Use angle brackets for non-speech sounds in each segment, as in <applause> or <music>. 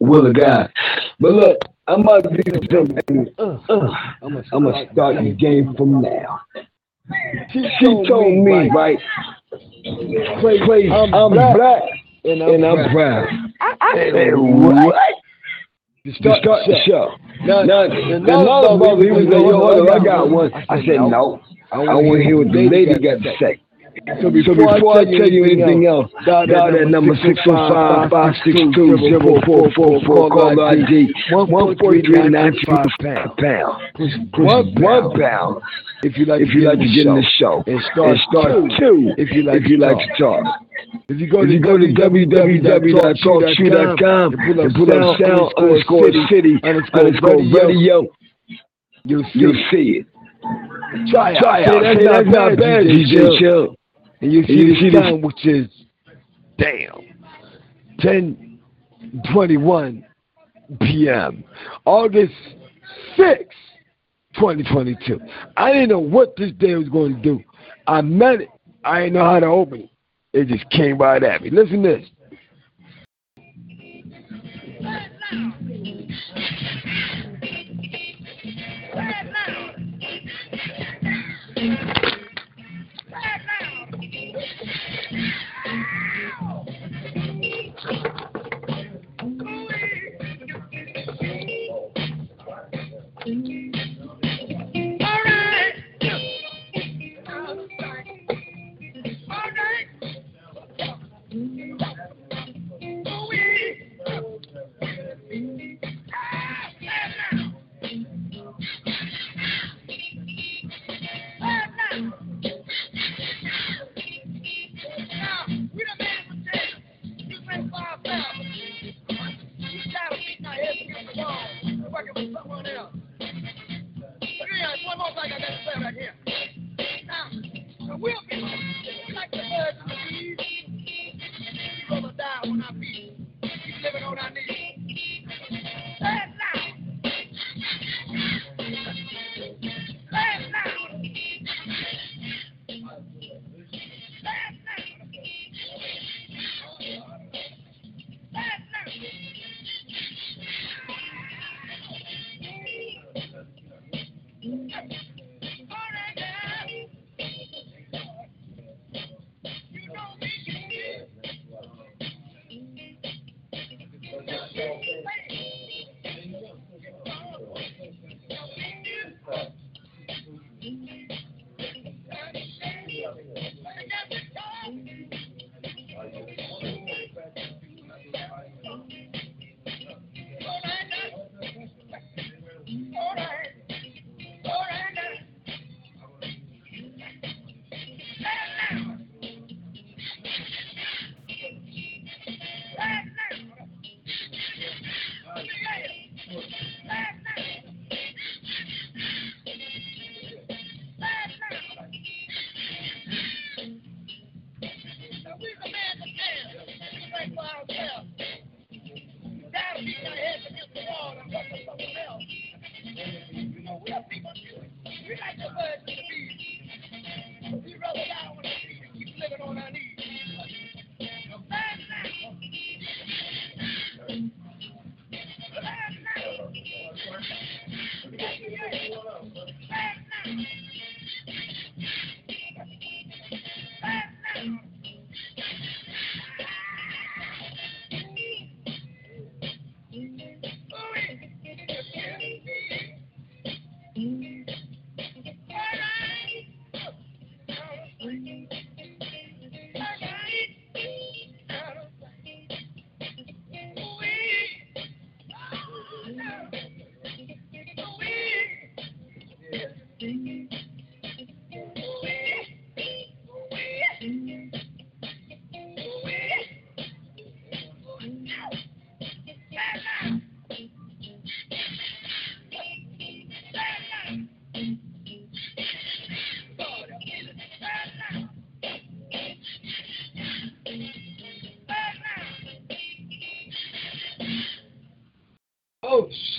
Will of God. But look, I'm about to do something. Uh, uh, I'm gonna start the game from now. She told me, right? Crazy, I'm black and I'm brown. I said, what? To start the show. Now, another brother, he was like, yo, hold up, I got one. I said, no. I want to hear what the lady got to say. So before, I tell you anything else, dial that number 615 562 0444, call ID 143 pound. One, pound if you like, if you like to get in the show. And start, and two if you like, if you like to talk. If you go to, go to www.talkshoe.com and pull up sound underscore city underscore radio, you'll see, you'll see it. Try it. Try out. That's, that's not bad, DJ Chill. And you see, you the see time, which is, damn, 10 21 p.m. August 6th, 2022. I didn't know what this day was going to do. I met it. I didn't know how to open it. It just came right at me. Listen to this.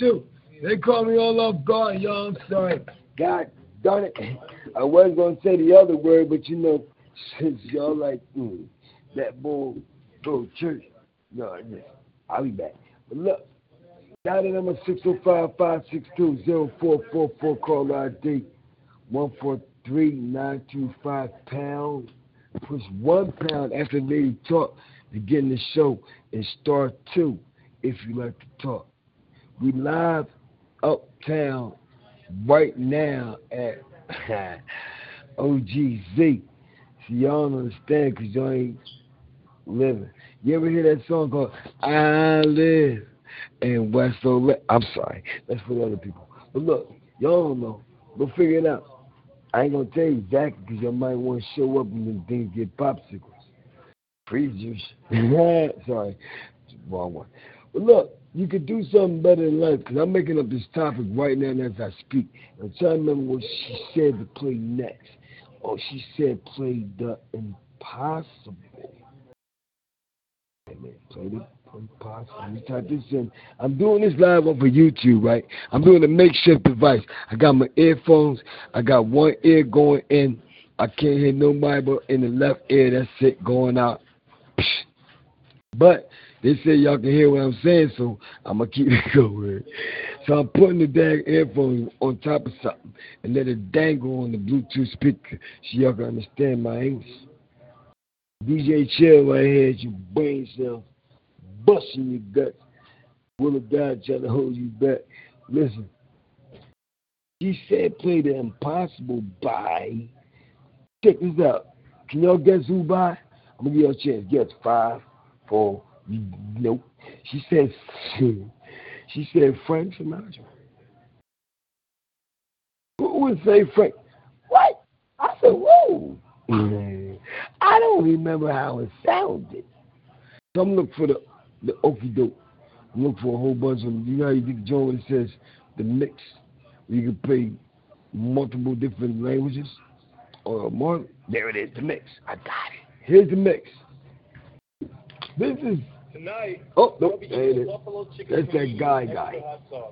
Shoot! They call me all off guard, y'all. I'm sorry. God darn it! I was gonna say the other word, but you know, <laughs> since y'all like mm, that bull, bull church, no, I'll be back. But look, dial the number 605-562-0444, call ID 143925 pound. Push one pound after lady talk to get in the show and star two if you like to talk. We live uptown right now at <laughs> OGZ. See, y'all don't understand because y'all ain't living. You ever hear that song called I Live in West Ole? I'm sorry, that's for the other people. But look, y'all don't know. We'll figure it out. I ain't gonna tell you exactly because y'all might want to show up and then things get popsicles. Free juice. <laughs> sorry, wrong one. But look, you could do something better in life because I'm making up this topic right now as I speak. I'm trying to remember what she said to play next. Oh, she said play the impossible. Hey, man, Play the impossible. Type this in. I'm doing this live over YouTube, right? I'm doing a makeshift device. I got my earphones. I got one ear going in. I can't hear nobody but in the left ear. That's it going out. But they say y'all can hear what I'm saying, so I'm gonna keep <laughs> it going. So I'm putting the dang earphones on top of something and let it dangle on the Bluetooth speaker so y'all can understand my English. DJ Chill right here your brain cells, busting your guts. Will of God trying to hold you back. Listen, she said play the impossible by. Check this out. Can y'all guess who by? I'm gonna give y'all a chance. Guess five, four, nope. She said she said Frank Sinatra. Who would say Frank? What? I said, whoa. <laughs> I don't remember how it sounded. So I'm looking for the the okie doke. I'm for a whole bunch of them. you know how you get the says the mix you can play multiple different languages or more. There it is, the mix. I got it. Here's the mix. This is Tonight, oh nope, there it is. That's that guy guy.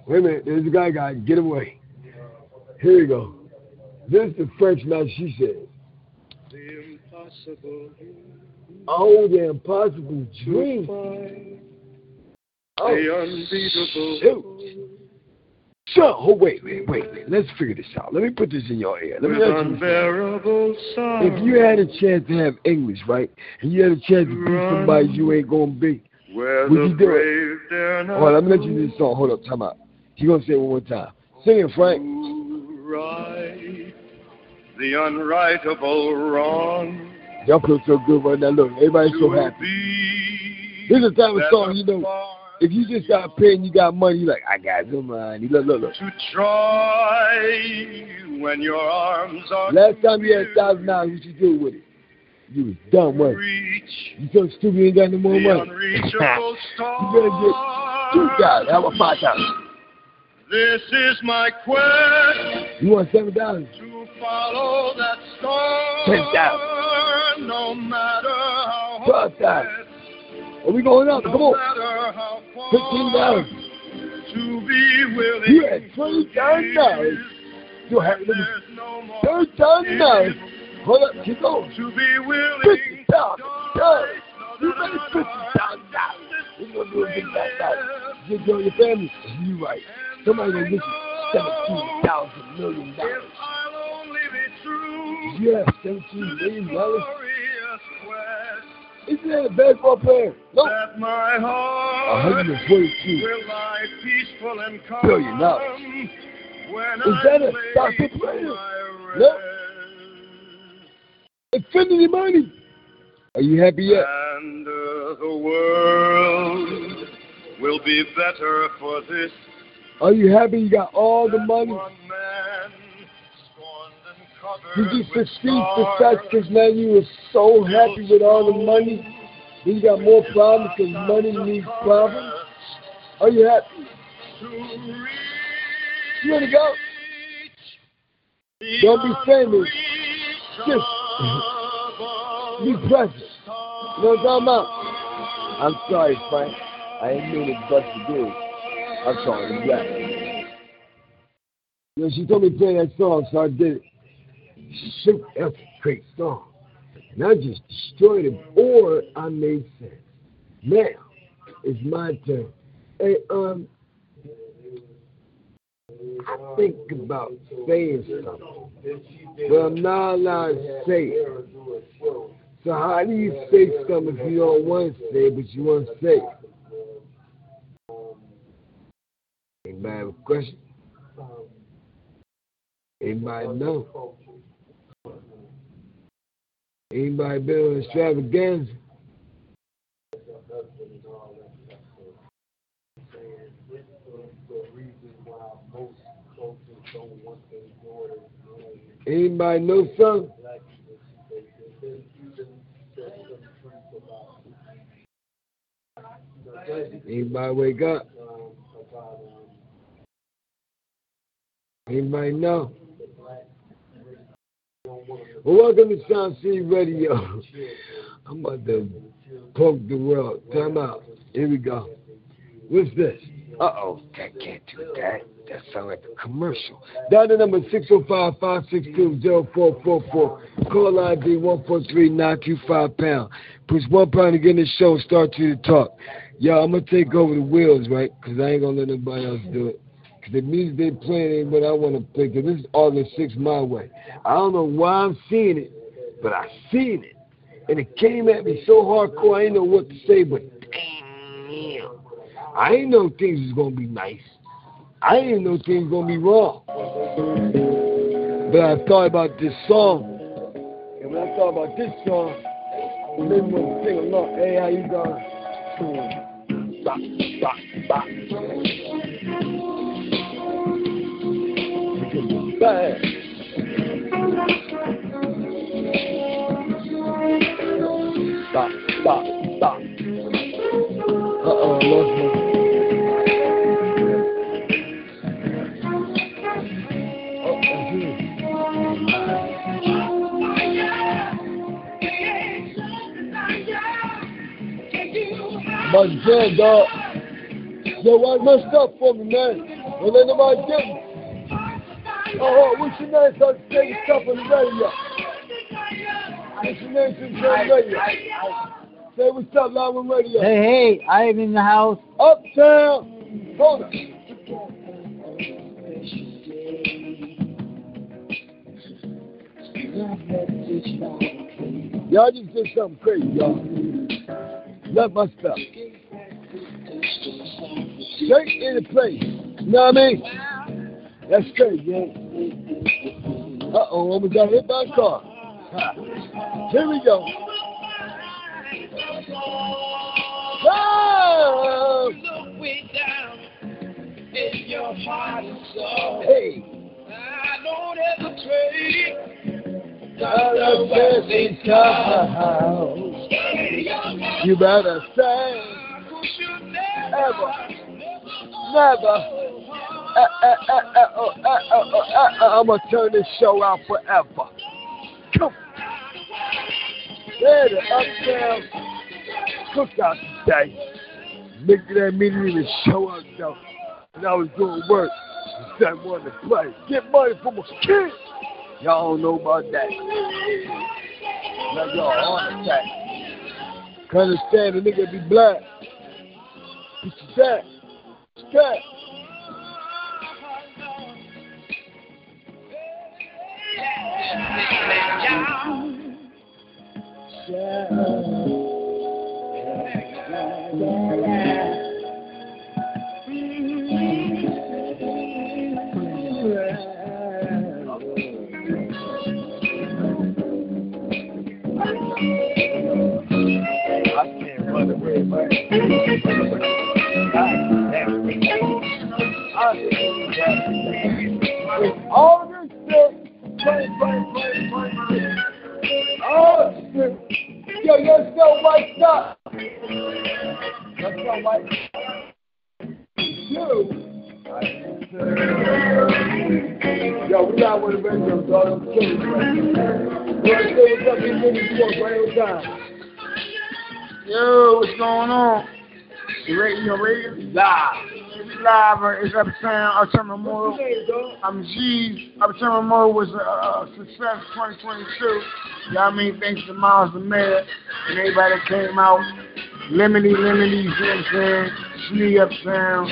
Wait a minute, there's a guy guy. Get away. Here you go. This is the French now she said. The impossible Oh, the impossible to dream. Oh, the unbeatable. shoot. So, oh, wait, wait, wait, wait. Let's figure this out. Let me put this in your ear. Let me With ask you this. unbearable sorrow. If you had a chance to have English, right, and you had a chance to be somebody you ain't gonna be, where would you do it? hold on, let me let you do this song. Hold up, time out. You gonna say it one more time. Sing it, Frank. right the unrightable wrong. Y'all feel so good right now. Look, everybody's so happy. is the type of song, you know, if you just got paid and you got money, you like, I got some money. Look, look, look. to try when your arms are Last time you had a thousand dollars, what you do with it? You was dumb, what? You so stupid you ain't got no more money. <laughs> you better get two thousand. How about five thousand? This is my quest You want seven thousand? to follow that star. Ten thousand. No matter how Twelve thousand. Are we going up? no Come on. Fifteen thousand. to be willing You had twenty thousand dollars. You had There's no more thirty thousand dollars. Hold up, keep going. to be willing Fifty thousand dollars. You to made fifty thousand dollars. We're gonna do a big thousand dollars. You and your family. You right. Somebody gonna get you seventeen thousand million dollars. I'll only be true Yeah, to seventeen this million dollars. Isn't that a baseball player? No. that my A heart hundred and forty-two. will lie peaceful and calm Billion dollars. when Is that a soccer player? No. Infinity money. Are you happy yet? And uh, the world will be better for this. Are you happy you got all the money? One man scorned and covered You just succeed the fact because now you were so happy with all the money. Then you got more problems because money needs problems. Are you happy? You ready to go? Don't be famous. Just be present. Know what I'm sorry, Frank. I ain't mean to bust the dude. I'm sorry. You know, she told me to play that song, so I did it. Shoot, that's a great song. And I just destroyed it, or I made sense. Now, it's my turn. Hey, um, think about saying something, but I'm not allowed to say it. So how do you say something if you don't want to say it, but you want to say it? Anybody have a question? Anybody know? Anybody been on extravaganza? Anybody know something? Anybody wake up? Anybody know? Well, welcome to Sound City Radio. I'm about to poke the world. Time out. Here we go. What's this? Uh-oh. That can't do that. That sounds like a commercial. Down to number 605-562-0444. Call ID 143-925 pound. Push one pound to get in the show. Start to the talk. Yo, I'm going to take over the wheels, right? Because I ain't going to let nobody else do it. Because the music they playing ain't what I want to play. Because this is all August 6 my way. I don't know why I'm seeing it, but I seen it. And it came at me so hardcore, I ain't know what to say, but damn. I ain't know things was going to be nice. I didn't know things to be wrong. But I thought about this song. And when I thought about this song, it made me want to sing along. Hey, how you doing? Bop, bop, bop. Bad. Stop. Uh-oh, lost my... My jam, dog. Yo, why messed up for me, man? Don't let nobody get me. Oh, what's your name? So I can say your stuff on the radio. What's your name since you're on the radio? Say what's up, live on radio. Hey, hey, I am in the house. Uptown. Hold on. Y'all just did something crazy, y'all. Love my stuff. Straight in the place. You know what I mean? That's crazy, man. Uh-oh, almost got hit by a car. Ha. Here we go. Oh! Hey. I'll blessings come. You better say ever. Uh, you better say ever, never. I'm gonna turn this show out forever. Come, yeah, the uptown cookout today. Nigga, that meeting even show up though. And I was doing work. Instead of wanting to play, get money for my kids. Y'all don't know about that. Now y'all on. Can understand a nigga be black. It's that. It's that. I Live, um, uh, it's Uptown, Memorial. I'm G's. Uptown Memorial was a, a success 2022. You know what I mean? Thanks to Miles the Mayor and everybody that came out. Lemony, Lemony, you see what I'm saying? Snee Uptown.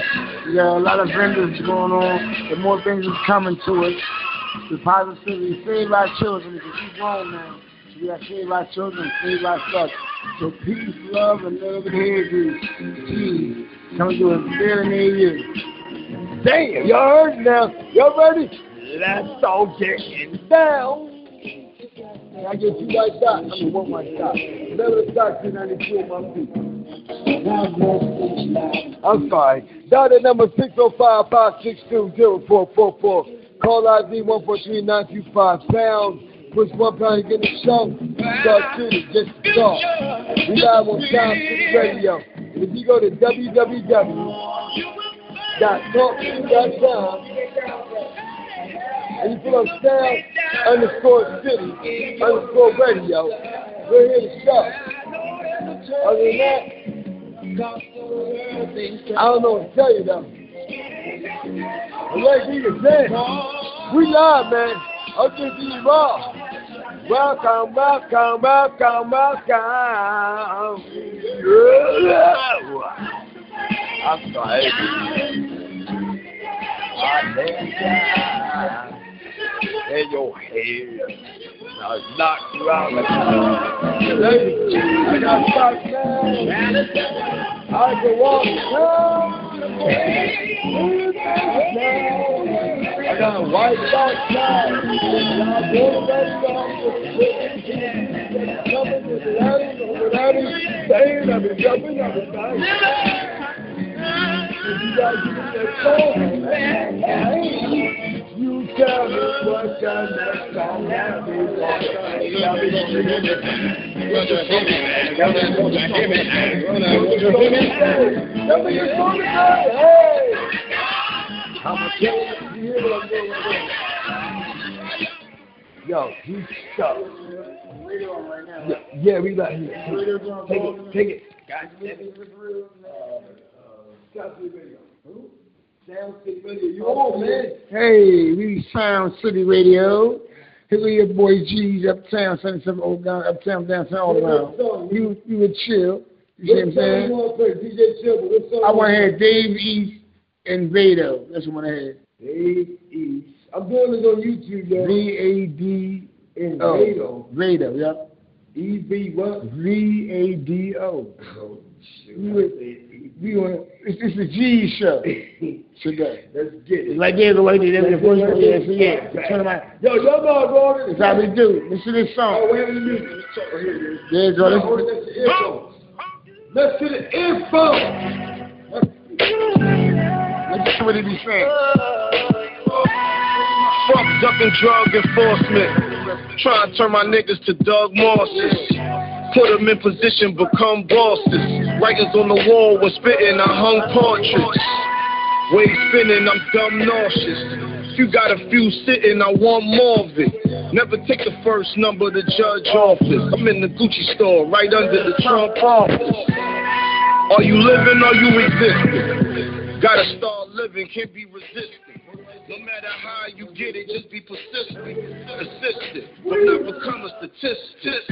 We got a lot of vendors going on. The more things is coming to us. The positivity, save our children because we grown now. We got to save our children, save our stuff. So peace, love, and love and hair grease. Coming to a fair near you. Damn, y'all heard now. Y'all ready? Let's all get it down. I get two white dots. I'm gonna one white dot. The dots in 92 of my feet. I'm sorry. Dotted number 605-562-0444. Call ID 143-925 pound. Push one pound to get the show. Start shooting, just to. We live on Sound City Radio. If you go to www.talkshoe.com and you put on Sound underscore City underscore Radio, we're here to show. Other than that, I don't know what to tell you though. But like he was saying, we live, man. I'll give you raw. Welcome, welcome, welcome, welcome. I'm sorry. I lay your. I you out Lady, I. I can walk down. I got a white doing that stuff. Coming without it, saying I've jumping, I've. You me you tell me what the next song that we want. Y'all be singing it. Y'all be singing it. Hey! I'm a killer. You hear what I'm doing right? Yo, you stuck. Yeah, yeah, we got here. Take it, take it. God damn it. Hey, we Sound City Radio. Here we your boy G's uptown, 77 old down, uptown, downtown, all around. You you would chill. You see what I'm What song you saying? want to play? DJ Chill, but what song I want to hear Dave East and Vado. That's what I had. Dave East. I'm doing this on YouTube, yo. V A D In O. Oh. Vado. Vado, yep. E V what? V A D O. Oh, shoot. We want it's it's the G show <laughs> today. Let's get it. Like there's a way they did the voice there, so yeah. Turn them out. Yo, y'all know I'm going That's how we do. Listen to this Oh, song. wait a minute. Let's talk right here. you go. Hold it next to earphones. Let's to the earphones. Let's see what he be saying. Fuck ducking drug enforcement. Try to turn my niggas to Doug Mosses. Put them in position, become bosses. Writers on the wall was spitting, I hung portraits. Way spinning, I'm dumb nauseous. If you got a few sitting, I want more of it. Never take the first number to judge office. I'm in the Gucci store, right under the Trump office. Are you living or you existing? Gotta start living, can't be resistant. No matter how you get it, just be persistent, persistent. Don't become a statistic.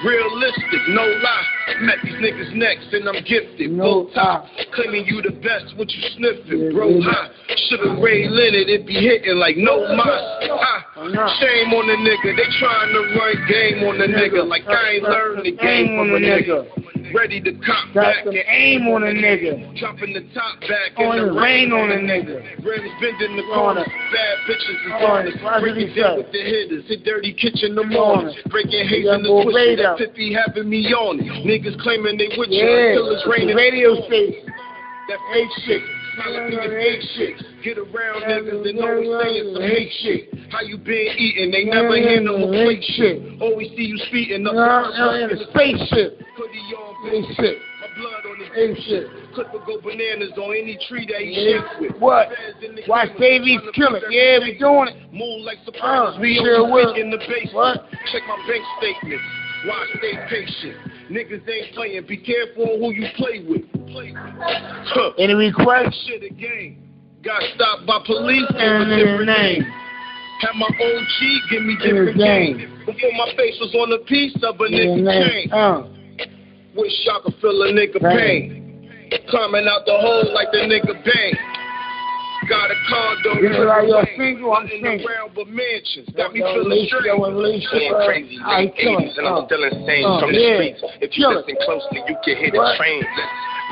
Realistic, no lie. Met these niggas next, and I'm gifted. No top, claiming you the best. What you sniffing, bro? High. Should've Ray Leonard, it be hitting like no. Ah, shame on the nigga. They trying to run game on the nigga, like I ain't learned the game from the a nigga. Ready to cop Got back some and aim on a nigga. Chopping the top back On in the rain on a nigga. Rims bending the it. Bad bitches is On it. us. Why Break did he it down with the hitters. Hit dirty kitchen the morning. Breaking haze in the. Radar. That 50 having me on it. Niggas claiming they with you Yeah. until it's raining. Radio station. That fake shit. Through the fake shit. Get around niggas that know I'm saying some hate shit. How you been eating? They never hear no fake shit. Always see you speeding up. In a spaceship. Hoodie on, bitch. shit. My blood on Hate shit. Clipper go bananas on any tree that he Yeah. with. What? The Watch Davies kill it. Yeah, we doing it. Move like sopranos. Uh, we sure will. in the basement. What? Check my bank statements. Why stay patient? Niggas ain't playing. Be careful on who you play with. Play Huh. Any requests? Shit again. Got stopped by police, gave a And different name. Had my OG give me different game. Before my face was on a piece of a And nigga chain. Uh, Wish y'all could feel a nigga pain. Climbing out the hole like the nigga bang. Got a condo. You feel like you're single? I'm single. around but mansions. Got me feeling straight. uh, crazy late 80s and I'm still insane from the streets. If you listen closely, you can hear the train.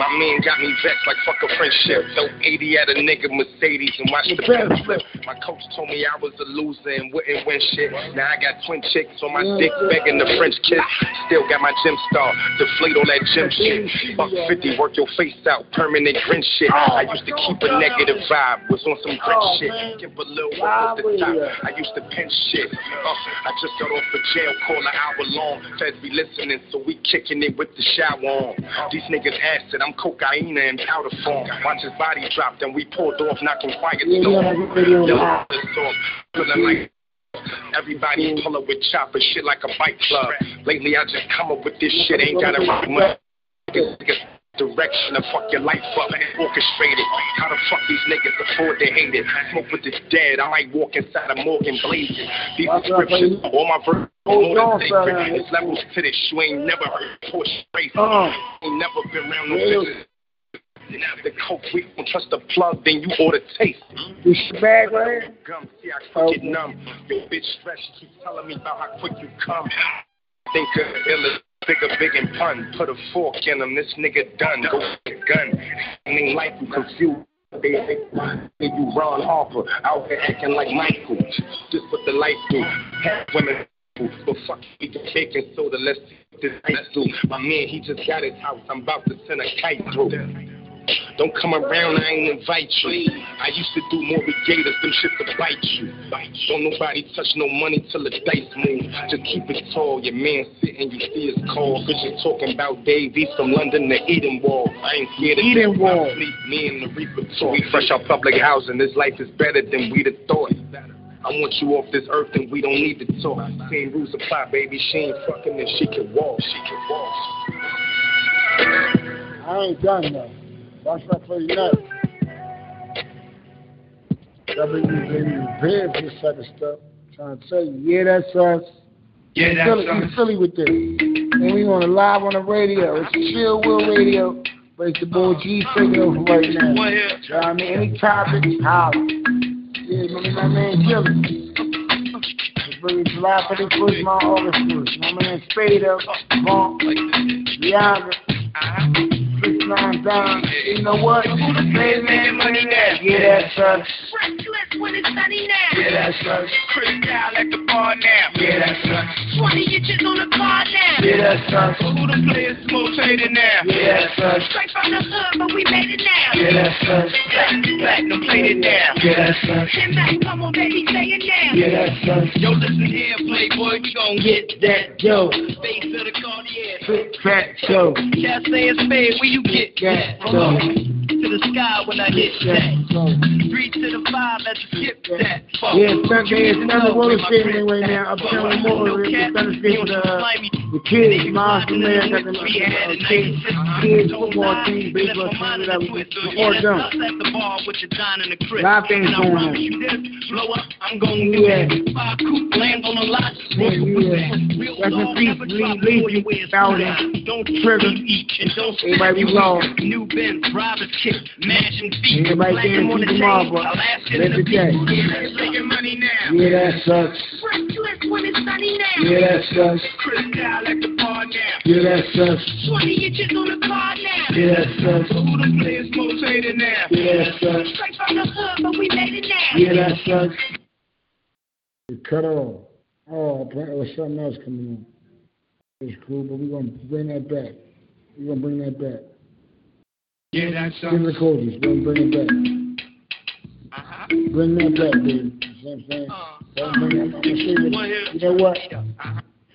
My man got me vexed like fuck a friendship. Throw 80 at a nigga Mercedes and watch The best flip. My coach told me I was a loser and wouldn't win shit. Now I got twin chicks on my dick begging the French kiss. Still got my gym star, deflate all that gym shit. Buck 50, work your face out, permanent grin shit. I used to keep a negative vibe, was on some grit Oh, shit. Give a little at the top. I used to pen shit. Uh, I just got off the jail, call an hour long. Feds be listening, so we kicking it with the shower on. These niggas acid, I'm cocaine and powder form. Watch his body drop, then we pulled off, knocking quiet Yeah, storm. yeah, like radio Yo, live. this song, feeling everybody pulling with chopper shit like a bike club. Lately, I just come up with this shit, ain't got to rock much. Direction to fuck your life up and orchestrate it. How the fuck these niggas afford to hate it? Smoke with the dead, I might walk inside a Morgan blazing. These Watch out, descriptions, all my verses, Hold more on, sacred. It's levels to this, you ain't never heard Porsche racing. Uh, Ain't never been around no business. The coke, we don't trust the plug, then you order taste. this bag right here? See I it numb. Your bitch fresh, keep telling me about how quick you come. Think of ill bigger, big and pun. Put a fork in him, this nigga done. Go get a gun. Ain't like you confused. They you Ron Harper out here acting like Michael. Just what the life do. Half women. But fuck, we can baking soda. Let's see what this ice do. My man, he just got his house. I'm about to send a kite through. Don't come around, I ain't invite you. I used to do more with gators, them shit to bite you. Don't nobody touch no money till the dice move. Just keep it tall, your man sitting, you see his call. Bitches talking about Davies from London to Eden Wall. I ain't scared of Eden Wall. I sleep, me and the Reaper talk. We fresh out public housing, this life is better than we'd have thought. I want you off this earth and we don't need to talk. Same rules apply, baby. She ain't fucking and she can walk. She can walk. I ain't done though. Watch my play next. I've been been prepared for this type of stuff. trying to tell you, yeah, that's us. Yeah, that's Philly, us. Philly with this. And we on the live on the radio. It's Chill Will Radio. But it's the boy G taking over right now. You know what I mean? Any topics, holler. Yeah, remember my man Gilly. Let's bring it live for the first month, August 1st. My man Spade up, Monk, Bianca, Chris Down. You know what? Hey, man, money now. Yeah, that's us. Restless when it's sunny now. Yeah, that's us. Chris Kyle at the bar now. Yeah, that's us. 20 inches on the car now. Yeah, that's us. Who the players motivated now? Yeah, that's us. Straight from the hood, but we made it now. Yeah, that's us. Platinum plated now. Yeah, that's us. Him back, come on, baby, say it now. Yeah, that's us. Yo, listen here, Playboy, we gon' get Get that dough. face of the Cartier. Fit fat show. Cast saying spade, where you get That that? To the sky when I hit that. That. Three to the five, skip that. Fuck. Yeah, Sunday is another roller skating right now. Uptown Memorial. It's Thunder Skate for the, the kids, Monster Man, got the kids, kids, football team, baseball team, whatever. Support them. Live things going on. I'm do Yeah. it. Five coupe, land on a lot. Yeah, yeah. Real Rest in dog peace, never Lee- drop Lee- before you wear Thousand. suit. Don't Trigger. eat and don't Everybody be wrong. New Benz, drivers kick, mashing feet. Everybody Black saying keep them all, but you let in the the day. Yeah, let's make your. Yeah, that sucks. Restless when it's sunny now. Yeah, that sucks. Chris Kyle at the bar now. Yeah, that sucks. 20 inches on the car now. Yeah, that sucks. Who the players motivated now? Yeah, that sucks. Straight from the hood, but we made it now. Yeah, that sucks. It cut off. Oh, apparently was something else coming on. It's cool, but we're going to bring that back. We're going to bring that back. Yeah, that's Give the coaches. We're bring it back. Bring that back, baby. You know what I'm saying? Don't bring it, I'm going to say it. You know what?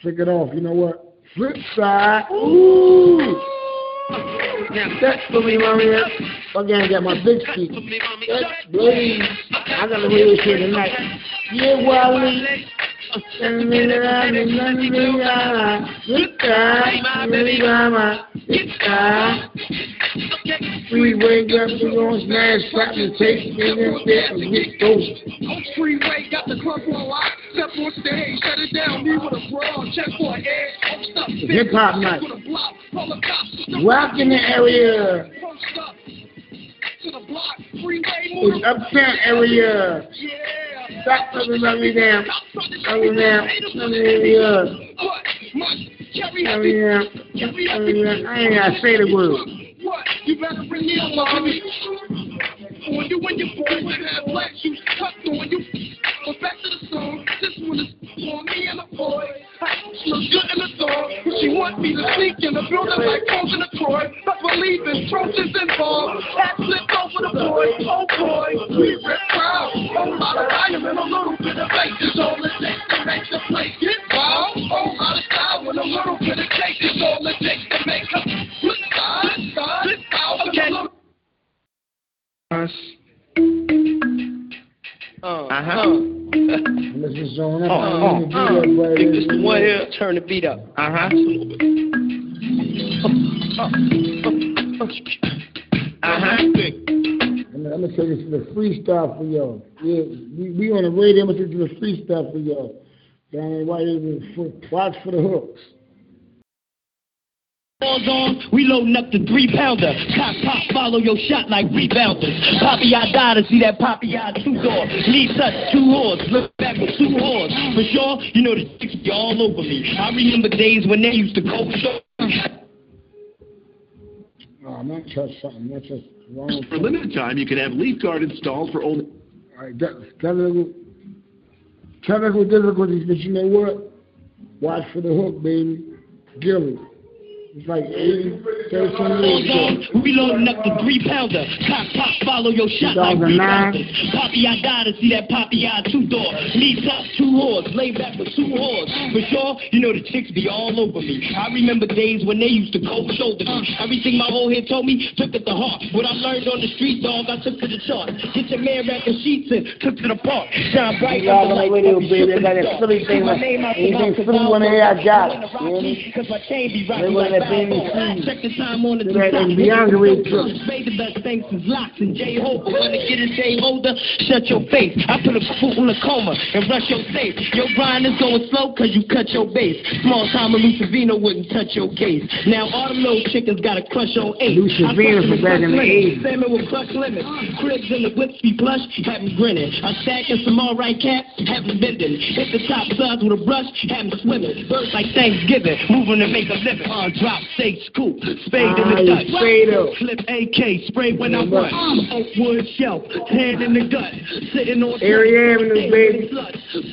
Flick it off. You know what? Flip side. Ooh. Now that's for me, mommy. Again, I got my big feet. That's please. I got to read this here tonight. Yeah, Wally. We wake up, we take it in and get. Freeway got the club. Step on stage, shut it down. Me with a broad, check for an up, Hip hop night. Rock in the area. To the block. Freeway It's move. uptown area. Yeah. Stop loving lovely down. Lovely down. Lovely area. What? Must carry Lovely down. Lovely down. I ain't gotta say the word. What? You better bring me along. When you and your boy would have black shoes tucked on you. But back to the song. One is for me and the boy. She looks good in the song. She want me to sneak in the building like Coles in the Troy. But believing Trojans involved. Hat slipped over the boy. Oh boy, we rip proud. A oh, lot of iron and a little bit of faith is all it takes to make the place get wild. A lot of style and a little bit of cake is all it takes to make a flip side, side, out. Okay. Uh huh. Mrs. Zone, Oh, oh, uh. Think this the one here? Turn the beat up. Uh huh. Uh huh. I'm gonna, I'm gonna take this to the freestyle for y'all. Yeah, we, we on the radio. I'm gonna take this to the freestyle for y'all. Y'all ain't why you for, watch for the hooks. Balls on, we loading up the three pounder. Cock pop, follow your shot like rebounders. Poppy I die to see that poppy eye two door. Lead touch, two whores, look back with two whores. For sure, you know the chicks be all over me. I remember days when they used to cold show. Oh, I'm not touch something. That's just wrong. For a limited time, you can have Leaf Guard installed for only. All right, technical, technical difficulties, but you know what? Watch for the hook, baby. Gilly. It's like 80, 13 years ago. on, we loading up the three pounder. Cock pop, follow your shot like 2009. rebounders. Poppy I to see that poppy eye two door. Lead touch, two whores, lay back with two whores. For sure, you know the chicks be all over me. I remember days when they used to cold shoulder me. Everything my whole head told me took it to heart. What I learned on the street, dog, I took to the chart. Get your man back and sheets and took to the park. Shine bright Y'all on the radio, baby. I got that Philly thing. See my name out the Anything Philly one here, I got it. You hear me? Cause my chain be rocking like that baby Check the time on the that two Beyonce too. Spade the best thing since locks and J. When to get a J Holder, shut your face. I put a foot in a coma and rush your safe. Your grind is going slow cause you cut your base. Small time Lucivino wouldn't touch your case. Now all them little chickens got a crush on eight. Lucivino from back in the 80s. Salmon with crush limits. Cribs in the whips be plush, have 'em grinning. A stack and some alright cats, have 'em bending. Hit the top sides with a brush, have 'em swimming. Birds like Thanksgiving, moving to make a living. On drop, steak, scoop, spade in the you Dutch. spade up. Clip AK, spray when I run. Oakwood shelf, hand in the gut. Sitting on Area Avenue, baby.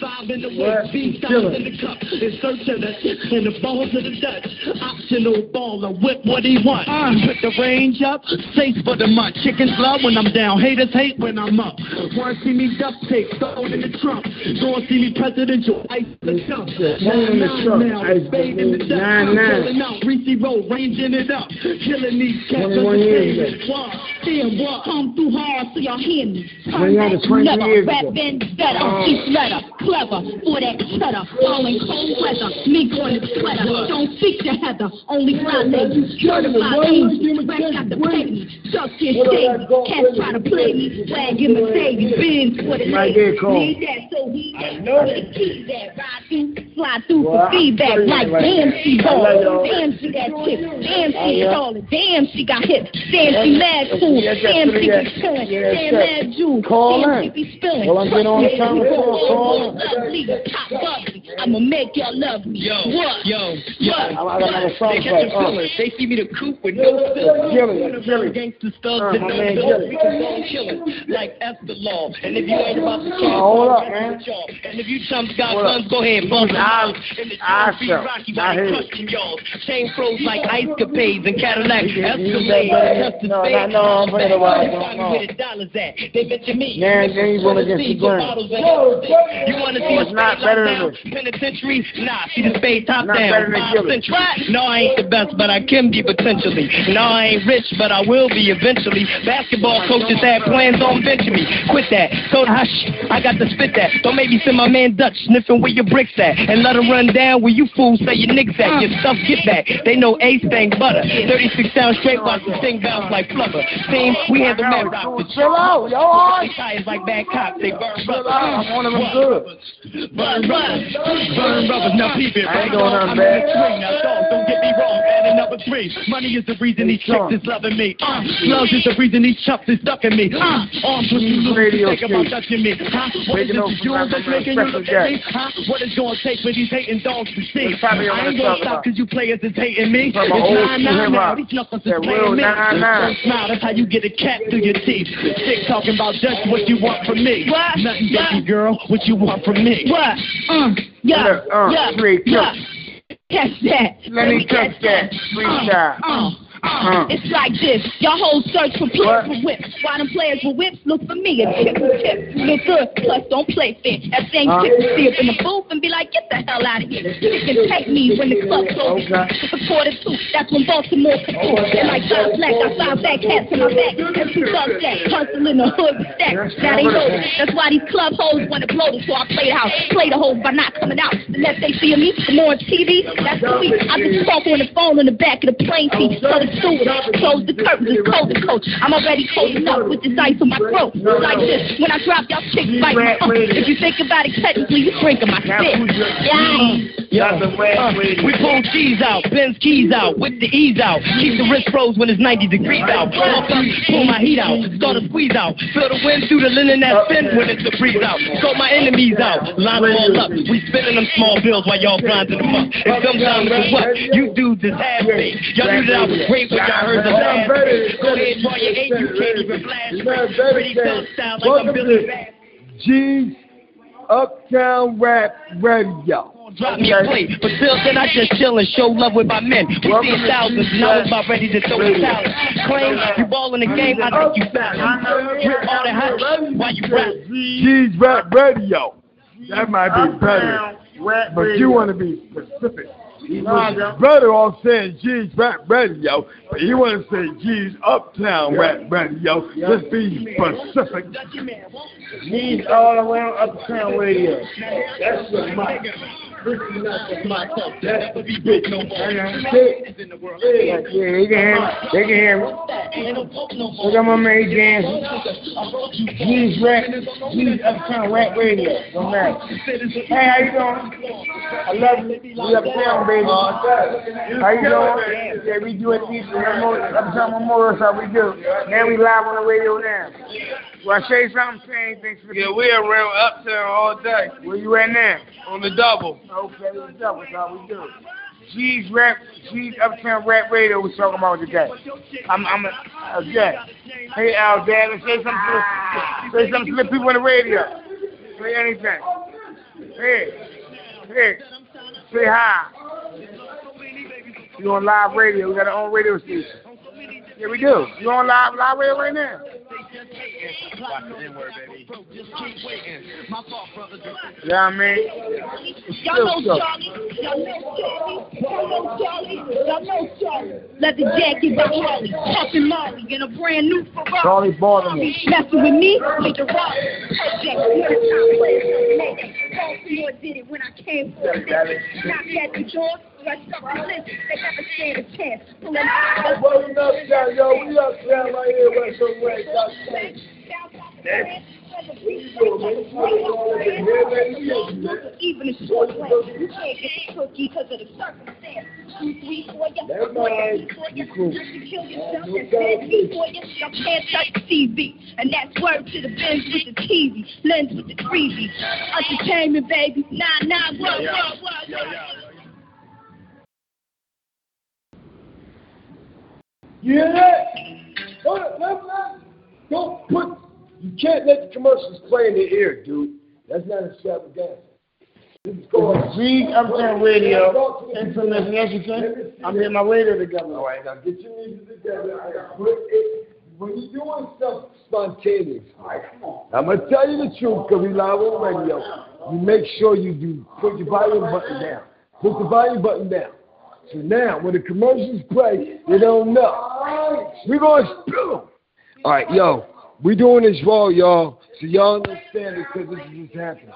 Five in the way, beat Chillin'. in the cup. In search of the and the balls of the Dutch. Optional baller, whip what he want. Uh. Put the range up, safe for the month. Chickens love when I'm down, haters hate when I'm up. Wanna see me duct tape, throw in the trunk. Go and see me presidential, ice in the trunk. Throw it in the Nine trunk, ice spade in the nine, dust. nine, nine. Killing out, Reese Road, ranging it up. Killing these cats. 21 years ago. What? Damn, what? Come through hard so y'all hear me. When y'all was 20 Never years rap ago. better. Um, oh. Each letter clever for that cheddar. All in cold weather. Me going to sweater. Don't speak to Heather. Only fly ladies. Certified angels. Rap got the pay me. Suck your shady. Cats try to play me. Swag in Mercedes. Benz for the Right there, Need that so he that. Know the key that. Ride through. Fly through Well, for feedback. Like right damn she I love ball. y'all. Damn she got tip. Damn she yeah. solid. Damn she got hit. Damn she mad cool. Damn she be chillin'. Yes, Damn mad Jew. Call Damn she be spillin'. Well, I'm getting on the Fuck phone. yeah, Call, call I'ma make y'all love me. Yo, What? yo, yo. What? I got another song They catch it. a Uh. feeling. They see me the coop with no filter. Gilly, One of Gilly. those gangster thugs Uh, that my don't man build, Gilly. we can go and kill. Like Esther Law. And if you ain't about to kill hold up, man. And if you chumps got Hold up. guns, go ahead and bump it I- out. And the I Jones be felt. Rocky I while they y'all. Chain flow pros like ice capades and Cadillac Escalades. Just No, fake. no, I'm playing the wild, no, Find no. Where the dollars at? They mention me. Now- now you going against the grain. You want to see It's a not spade better lockdown? than Penitentiary? Nah, see the spade top Not down. better than Five century. No, I ain't the best, but I can be potentially. No, I ain't rich, but I will be eventually. Basketball coaches had plans on benching me. Quit that. Her, ah, hush, I got to spit that. Don't make me send my man Dutch sniffing where your bricks at. And let him run down where you fools say your niggas at. Your stuff get back. They know Ace thing butter. 36 sound straight, watch the thing bounce like flubber. Team, we handle mad rock. Chill out, yo, all right? Tires like bad cops, they burn Chill rubber. out, I'm one of them good. Burn rubbers, burn rubbers, now peep it. I ain't doing nothing I'm in the swing, now dog, don't get me wrong, add another three. Money is the reason these chicks is loving me. Uh, slugs is the reason these chumps is ducking me. Uh, arms with you Radio think about touching me. Huh? What is this from you that that's making you look at me? Huh? What is gonna take for these hating dogs to see? I ain't gonna talking stop about. cause you players is hating me. It's 9-9 now, these knuckles is That playing me. Don't smile, that's how you get a cat through your teeth. Sick talking about just what you want from me. What? Nothing, baby girl, what you want from me. What? Uh, yeah, Look, uh, yeah, three, yeah. Catch that. Let me touch that. Freestyle. Uh, uh, Uh. It's like this. Y'all hoes search for players with whips. Why them players with whips look for me? A chip with tip. Look good, plus don't play fair. That same Uh. chick will see up in the booth and be like, get the hell out of here. You can take me when the club closes. Okay. The quarter two, that's when Baltimore could do. And like five black, I five back cats in my back. And two bucks that hustle in the hood with stacks. Now they know. That's why these club hoes want to blow this. So I play the house, play the hoes by not coming out. The less they see me, the more on TV. That's sweet. I just talk on the phone in the back of the plane seat. The steward, close the curtains, cold to coach. I'm already cold enough with this ice on my throat. It's like this. When I drop, y'all chicks bite my uh, If you think about it technically, you drinking my spit. Yeah. Uh, we pull keys out, Ben's keys out, whip the ease out, keep the wrist froze when it's 90 degrees out. Walk up, pull my heat out, start a squeeze out, feel the wind through the linen that spin when it's a freeze out. Throw my enemies out, line them all up. We spinning them small bills while y'all grinding them up. It comes down to what you dudes is half me. Y'all knew that I was great when y'all heard the last me. Go ahead, draw your eight, you can't even flash. Pretty thug style like I'm Billy Bass. G's Uptown Rap Radio. Drop me a plate, but till then I just chill and show love with my men. We see thousands, and I was about ready to throw the towel. Claim you ball in the game, I think you foul. Rip all that hot while you rap. G's Rap Radio. That might be better. But you want to be specific. He better off saying G's Rap Radio, but you want to say G's Uptown Rap Radio. Let's be specific. G's all around uptown radio. That's the mic. Yeah, they can hear me. They can hear me. Look at my man Jansen. G's rap. G's uptown rap radio. Don't matter. Hey, how you doing? I love you. We uptown, baby. How you doing? Yeah, we do it these uptown Memorial, so we do. Now we live on the radio now. Well, I say something, say anything for Yeah, we around uptown all day. Where you at now? On the double. Okay, let's go. That's how we do. G's rap, G's uptown rap radio. We're talking about today. I'm, I'm, yeah. Hey, Al, Dad, say something. To, say something to the people on the radio. Say anything. Hey, hey, say hi. You on live radio? We got our own radio station. Yeah, we do. You on live live radio right now? Yeah, I mean, Y'all know Charlie. Y'all know Charlie. Y'all know Charlie. Y'all know Charlie. Leather jacket by Harley. Puffin' Molly in a brand new Ferrari. Charlie Baltimore. Messing with me, make it rock. Project, one time players. Baltimore did it when I came for it. Knock at the door. Like something listen, they never stand a chance. Pulling out. Well, yo. We uptown right here, West. Even a short way, you can't get the cookie because of the circumstance. Two, three, four, four, four, kill yourself, and then before you y'all touch the TV. And that's word to the Benz with the TV, lens with the 3D. Entertainment, baby. Nah, nah, what, what, what, what. You hear that? Don't, don't, don't put, you can't let the commercials play in the ear, dude. That's not extravaganza. This is G Uptown Radio. Information, yes, you can. I'm getting my radio together. All right, now get your music together. Put it, when you're doing stuff spontaneous, I'm gonna tell you the truth because we live on radio. You make sure you do put your volume button down. Put the volume button down. So now, when the commercials play, they don't know. We're gonna spill them. All right, yo, we doing this raw, y'all, so y'all understand it because this is just happening.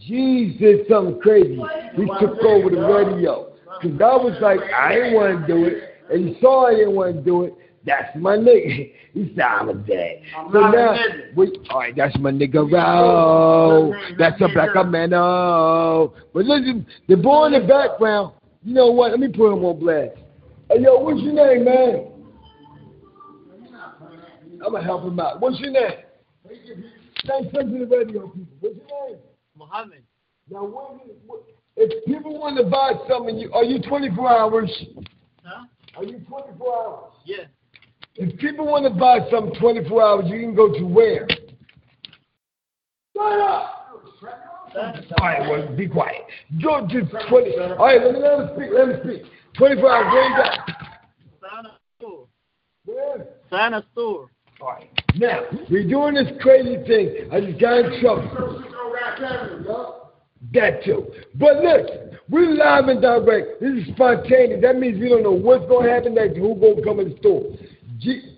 Jesus did something crazy. He took over the radio. Because I was like, I didn't want to do it. And he saw I didn't want to do it. That's my nigga. <laughs> He said, I'm a dad. I'm So now, we, all right, that's my nigga Row. That's a black man. Oh. But listen, the boy in the background, you know what? Let me put him on blast. Hey, yo, what's your name, man? I'm to help him out. What's your name? Say something to the radio people. What's your name? Muhammad. Now, what, what, if people want to buy something, you, are you 24 hours? Huh? Are you 24 hours? Yeah. If people want to buy something 24 hours, you can go to where? Shut up! All right, well, be quiet. Go to 20. All right, let me, let me speak. Let me speak. 24 hours, where you got? Sana store. Where? Sana store. All right. Now, we're doing this crazy thing. I just got in trouble. That too. But listen, we're live and direct. This is spontaneous. That means we don't know what's going to happen next, who's going to come in the store. G-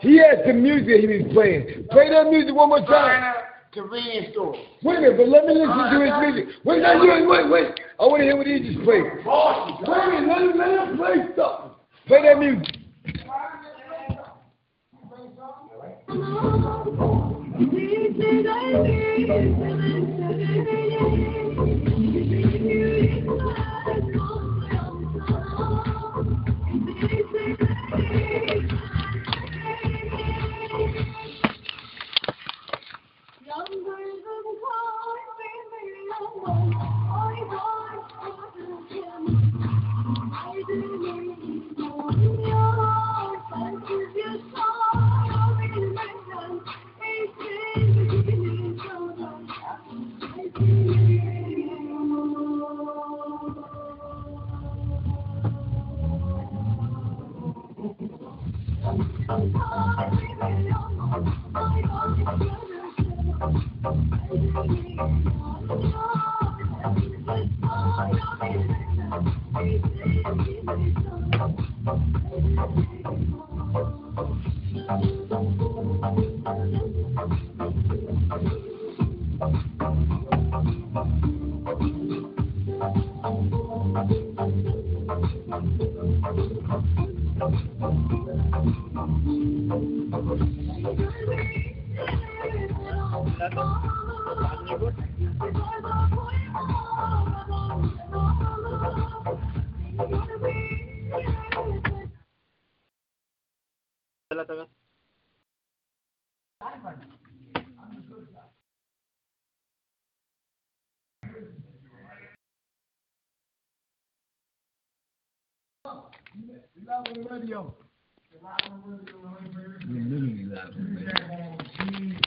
he had some music he was playing. Play that music one more time. Convenience store. Wait a minute, but let me listen to his music. Wait, no, wait, wait, wait. I want to hear what he just played. Wait a minute, let him, let him play something. Play that music. down.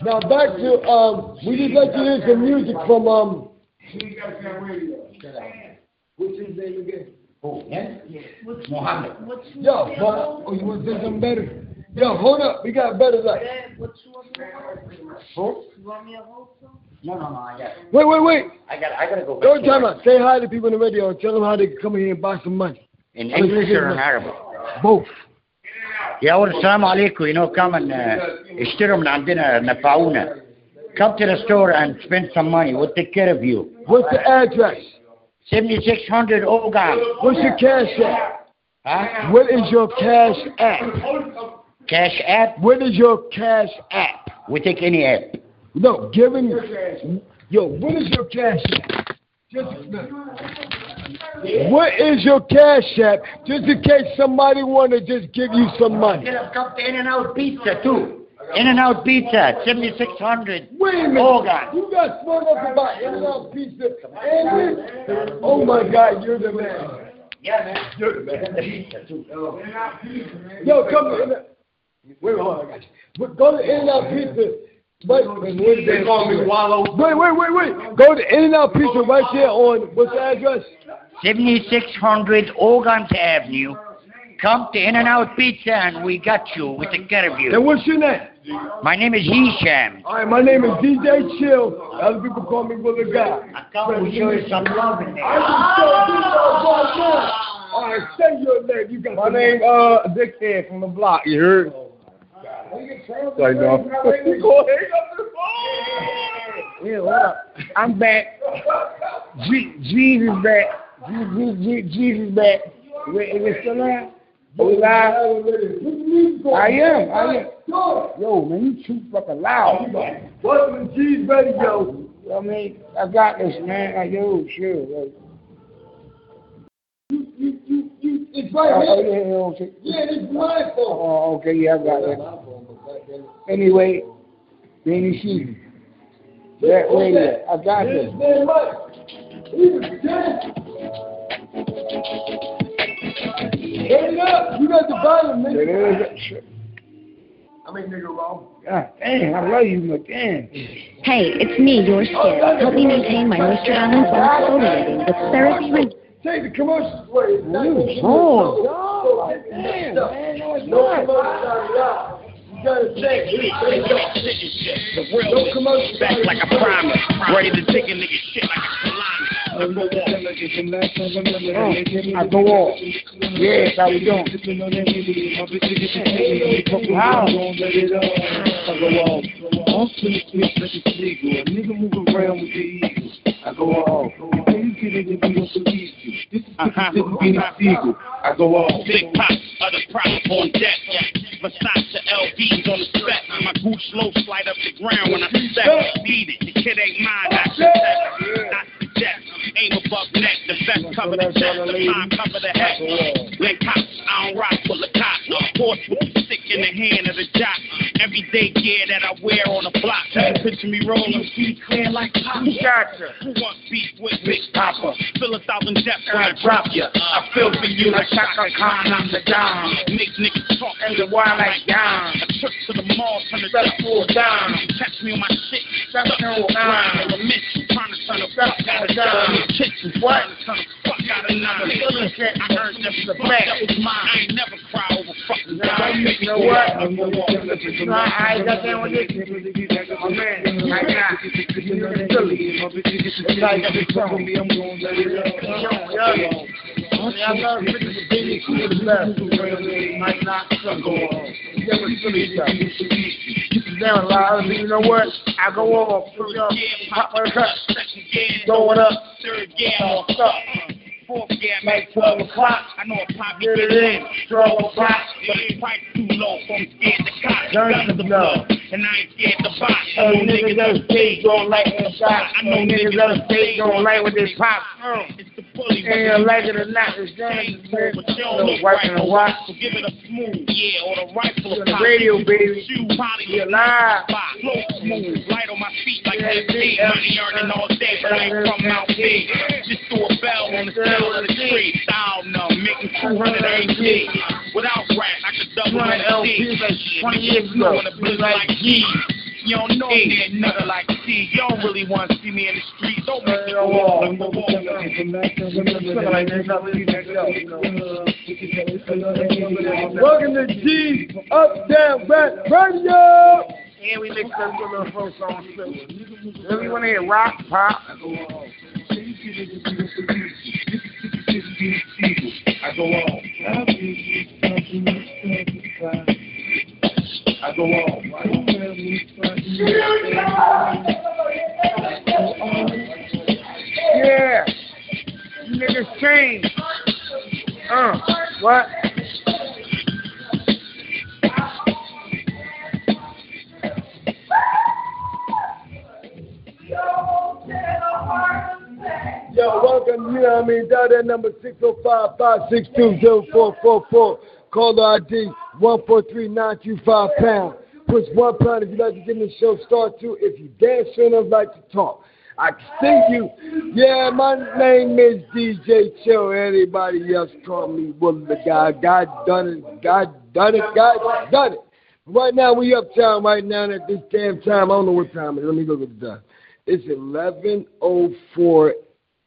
Now back to um, we just like to hear some music from um. What's his name again? Oh, yeah? Muhammad. Yo, Bob, oh, you want to say something better? Yo, hold up, we got better luck. Who? You want me to hold some? No, no, no, I got Wait, wait, wait. I got I gotta go back. Go to time out. Say hi to people on the radio and tell them how they can come in here and buy some money. In English or in. Arabic? Both. يا أول السلام عليكم you know come and uh, اشتروا من عندنا نفعونا come to the store and spend some money we'll take care of you What's the address? 7600 Ogan What's your cash app? Huh? What is your cash app? Cash app? What is your cash app? We take any app. No, giving. Yo, what is your cash app? Just what is your cash app? Just in case somebody want to just give you some money. Get up, come to In-N-Out Pizza too. In-N-Out Pizza, 7600 Wait a minute. Ogan. You got smart enough about In-N-Out Pizza. And? Oh my God, you're the man. Yeah, man. You're the man. Pizza too. Yo, come to In- Wait, hold on, I got you. Go to In-N-Out Pizza Wait, They call me Wallow. Wait, wait, wait, wait. Go to In and Out Pizza right here on what's the address? 7600 Ogontz Avenue. Come to In-N-Out Pizza and we got you. We take care of you. And what's your name? My name is Hisham. All right, my name is DJ Chill. Other people call me Willie Guy. I come to show you some love in there. I can show you some love. All right, say your name. You got My the name, uh, Dickhead from the block, you heard? Like, no. <laughs> Go ahead, up the phone. Yeah, what up? I'm back. G- Jesus back. G- G- Jesus back. Is it, is it still on? We live? I am. I am. Yo, man, you too fucking loud. What's the G's ready, yo? I mean, I got this, man. I yo, sure. Like, It's oh, right oh, here. yeah, yeah, okay. Yeah, this is my phone. Oh, okay, yeah, I got it. Anyway, Danny Season. That radio. I got His this. name Mike. He was dead. Hey, up. You got the volume, That nigga. I mean, nigga, wrong. God damn, I love you, but damn. Hey, it's me, your skin. Help me maintain my moisture balance while exfoliating with CeraVe Take the commercials away. Oh, God. Damn, man. No, it's No not. Gotta take. The real commercial back like a promise. Ready to take a nigga shit like a salami. I go off. Yes, how we doing? How? I go off. Off to the streets like it's legal. A nigga move around with the. I go off. Get it if you don't believe you. This is Sigel. I go off. Big pop, other props on deck. Versace LVs on the spec. My boots slow slide up the ground when I step. Beat it, the kid ain't mine, I suggest. Suggest. Aim above neck, the vest cover the chest, the time cover the head. Link cops, I don't rock full of cops. Horse with the stick in the hand of the jock. Everyday gear that I wear on the block. Picture me rolling, feet clear like pop. Gotcha. Who wants beef with Big Poppa? Fill a thousand deaths when I drop ya. I feel for you like Chaka Khan, I'm the Don. Make niggas talk And the wild like down. a trip to the mall, turn the death full down. Catch me on my shit, stuck to a down. grind. A mission, trying to turn the fuck out down. down. Kitchen, What? to the. Feeling shit. I heard that The back. that was. I ain't never cry over fucking Nah, you know what? I ain't got that with this. My oh, man, I got. I love. Philly is the best. Might not but stuff. Down a lot you know what? I go put it up, pop my cut, it up, Third more stuff. Fourth Like make 12 o'clock. I know a pop Get it in. in, 12 o'clock. But the price too low, so I'm scared to cop. Guns Guns to to blow. and I ain't scared to box. I know niggas state don't like that shot. I know niggas state don't like what they pop. It's the bully. And you like it or not, it's done. But you don't look right, and watch. So give it a smooth, yeah, or the rifle On the radio, baby. Body, We alive. spot, flow smooth, light on my feet like Yeah, yeah. Money earning all day, but I ain't from Mount B. Just threw a bell on the cell of the street. Style numb, making 200 AD. Without rap, I could double Twenty my LPs like 20 years ago. Knowing a bitch like G. You don't know me, a nigga like T. You don't really want to see me in the street. Don't make me go off. Welcome to G Uptown Rap Radio. And we mix up with a little folk song too. Then we want to hear rock, pop. I go off. I go off. Yeah. Niggas change. Uh, what? Yo, welcome, you know what I mean? Dial that number 605-562-0444. Caller ID 143925 pound. Push one pound if you'd like to get in the show. Start two if you dance enough like to talk. I see you. Yeah, my name is DJ Chill. Anybody else call me Willie the guy. God done it. God done it. God done it. Right now, we uptown right now at this damn time. I don't know what time it is. Let me look at the time. It's 11.04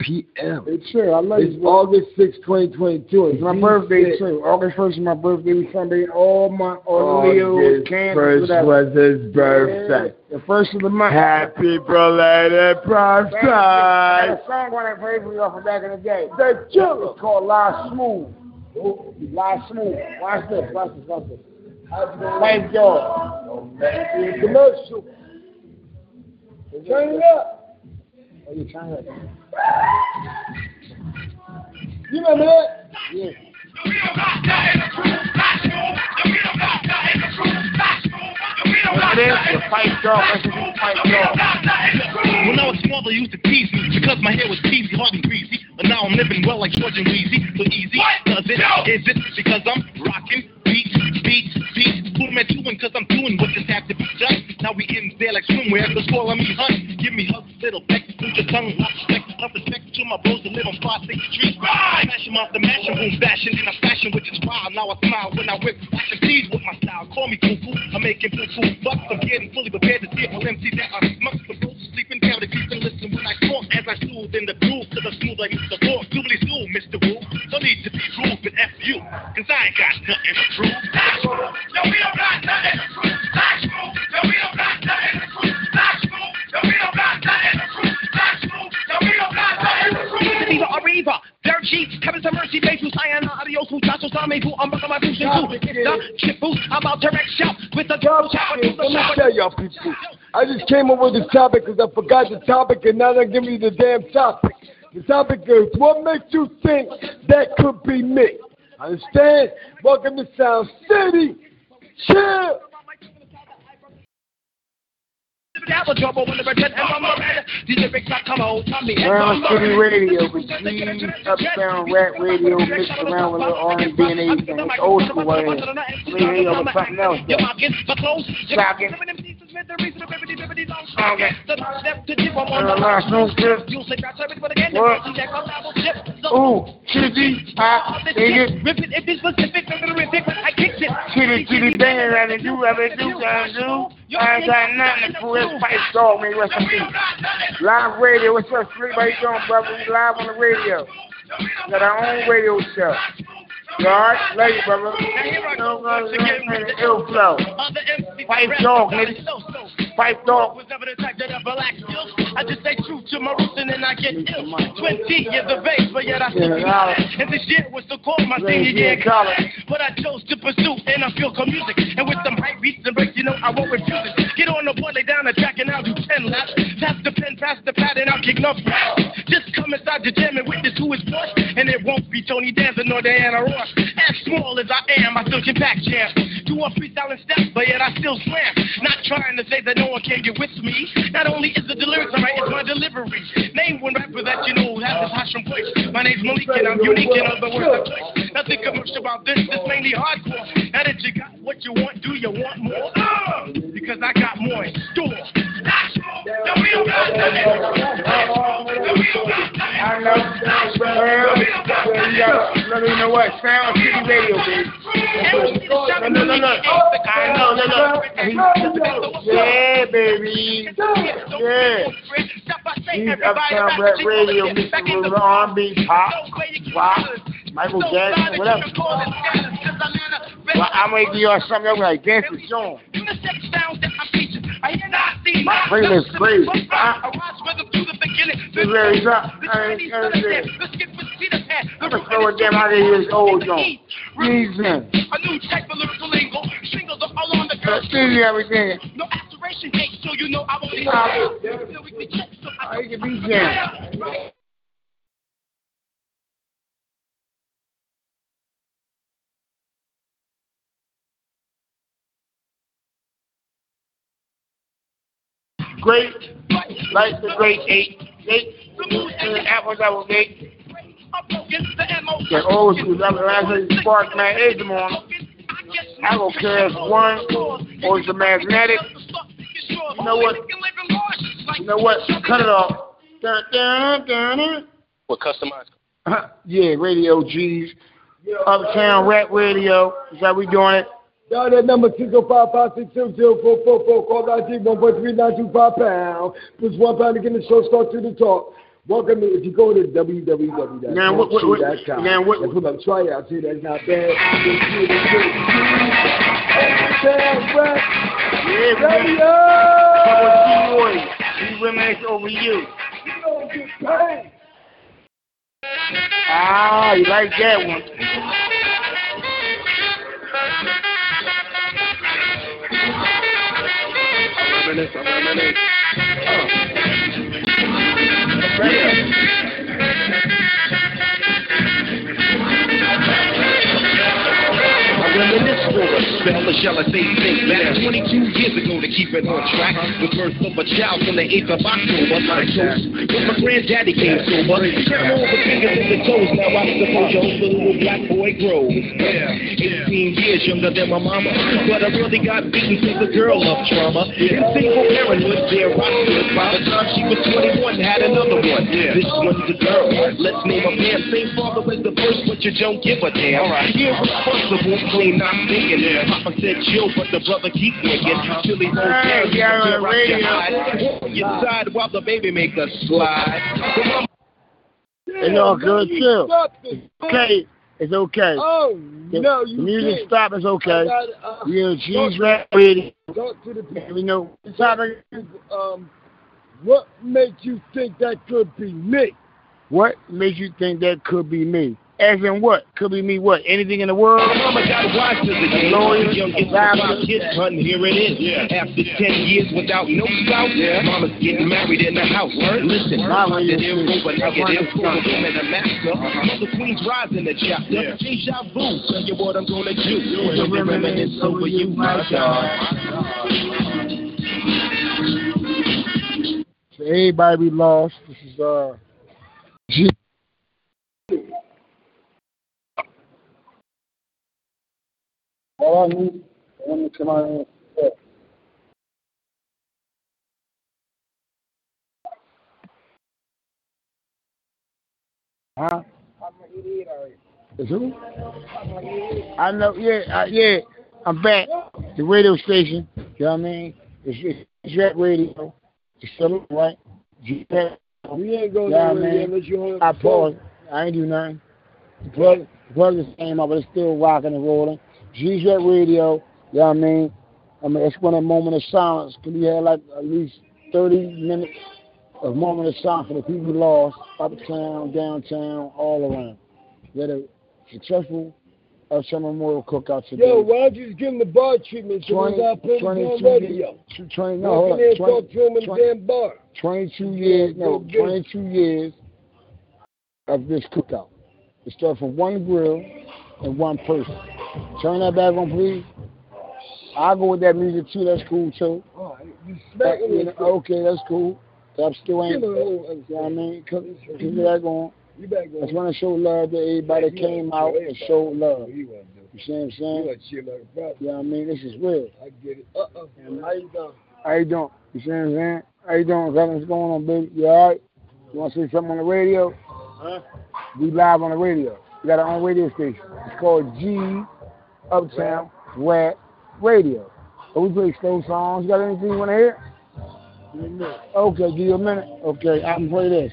p.m. It's true. I love It's you. August 6, 2022. It's my birthday too. August first is my birthday. We Sunday. All my all August first was his birthday. Yeah, the first of the month. Happy belated birthday. a song when I played for y'all from back in the day. The killer. It's called Lie Smooth. Lie Smooth. Watch this. Watch this. Watch this. Wife Dog. Commercial. Turn it up. Oh, you trying to? You remember that? Yeah. What it is? The Dog. Listen to the Fight Dog. When I was small, they used to tease me because my hair was peasy, hard and greasy. But now I'm living well like George and Weezy. So easy, does it? Is it because I'm rocking beats, beats, beats? Who am I doing? Cause I'm doing what just had to be done. Now we in there like swimwear, cause calling me hun. Give me hugs, little peck, put your tongue, rock, respect, up respect to my bros that live on 5 6 Street. Smash 'em off the mashing room, bashing in a fashion which is wild. Now I smile when I whip, I succeed with my style. Call me cuckoo, I'm making foo-foo bucks. I'm getting fully prepared to deal with MC that I smuck. The bros sleeping down, they keep and listen when I talk as I soothe in the groove to the smooth like Mr. Walk. Doobly need to be rude, but F you, cause I ain't got nothing to prove. Yo, we don't got nothing to prove. That's smooth. Yo, we don't got nothing to prove. That's smooth. Yo, we don't got nothing to prove. That's smooth. Yo, we don't got nothing to prove. Viva Arriva, uh, dirt sheets, Kevin some mercy, face who's high adios, who just was me, I'm my boots and two. The chip boost, I'm about to wreck shop with the girl shower Let me tell y'all people. I just came up with this topic because I forgot the topic and now they're giving me the damn topic. The topic is what makes you think that could be me? Understand? Welcome to Sound City. Chill. Apple trouble when the pretend and I'm red. The lyrics I come out on me. Sound City Radio, with G, Uptown Rap Radio, mixed around with a little R&B and everything. It's old school right here. We hear you with something else. Your though. pockets for clothes. Shocking. Ooh, chitty, hot, dig it. If it's specific, I'm gonna rip it. I kicked it. Chitty, chitty, bang, I done do, I done do, I done do. I ain't got nothing to prove. This Fight Dog, man, rest in peace. Live radio, what's up? How you doing, brother? We live on the radio. Got our own radio show. You alright? Love you, brother. You know, uh, uh, ill flow. Fight Dog, nigga. Fight Dog. Was never the type that ever lacked skills. I just stay true to my roots and then I get ill. 20 years of age, but yet I still Yeah. And this year was so called my senior year in college. But I chose to pursue and I feel come music. And with some hype beats and breaks, you know I won't refuse it. Get on the board, lay down the track and I'll do 10 laps. Pass the pen, pass the pad and I'll kick raps. Just come inside the jam and witness who is boss. And it won't be Tony Danza nor Diana Ross. As small as I am, I still can pack jam. Do a freestyle and step, but yet I still slam. Not trying to say that no one can get with me. Not only is the lyrics it's my delivery. Name one rapper that you know has this Hashim voice. My name's Malik and I'm unique in other words. Nothing commercial about this, This mainly hardcore. Now that you got what you want, do you want more? Because I got more in store. That's all. No, we don't got nothing. I know. Well, well, you gotta, let me know what? Sound City Radio, baby. No, no, no, no. I know, no, no. Yeah, baby. Yeah. He's Uptown Rap Radio, Mr. Little R&B, pop, rock, Michael Jackson, whatever. Well, I'm gonna give y'all something like dance with Sean. My playlist crazy. Huh? Ah. This very top. I ain't gonna say. I'm gonna throw it down out of his old joint. Easy. A new type of lyrical lingo. Shingles are all on the give you everything. No aspiration hate, so you know I won't leave. I oh, can be jammed. Great, like the great eight, eight, and apple double eight. That old school night spark eight in the. I don't care if one or it's a magnetic. You know what? You know what? Cut it off. Dun, dun, dun, dun. What customized? Uh-huh. yeah, Radio G's. Uptown Rap Radio. Is how we doing it. Y'all that number 605-562-0444. Call ID 1.3925 pound. Push one pound to get the show start to the talk. Welcome to, if you go to www.com. Now, what- what- what- now, what- and put up tryouts here, that's not bad. Yeah, Radio! Come on, G-Boy. We reminisce over you. Ah, you like that one. Reminisce, I reminisce. I reminisce a spell, or shall I say think back 22 years ago to keep it on track. The birth of a child on the 8th of October, my toast. When my granddaddy came sober, count all the fingers and the toes. Now I suppose your little black boy grows. 18 years younger than my mama, but I really got beaten since the girl of trauma. In single parenthood, there I stood. By the time she was 21, had another one. This one's a girl. Let's name her man. Same father as the first, but you don't give a damn. Irresponsible, claim not thinking. Papa said chill, but the brother keep. Till he won't you your radio. your side while the baby make slide. It's all good, too. Okay. It's okay. Oh, The- no, the you music can't. stop. It's okay. Uh, talk she's rap ready. Talk to the people. We know the topic. Um, what makes you think that could be me? What makes you think that could be me? As in what? Could be me what? Anything in the world? Mama got wise to the game. Lawyer, of kids, hun, here it is. After 10 years without no spouse, mama's getting married in the house. Listen, Mama, see. over negative, for the women a master. Mother Queen's rising the chapter. Deja vu, tell you what I'm gonna do. When you reminisce over you, my God. So everybody be lost. This is uh G All I need I want to come out here. and Huh? Is who? I know, yeah, uh, yeah. I'm back. The radio station, you know what I mean? It's, it's Jet Radio. It's still right. Jet. We ain't going Yeah, nowhere man. unless you hold I up the phone. paused. I ain't do nothing. The plug, the plug just came up, but it's still rocking and rolling. G-Jet Radio, you know what I mean? I mean, it's when a moment of silence. Can we have like at least 30 minutes of moment of silence for the people lost, uptown, downtown, all around. We had a successful Uptown Memorial Cookout today. Yo, why don't you just give him the bar treatment so we got put on 22 radio? years, 20, no, hold on, there and 20 talk to him in the 20 damn bar. 22 years, no, go get it. 22 years of this cookout. It started from one grill and one person. Turn that back on, please. I'll go with that music too. That's cool too. Oh, you smacking You know, okay, that's cool. I'm still ain't. Give him a You know what I mean? Keep that going. You back on. I just want to show love to everybody that came out and showed love. You want to do? You see what I'm saying? want like a. You what I mean? This is real. I get it. Uh-uh. How you doing? How you doing? You see what I'm saying? How you doing, brother? What's going on, baby? You all right? You want to say something on the radio? Huh? We live on the radio. We got our own radio station. It's called G Uptown Rap Radio. So we play slow songs. You got anything you want to hear? Give me a minute. Okay, give you a minute. Okay, I can play this.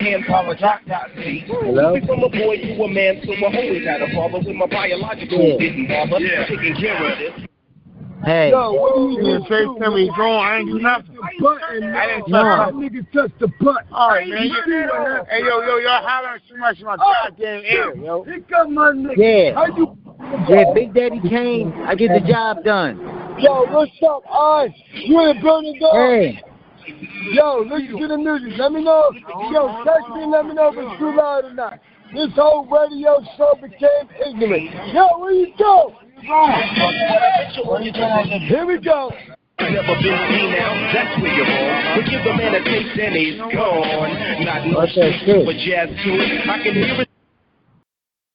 Hand power drop that beat. Hello? From a boy to a man, so I always had a father with my biological Yeah. didn't bother taking care of this. Hey. Yo, what do you You do? say to me, go on, I ain't do nothing. Button. I didn't no. touch That nigga touched the button. All right, man. You, hey, yo, yo, y'all hollering too much in my oh, goddamn ear, yo. Here come my nigga. Yeah. How you? Yeah, Big Daddy Kane, I get the job done. Yo, what's up, Oz? You in burning dog? Hey. Yo, listen to the music. Let me know. Yo, text me and let me know if it's too loud or not. This whole radio show became ignorant. Yo, where you go? Here we go. Never been seen now, that's where you're wrong. But give the man a taste and he's gone. Not no shit? but jazz to it. I can hear it.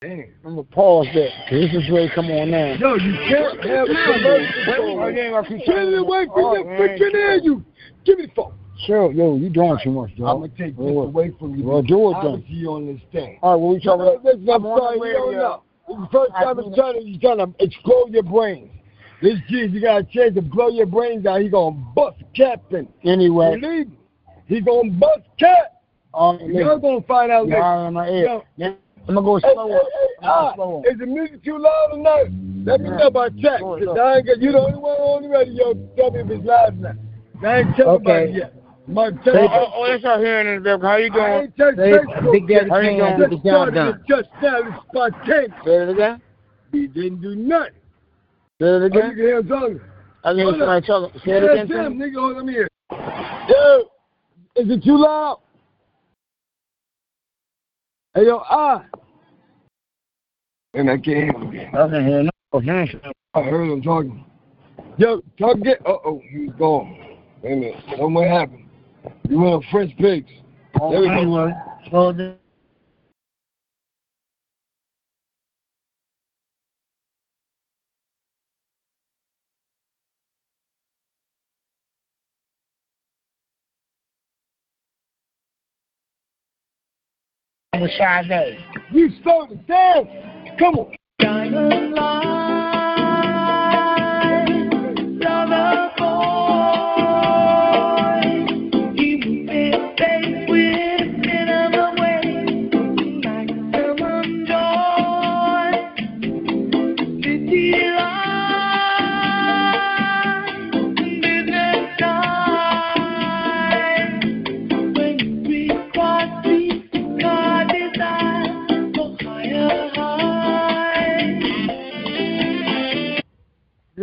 Dang. I'm gonna pause that, this is where it come on now. Yo, you can't have a commercial. you ain't gonna keep Get it away from your oh, freaking ear, you. Give me the phone. Sure, yo, you doing too much, dog. I'm gonna take this away from you. Well, do it Obviously, then. you understand. All right, what we talking about? Listen, I'm I'm sorry, the you don't know. First time I'm trying to, he's trying to explode your brains. This kid, you got a chance to blow your brains out. He gonna bust Captain. Anyway. Believe me. He gonna bust Cap. Um, You're gonna find out later. Y'all in my ear. Yo, Yeah, I'm gonna go Hey, slower. hey, hey, gonna ah, slower. is the music too loud tonight? Let me know about chat. Go, Cause. I ain't got, you the only one on the radio. Tell me if it's loud now. I ain't telling Okay. about it yet. My Say, oh, oh, that's out here in the How you I doing? ain't touched Say, Facebook. Big Daddy How you Kane doing? got the job done. it Just now, it's spontaneous. Say it again. He didn't do nothing. Say it Oh, you again. can hear him talking. I can hear Hold somebody talking. Say it again. Tim, Tim. nigga, hold on here. Yo, is it too loud? Hey, yo, ah. And I can't hear him again. I can hear no. Oh, hands. I heard him talking. Yo, talk again. Uh oh, he's gone. Wait a minute. Tell him what happened. You want on French pigs. Oh, There we go. anyway, slow. Sade. You started dance. Come on.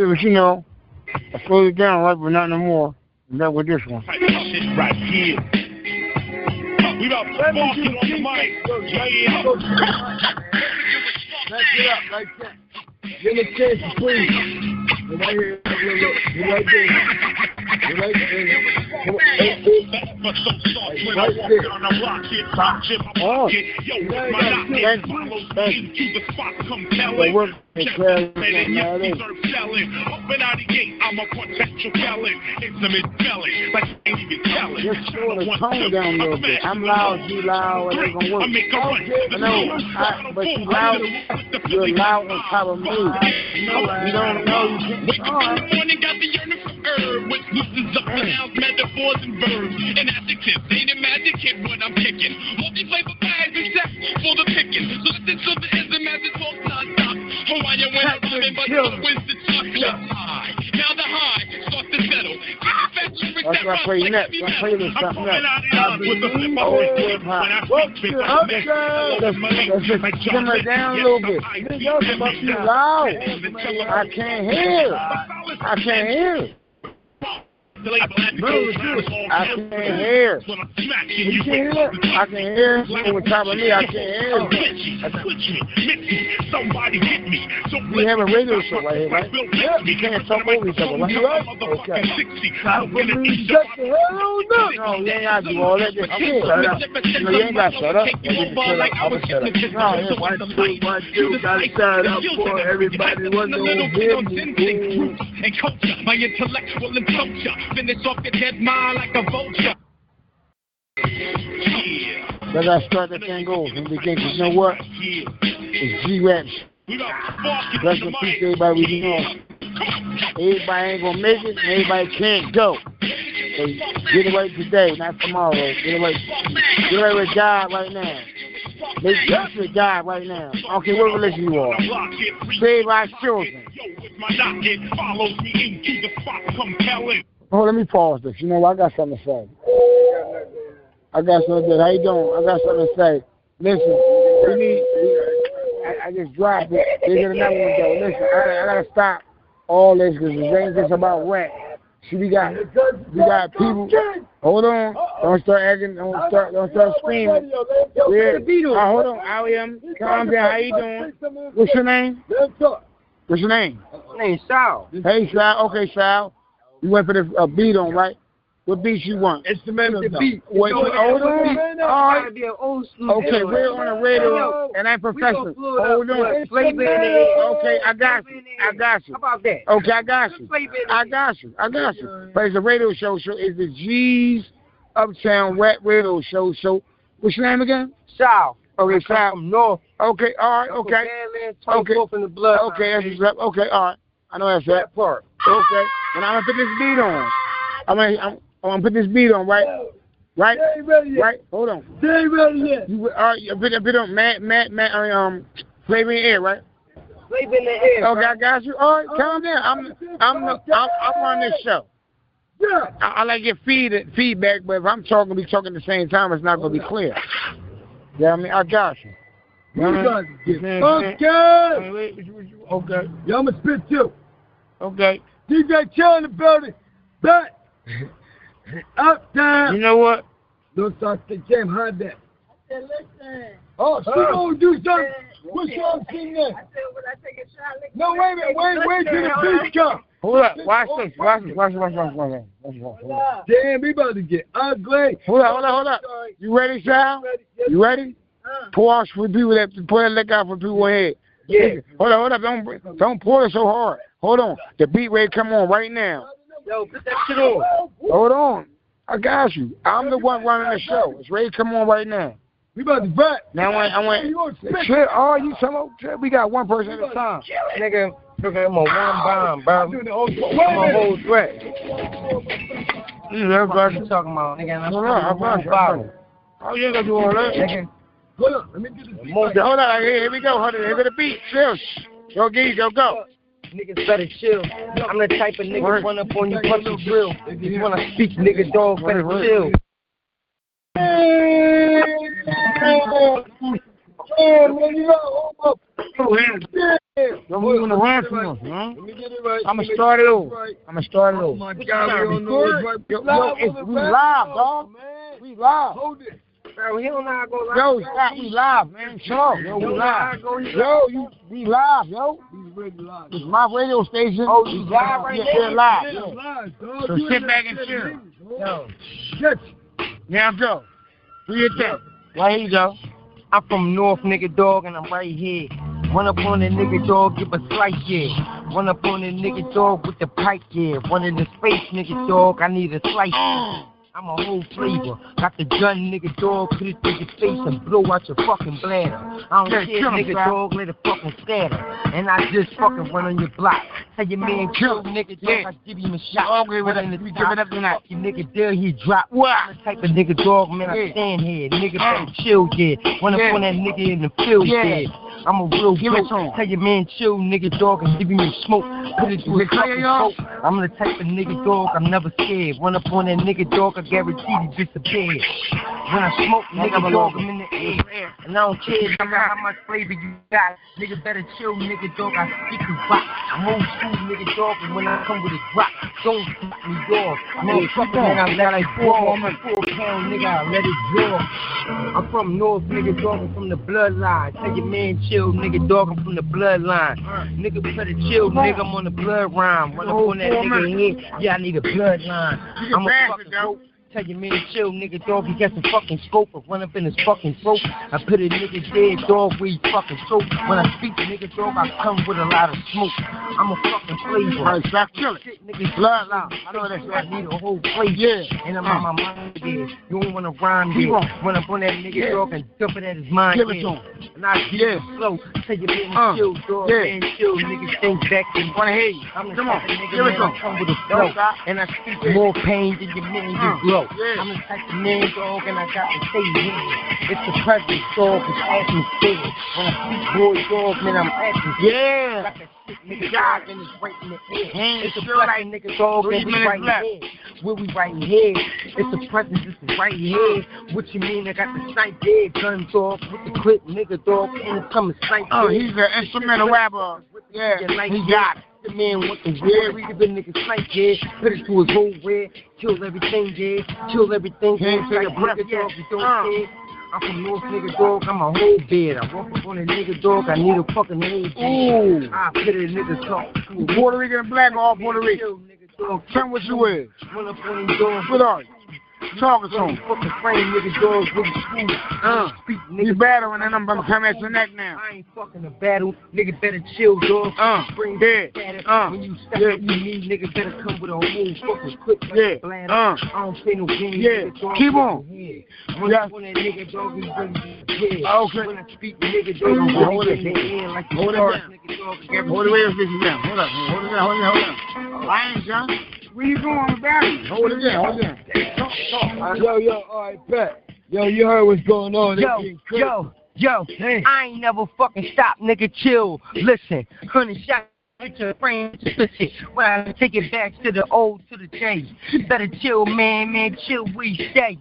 Yeah, but you know, I slowed it down, right, but not no more. And that with this one. Shit right here. We about walking on the mic. Yeah. Back it up like that. Give him a chance to breathe. You're right here. You're right there. You're right there. Oh. I'm loud, you loud, it ain't gonna work. I know. I, but you loud, you're loud on top of me. You don't know you Wake can. up metaphors, and verbs, and adjectives. Ain't a magic hit what I'm kicking. Multi-flavor bags and sets for the picking. So this is the ism as it talks non-stop. Hawaiian when I'm rhyming, but no wins the chocolate high. Now the high starts to settle. That's why I play next. I play this stuff next. Oh, hip hop. Let's, let's just simmer it down a little bit. Nigga, but you loud. I can't hear. I can't hear. I can't hear. You can hear? I can hear. Over top of me, I can't hear. Somebody get me. So We have a radio show right here, right? Yeah. You can't talk over each other, right? Okay. Shut hell up. No, you ain't gotta do all that. Just shit. No, you ain't shut up. You just shut up. I'm shut up. No, One, two, one, two, gotta shut up for everybody wanna hear me. And culture, my intellectual and culture. Finish off your dead mind like a vulture. Yeah. Let us start that thing over from the beginning. 'cause You know what? It's G-Raps. We got sparking Rest peace to everybody we know. Everybody ain't gonna make it, and everybody can't go. So get it right today, not tomorrow. Get it right. Get it right with God right now. Make peace with God right now. I don't care what religion you are. Save our children. My knock it follows me into the spot compelling. Oh, let me pause this. You know what? I got something to say. I got something to say. How you doing? I got something to say. Listen, we need. I, I just dropped it. They get another one though. Listen, I, I gotta stop all this because it ain't just about rap. See, we got we got people. Hold on. Don't start acting. Don't start. Don't start screaming. Yeah. Uh, hold on. I am. Calm down. How you doing? What's your name? What's your name? Hey, Sal. Hey, Sal. Okay, Sal. You went for the uh, beat on, right? What beat you want? Instrumental. The beat. Wait, wait, hold on. All right. be an old school. Okay, we're on the radio, and I'm professional. Hold on. Okay, I got you. I got you. How about that? Okay, I got you. I got you. I got you. But it's a radio show, so it's the G's Uptown Rap Radio Show. So, what's your name again? Sal. Okay, I come North. Okay, all right, okay. Okay. 24th in the blood. Okay, that's what's up. Okay, all right. I know that's that part. Okay. And I'm gonna put this beat on. I'm gonna I'm, I'm gonna put this beat on, right? Right? Right? Hold on. They ain't ready yet. You all right, you put, put on Matt Matt Matt I mean, um flavor in the air, right? Sleep in the air. Okay, I got you. All right, calm down. I'm I'm the, I'm I'm on this show. Yeah. I, I like your feed feedback, but if I'm talking, we talking at the same time, it's not gonna be clear. Yeah, I mean, I got you. You know what I mean? You know what I'm saying? I mean, you- what you- Okay. Yeah, I'm to spit too. Okay. DJ Chill in the building. Back. Up, down. You know what? Don't start the jam, hide that. I said, listen. Oh, she gonna do something. What's your thing there? I said, when I take a shot. No, wait a minute. Wait, wait till the beat come. Hold up. Watch this. Watch this. Watch this. Watch this. Watch this. Watch this. Damn, we about to get ugly. Hold up. Hold up. Hold up. You ready, Sal? You ready? Uh. Pour out for people that pour that liquor out for people ahead. Yeah. Hold up. Hold up. Don't don't pour it so hard. Hold on. The beat ready to come on right now. Yo, put that shit on. Hold on. I got you. I'm the one running the show. It's ready to come on right now. We about to back. Now I went. I went. Shit. Oh, you talking about? We got one person at a time. Nigga, look at him on one oh, bomb, bro. I'm a whole threat. Yeah, What you talking about, nigga? I'm Hold on, I got you, I got you. Oh, you ain't gonna do all that. Nigga. Hold on, let me get this beat. Hold on, here, here we go. Hold on, here go the beat. Chill. Go, Gee, go, go. Niggas better chill. I'm the type of nigga run up on you, punch you drill. If you wanna speak, nigga, dog, better chill. Yeah, man, you got Go ahead. Don't move in the run from us, huh? I'm gonna start it over. I'm gonna start it over. Oh my God, we don't know. Yo, yo, it's, we live, dog. We live. Hold it. Bro, he don't know how to go live. Yo, stop. We live, man. Chill out. Yo, we live. Yo, you, we live, yo. It's my radio station. Oh, you live right yeah, now? Yeah, live. Yeah, Yeah. live, dog. So You sit in back and chill. Yo, shit. Now go. Do your thing. Right here you go. I'm from North, nigga, dog, and I'm right here. Run up on the nigga, dog, give a slice, yeah. Run up on the nigga, dog, with the pipe, yeah. Run in the space, nigga, dog, I need a slice. I'm a whole flavor. Got the gun, nigga, dog, put it through your face and blow out your fucking bladder. I don't care, nigga, Sal. dog, let it fucking scatter. And I just fucking run on your block. Tell your man, kill, nigga, dog, Yeah. I give him a shot. With Put in that, the we give it up tonight. You nigga there, he drop. What? Type of nigga dog, man, I Yeah. stand here. Nigga better chill, yeah. Run up Yeah. on that nigga in the field, Yeah. yeah. I'm a real Give it to him. Tell your man chill, nigga dog, and give a smoke. Put it through Is his fucking throat. I'm the type of nigga dog, I'm never scared. Run up on that nigga dog, I guarantee he disappear. When I smoke, nigga dog, I'm in the air. And I don't care no matter how much flavor you got. Nigga better chill, nigga dog, I speak the rock. I'm old school, nigga dog, and when I come with a drop, don't stop me, dog. Motherfucker, man, I let it fall. I'm a four pound nigga, I let it draw. I'm from North, nigga dog, I'm from the bloodline. Tell your man chill, nigga dog, I'm from the bloodline. Nigga better chill, nigga, I'm on the blood rhyme. Run up on that nigga head, yeah, I need a bloodline. I'm a fucking. Tell your man to chill, nigga dog, he got some fucking scope. I run up in his fucking throat. I put a nigga dead dog where he fucking choke. When I speak to nigga dog, I come with a lot of smoke. I'm a fucking flavor. Right, stop killing. Shit, nigga, Bloodline. I know that's right. I need a whole plate. Yeah. And I'm on my mind. You don't wanna rhyme on. Run up on that nigga Yeah. dog and dump it at his mind. Give it to him. And I Yeah. it slow. Tell your man Uh, chill, dog. yeah. Man, chill, nigga. Think back and Wanna hear you? I'm the Come on. nigga, Give it man, to I him. come with a flow. And I speak more pain than your man Uh, yeah. I'm the type of man, dog, and I got to stay here. It's the presence, dog, it's atmosphere. When I speak boy, dog, man, I'm acting. Yeah. Got that nigga, dog, and it's right in the air. Ain't It's a sure blessing, nigga, dog, and we right left. here. Where we right here. It's a presence, it's right here. What you mean? I got the snipe dead, gun dog, with the clip, nigga, dog, and it's coming snipe Oh, he's an instrumental rapper. Yeah, Yeah, like he got it. The man with the weird, we the nigga snipe, yeah. Put it through his whole red, kill everything, yeah. Kill everything, yeah. take a breath dog, you don't Uh. care. I'm from North nigga dog, I'm a whole bed. I walk up on a nigga dog, I need a fucking head. Ooh. I put a in nigga talk. Puerto Rican and black, all Puerto Rican. Tell what you is. Run up on dog. What are you? Talking to him. Fucking frame nigga dog with the school. Uh, Speak you nigga. battling and I'm gonna come at your neck now. I ain't fucking a battle. Nigga better chill, dog. Uh, Bring yeah, status. uh, when you step yeah. you need nigga better come with a whole fucking quick like Yeah, bladder. uh, I don't play no games. yeah. nigga. Keep on. Yeah. Run Yeah. on that nigga, dog. We really yeah. Okay. When I speak, nigga, dog, I'm Hold really it. get their hand like the Hold it stars, down. nigga, dog. Hold it down, fix it down. Hold up, hold it down, hold it down, hold it down. I ain't John. Where you going Barry? Hold it down, hold it. Talk, talk. Yo, yo, all right, Pat. Yo, you heard what's going on. Yo, yo, yo, I ain't never fucking stop, nigga. Chill. Listen, hundred shot to the frame, listen. When I take it back to the old, to the J. Better chill, man, man, chill. We stay.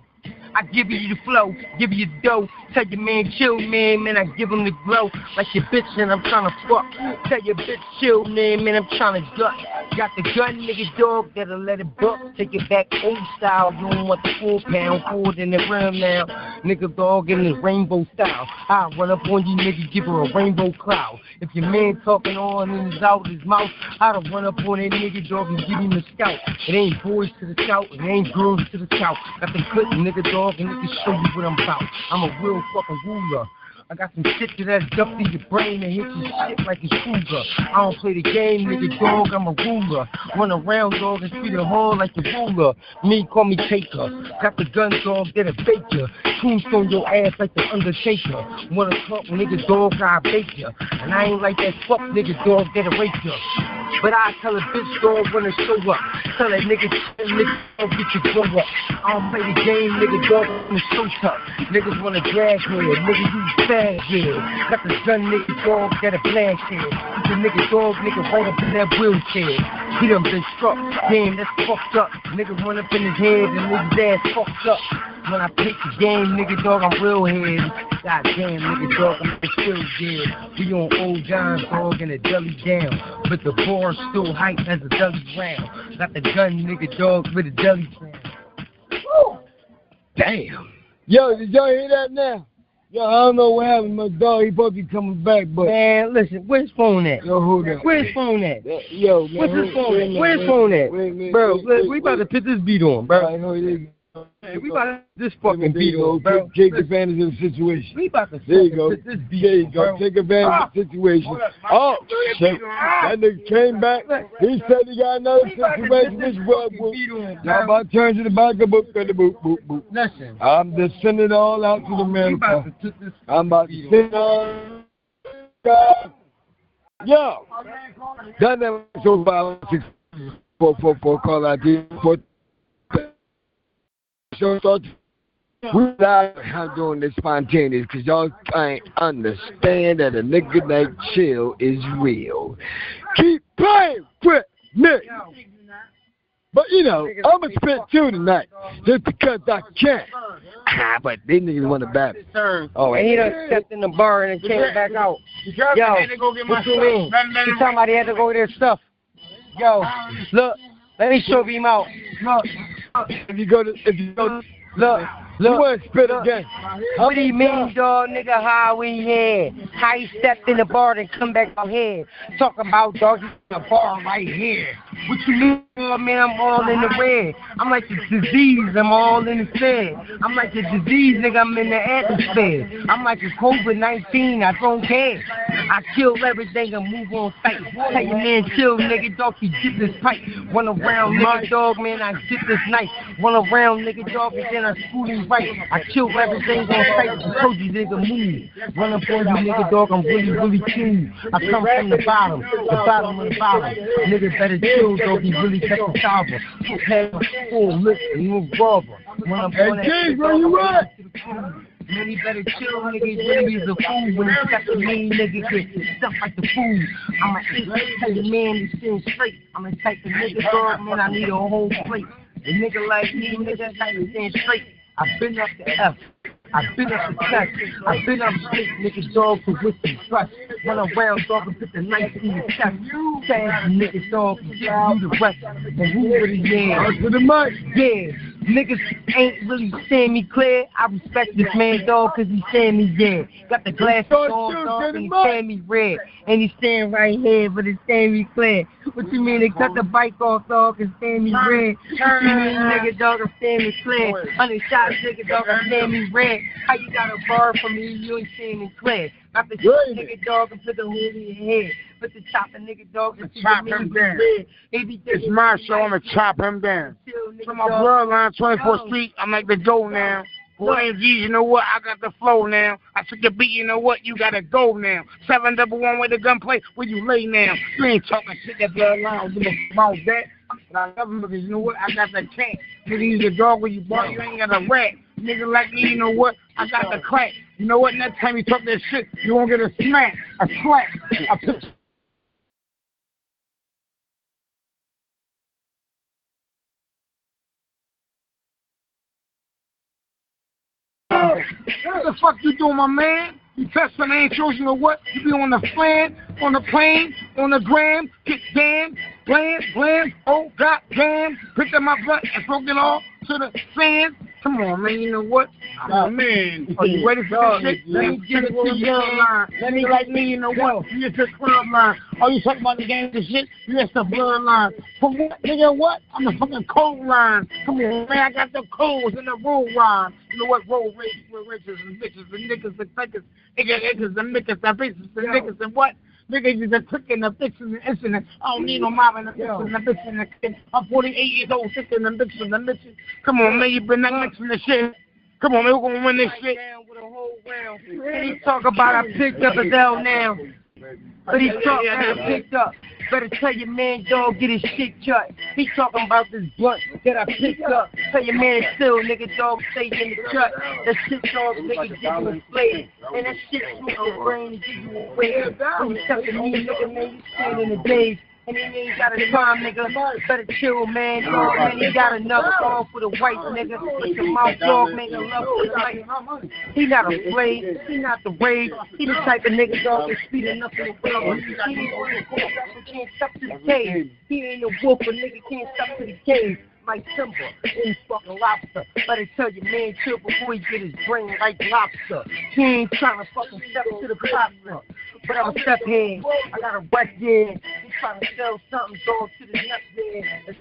I give you the flow, give you the dough. Tell your man chill, man, man. I give him the glow like your bitch and I'm trying to fuck. Tell your bitch chill, man, man. I'm trying to duck. Got the gun, nigga, dog, that'll let it buck. Take it back old style. You don't want the four pound forward in the rim now. Nigga, dog, in the rainbow style. I run up on you, nigga, give her a rainbow cloud. If your man talking on and he's out his mouth, I'd run up on that nigga, dog, and give him a scout. It ain't boys to the scout, it ain't girls to the south. Got them good nigga, dog, and nigga show you what I'm about. I'm a real fucking ruler. I got some shit to that dump in your brain and hit your shit like a cougar. I don't play the game, nigga, dog, I'm a ruler. Run around, dog, and treat the hard like a ruler. Me, call me Taker. Got the gun, dog, that'll bake ya. Tombstone your ass like the Undertaker. Wanna talk, nigga, dog, I bake ya. And I ain't like that fuck nigga, dog, that'll rape ya. But I tell a bitch, dog, when to show up. Tell that nigga, nigga, dog, get your grow up. I don't play the game, nigga, dog, I'm a show tough. Niggas wanna drag me, nigga, you bad, yeah. Got the gun, nigga, dog, that a blast here. The nigga, dog, nigga, right up in that wheelchair. He done been struck, damn, that's fucked up. Nigga run up in his head and nigga's ass fucked up. When I pick the game, nigga, dog, I'm real head. God damn, nigga, dog, I'm still dead. We on old John, dog, and a deli down. But the bar's still hype as a deli round. Got the gun, nigga, dog, with a deli round. Damn. Yo, did y'all hear that now? Yo, I don't know what happened. My dog, he supposed to be coming back, but Man, listen, where's phone at? yo, hold on. Where's phone at? Yo, man, Where's his phone at? Where's phone at? wait a minute, Bro, wait- we about to put this beat on, bro. I know it is. Hey, we about to this fucking beat on, Take- bro. Take advantage of the situation. We about to There you go. this beat There you go. bro. Take advantage of the ah. situation. Oh, shit. That nigga came ah. back. He said he got another situation. Which was, about to turn to the back of book, boop, boop, boop, boop. Listen, I'm just sending it all out to the we man. to put this I'm about to send it all. Yo, that never so six four four four call ID four. So start. We not how doing this spontaneous because y'all can't understand that a nigga like chill is real. Keep playing with me. But you know, I'ma spit two tonight just because I can. Ah, but these niggas want to bat. Oh, and he done stepped in the bar and then came back out. Yo, what you mean? He talking about he had to go get his stuff. Yo, look, let me show him out. Look, if you go to, if you go, to, uh, look, you to spit again? What do you mean, dog, nigga, how we here? How you stepped in the bar and come back out here? Talk about, dog, the bar right here. What you mean, dog, man, I'm all in the red. I'm like the disease, I'm all in the fed. I'm like the disease, nigga, I'm in the atmosphere. I'm like a COVID-19, I don't care. I kill everything and move on sight. Tell your man, chill, nigga, dog, he dip this pipe. Run around, nigga, dog, man, I dip this knife. Run around, nigga, dog, and then I school right. I kill everything on sight. I told you, nigga, move. Run up on you, nigga, dog, I'm really, really cool. I come from the bottom, the bottom of the bottom. Nigga better chill, dog, he really take the solver. Have full lip and move rubber. When I'm Hey, on that King, shit, where you at? Man, he better chill, nigga. He really is a fool. When he step to me, nigga, get stuff like the fool. I'm a tell the man to stand straight. I'm the type of nigga, dog, man, I need a whole plate. A nigga like me, nigga, type to stand straight. I've been up the F. I've been up the test. I've been up straight, nigga, dog, to with some trust. Run around, dog, and put the knife in your chest. Fast, nigga, dog, you the rest. And who would it, yeah. To the mic. Yeah. Niggas ain't really seeing me clear. I respect this man, dog, cause he seeing me dead. Got the glasses on, dog, and he seeing me red. And he staying right here, but it's seeing me clear. What you mean they cut the bike off, dog, and seeing me red? What you mean, nigga, dog, I'm seeing me clear? Hundred shots, nigga, dog, I'm seeing me red. How you got a bar for me, you ain't seeing me clear? Got the shit, nigga, dog, and put the hood in your head. Put the chopper, nigga, dog, and Chop him down. It's my show. I'm gonna chop him down. From my bloodline, 24th Street. I'm like the go now. Boy, you know what? I got the flow now. I took the beat. You know what? You gotta go now. Seven double one with the gunplay. Where you lay now? You ain't talking shit that bloodline. A about that. But I love him because you know what? I got the cat. Nigga, he's a dog when you bark. You ain't got a rat. Nigga like me, you know what? I got the crack. You know what? Next time you talk that shit, you won't get a smack, a slap, a piss. What the fuck you doing, my man? You testing angels, you know what? You be on the fan, on the plane, on the gram, get damn, bland, bland, oh god damn, picked up my butt and broke it off to the fans. Come on, man, you know what? Oh, man. <laughs> Are you ready for this shit? Let me get it to line. Let me like me, you know what? You at the club line. Oh, you talking about the game and shit? You at the bloodline. For what? Nigga, what? I'm the fucking cold line. Come on, man, I got the codes and the roll rhyme. You know what? Roll race with riches and bitches and niggas and fuckers. Niggas, niggas and niggas and bitches and niggas and what? Niggas just a clicking the bitches and incident. I don't need no mom and the bitches and the bitches and the kid. I'm 48 years old, sick in the bitches and the bitches. Come on, man, you been that mixing the shit. Come on, man, we're gonna win this shit. He talk about I picked up a L now. But he talk about I picked up. Better tell your man, dog, get his shit cut. He talking about this blunt that I picked up. Tell your man it's still, nigga, dog, stay in the cut. That shit, dog, nigga, get you inflated. And that shit smoke your brain and give you a weight. When you talk to me, nigga, man, you stand in the days. And he ain't got a time, nigga. Better chill, man. Dog, man, he got enough song for the white nigga. It's a mouth dog, making love for the night. He not afraid. He not the rage. He the type of nigga, dog, that's speeding up in the world. He ain't ain't a wolf, a nigga can't stop to the cave. Like timber, and fucking lobster. Better tell your man chill before he get his brain like lobster. He ain't trying to fucking step to the pasta. But I'm a step head. I got a wet head. He trying to sell something, go to the next man.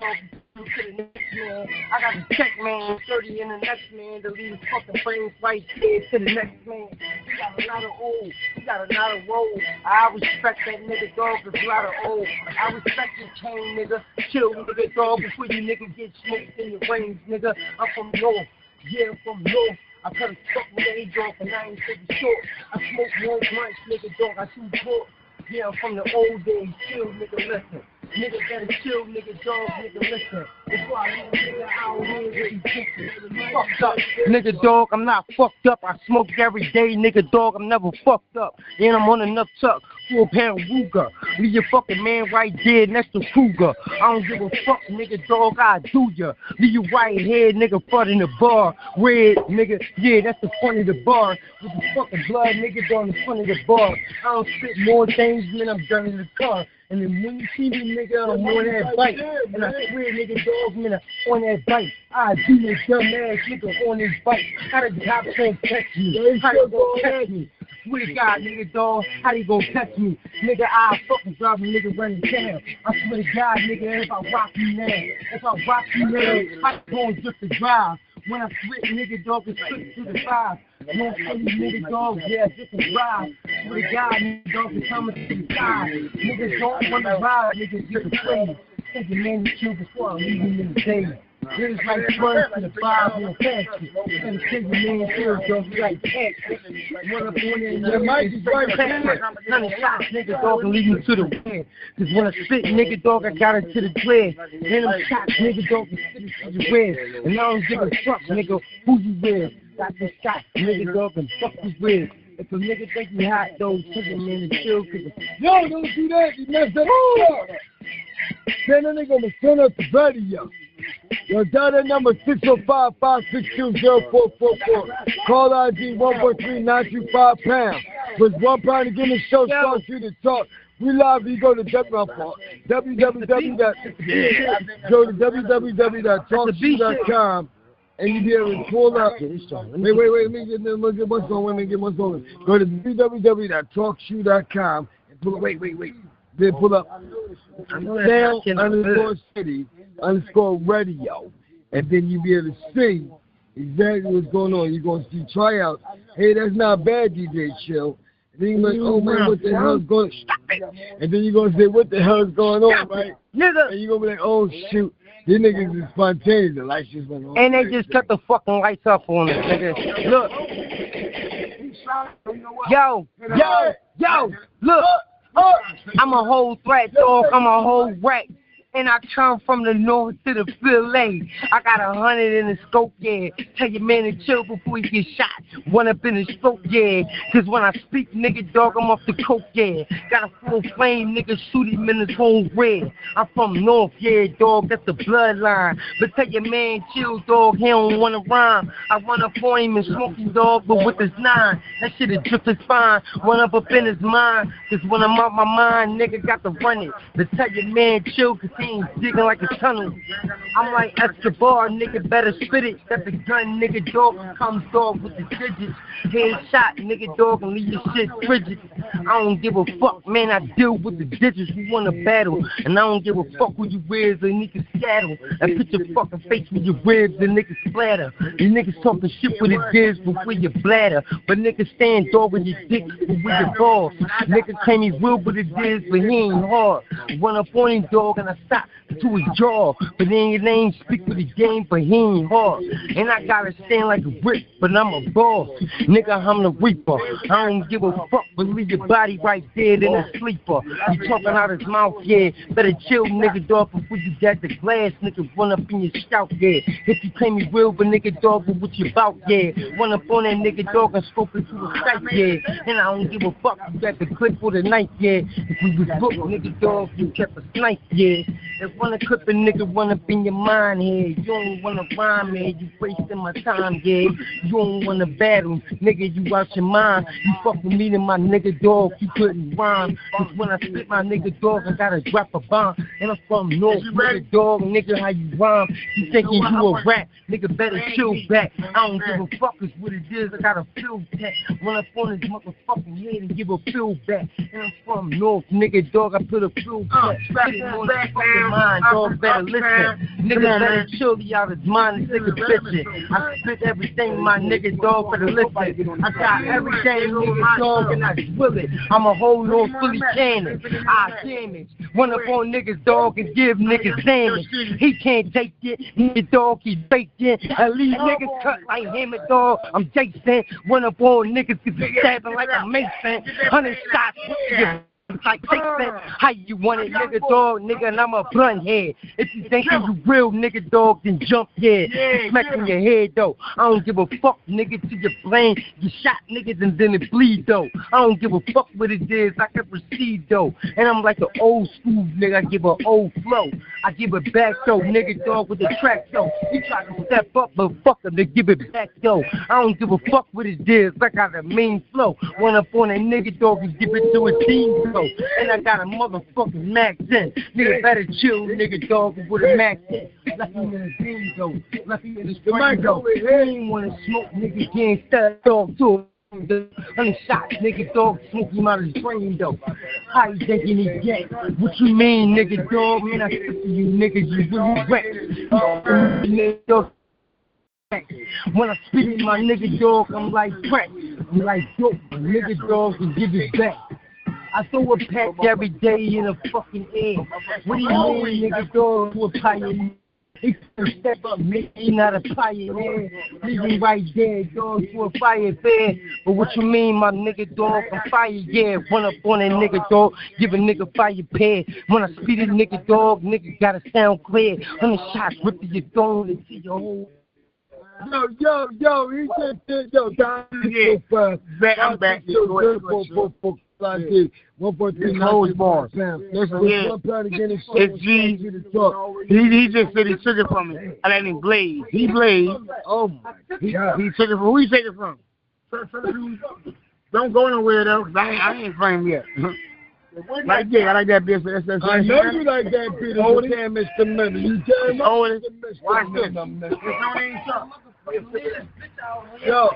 To the next man. I got a check man, 30 in the next man to leave fucking brains right there to the next man. You got a lot of old, you got a lot of roll. I respect that nigga dog, cause a lot of old. I respect your chain, nigga. Chill, nigga dog, before you nigga get smoked in your brains, nigga. I'm from North, yeah, I'm from North. I a fuck with off and I ain't taking short. I smoke blunts, nigga dog, I shoot pork. Yeah, I'm from the old days, chill, nigga, listen. Nigga better chill, nigga, dog, nigga, listen. Before I leave nigga with these bitches. Fucked up. Nigga, dog, I'm not fucked up. I smoke every day, nigga, dog, I'm never fucked up. And I'm on enough tuck. Full pound Ruger. Leave your fucking man right there next to Kruger. I don't give a fuck, nigga, dog, I do ya. Leave your right head, nigga, front in the bar. Red, nigga, yeah, that's the front of the bar. With the fucking blood, nigga, down the front of the bar. I don't spit more things than I'm driving the car. And then when you see me, nigga, I'm on that bike. And I swear, nigga, dog, man, I'm on that bike. I do this dumb ass nigga on this bike. How the cops gonna catch me? How they gonna catch me? Swear to God, nigga, dog, how they gonna catch me? Nigga, I fucking drive a nigga running down. I swear to God, nigga, if I rock you now, if I rock you now, I going just to drive. When I switch, nigga, dog, it's quick to the five. No silly nigga, dog, yeah, just a drive. Swear to God, nigga, dog, it's coming to the side. Niggas don't want to ride, niggas get afraid. Think your man to chill before I leave him in the day. Niggas like first to the five on the casket. And your man chill, dog, you like casket. Run up on it and your mic is right casket. None of shots, nigga, dog, and leave you to the wind. Cause when I spit, nigga, dog, I got it to the dread. Then them shots, nigga, dog, and spit it to the red. And I don't give a fuck, nigga, who you with. Got the shot, nigga, dog, and fuck you with. If a nigga think you hot, though, take him in and chill, cause Yo, don't do that. You messed that up. Then the nigga was turn up the. Yo, dial that number 605-562-0444. Call ID 143-925 pound. With one pound to get the show starts you to talk. We live, you go to Death Row Park. www. Go to www.talkshoe.com and you be able to pull up. Wait, wait, wait. Let me get, let me get what's going. Let me get what's going. Go to www.talkshoe.com and pull. Up. Wait, wait, wait. Then pull up Sound underscore city underscore radio, and then you be able to see exactly what's going on. You're gonna see tryouts. Hey, that's not bad, DJ Chill. And then you're like, oh man, what the hell's going? Stop it. And then you're gonna say, what the hell's going on, right? Nigga. And you're gonna be like, oh shoot, these niggas is spontaneous. The lights just went on. And they just cut the fucking lights up on us, nigga. Look. Yo, yo, yo, look. I'm a whole threat, dog. I'm a whole wreck. And I come from the north to the Philly. I got a hundred in the scope, yeah. Tell your man to chill before he get shot. One up in the scope, yeah. Cause when I speak, nigga, dog, I'm off the coke, yeah. Got a full flame, nigga, shoot him in his whole red. I'm from north, yeah, dog, that's the bloodline. But tell your man, chill, dog, he don't wanna rhyme. I run up on him and smoke him, dog, but with his nine. That shit is drip his spine. Run up up in his mind. Cause when I'm out my mind, nigga, got to run it. But tell your man, chill, cause he digging like a tunnel. I'm like Escobar, nigga, better spit it. Got the gun, nigga, dog, comes dog with the digits. Headshot, nigga, dog, and leave your shit frigid. I don't give a fuck, man, I deal with the digits. We want to battle. And I don't give a fuck who you wears or niggas scatter. And put your fucking face with your ribs and niggas splatter. You niggas talking shit with it is before your bladder. But niggas stand dog with your dick with your balls. Niggas claim he will, but it is, but he ain't hard. Run up on him, dog, and I stop casa to his jaw. But then your name speak for the game, but he ain't hard. And I gotta stand like a brick, but I'm a boss. Nigga, I'm the reaper. I don't give a fuck, but leave your body right dead in a sleeper. You talking out his mouth, yeah. Better chill, nigga, dog, before you got the glass, nigga, run up in your shout, yeah. If you claim you real, but nigga, dog, but what you about, yeah. Run up on that nigga, dog, and scope into a sight, yeah. And I don't give a fuck, you got the clip for the night, yeah. If we was booked, nigga, dog, you kept a snipe, yeah. If wanna clip a nigga, run up in your mind, here. You don't wanna rhyme, man, you wasting my time, yeah. You don't wanna battle, nigga, you out your mind. You fuck with me and my nigga, dog, you couldn't rhyme. Cause when I spit my nigga, dog, I gotta drop a bomb. And I'm from North, nigga, dog, nigga, how you rhyme. You thinking you a rap, nigga, better chill back. I don't give a fuck is what it is, I got a feel back. Run up on his motherfucking head and give a feel back. And I'm from North, nigga, dog, I put a feel back. Nigga on his fucking mind, dog, better listen. Nigga better chill you out his mind and nigga bitchin'. I spit everything, my nigga, dog, better listen. I got everything, nigga, dog, and I spill it. I'm a whole North Philly cannon. I damage. One up on niggas, dog, and give niggas damage. He can't take it, nigga, dog, he baked in. At least niggas cut like him, and dog. I'm Jason. One up on niggas, cause he stabbing like a mason. Hundred shots. Like take that, ah. how you want it, nigga dog, nigga, and I'm a blunt head. If you think you real, nigga dog, then jump yeah. yeah Smack in your head though. I don't give a fuck, nigga, to your brain. You shot niggas and then it bleed though. I don't give a fuck what it is. I can proceed though, and I'm like an old school nigga. I give a old flow. I give it back though, nigga dog with the track though. You try to step up, but fuck him to give it back though. I don't give a fuck what it is. I got a mean flow. Run up on a nigga dog and give it to a team though. And I got a motherfucking Mac 10. Nigga better chill, nigga dog with a Mac 10. Lucky in the green though. Lucky in the spring though. He ain't wanna smoke, nigga can't start dog to it. Hundred shots, nigga dog, smoke him out of his brain though. How you thinking he get? What you mean, nigga dog? Man, I spit to you niggas, you really. Nigga dog. When I spit in my nigga dog, I'm like crack. I'm like dope, nigga dog can give it back. I throw a pack every day in a fucking air. What do you mean, nigga, dog, to a pioneer? Step up, me, he not a pioneer. Leave me right there, dog, to a fire fair. But what you mean, my nigga, dog, I'm fire, yeah. Run up on a nigga, dog, give a nigga fire pair. When I speed a nigga, dog, nigga gotta sound clear. Hundred shots ripping your dome into your whole Yo, yo, yo, he just did, yo, Don, Yeah. fast. Back, I'm back. So Go ahead, good go for, ahead. for, for. One point three It's bars. Let's Yeah. one pound again and It's G. He, he just said he took it from me. I let him blaze. He blazed. Oh my oh He, God. he took it from who he take it from? Don't go nowhere though, 'cause I ain't, I ain't framed yet. <laughs> Right there, I like that bitch. That's, that's, I know you like that bitch. It. can't the minute. You Hold it. miss Watch this. It's on the Yo,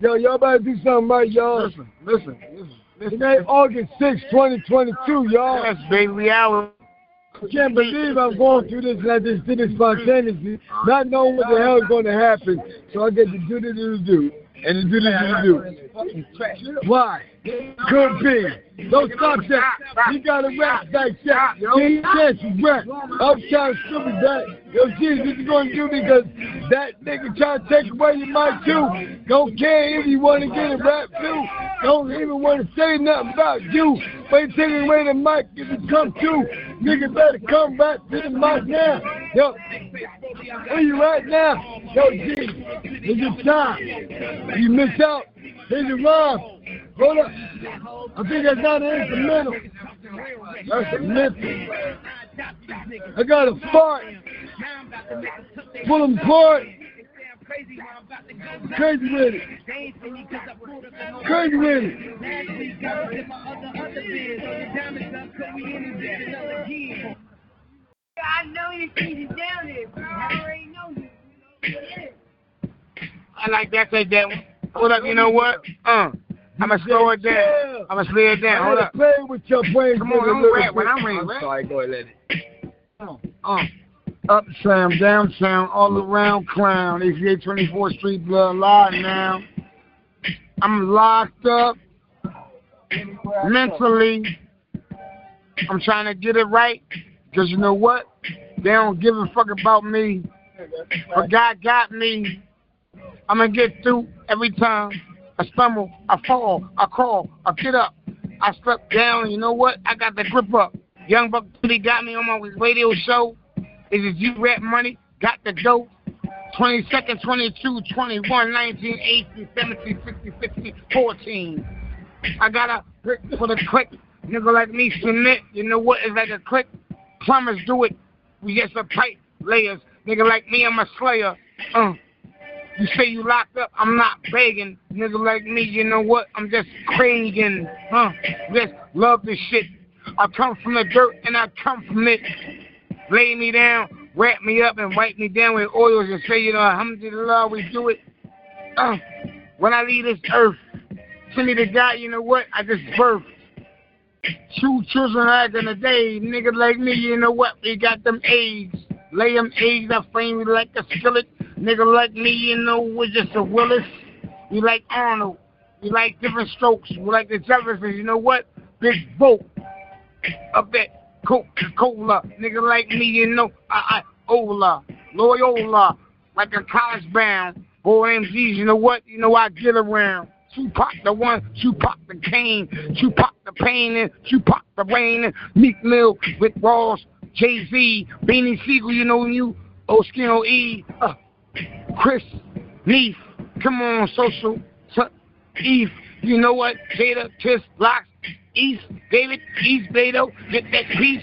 yo, y'all better do something right, y'all. Listen, listen, listen. Today, August 6, 2022, y'all. Yes, baby, out. I can't believe I'm going through this and I just did it spontaneously, not knowing what the hell is going to happen. So I get to do this to do and to do this to do. Why? Could be. Don't stop that. You got to rap like that. King Chance rap. Uptown stupid that. Yo, geez, what you to do because that nigga try to take away your mic too. Don't care if you want to get a rap too. Don't even want to say nothing about you. But you taking away the mic if you come too. Nigga better come back to the mic now. Yo, where you at now? Yo, G, it's your time. You miss out. Here's your rhyme. Hold up. I think that's not an instrumental. That's a mental. I got a fart. Pull them apart. Crazy with it. Crazy with it. I know you see you down there, bro. I already know you. I like that. Take that one. Hold up. You know what? Uh, I'ma slow it down. I'ma slow it down. Hold up. play with your brain. Come on, nigga, I'm rap when. I'm ready. sorry, go ahead, let it. Uh, uptown, downtown, all around clown. 88 24th Street, blood live now. I'm locked up mentally. I'm trying to get it right. Because you know what? They don't give a fuck about me. But God got me. I'm to get through every time. I stumble, I fall, I crawl, I get up. I step down, you know what? I got the grip up. Young Buck Billy got me on my radio show. Is it you rap money? Got the dope. 22nd, 22, 21, 19, 18, 17, 16, 15, 14. I got a for the click. Nigga like me submit. You know what? It's like a click. Plumbers do it. We just a pipe layers. Nigga like me, I'm a slayer. Uh. You say you locked up, I'm not begging. Nigga like me, you know what? I'm just craving. Huh? Just love this shit. I come from the dirt and I come from it. Lay me down, wrap me up and wipe me down with oils and say, you know, alhamdulillah, we do it. Uh, when I leave this earth, send me to God, you know what? I just birthed. Two children back in the day, nigga like me, you know what? We got them eggs. Lay them eggs, I frame me like a skillet. Nigga like me, you know, we're just a Willis. We like Arnold. We like different strokes. We like the Jeffersons. You know what? Big boat. Up that Coca-Cola. Nigga like me, you know, I, I Ola. Loyola. Like a college bound. Boy, MGs, you know what? You know I get around. Tupac the one, Tupac the cane, Tupac the pain, and Tupac the rain, and Meek Mill with Ross, Jay Z, Beanie Sigel, you know you, Oskino E, uh, Chris, Neef, come on, social, so, Eve, you know what? Jada, Kiss, Locks, East, David, East, Beto, get that piece.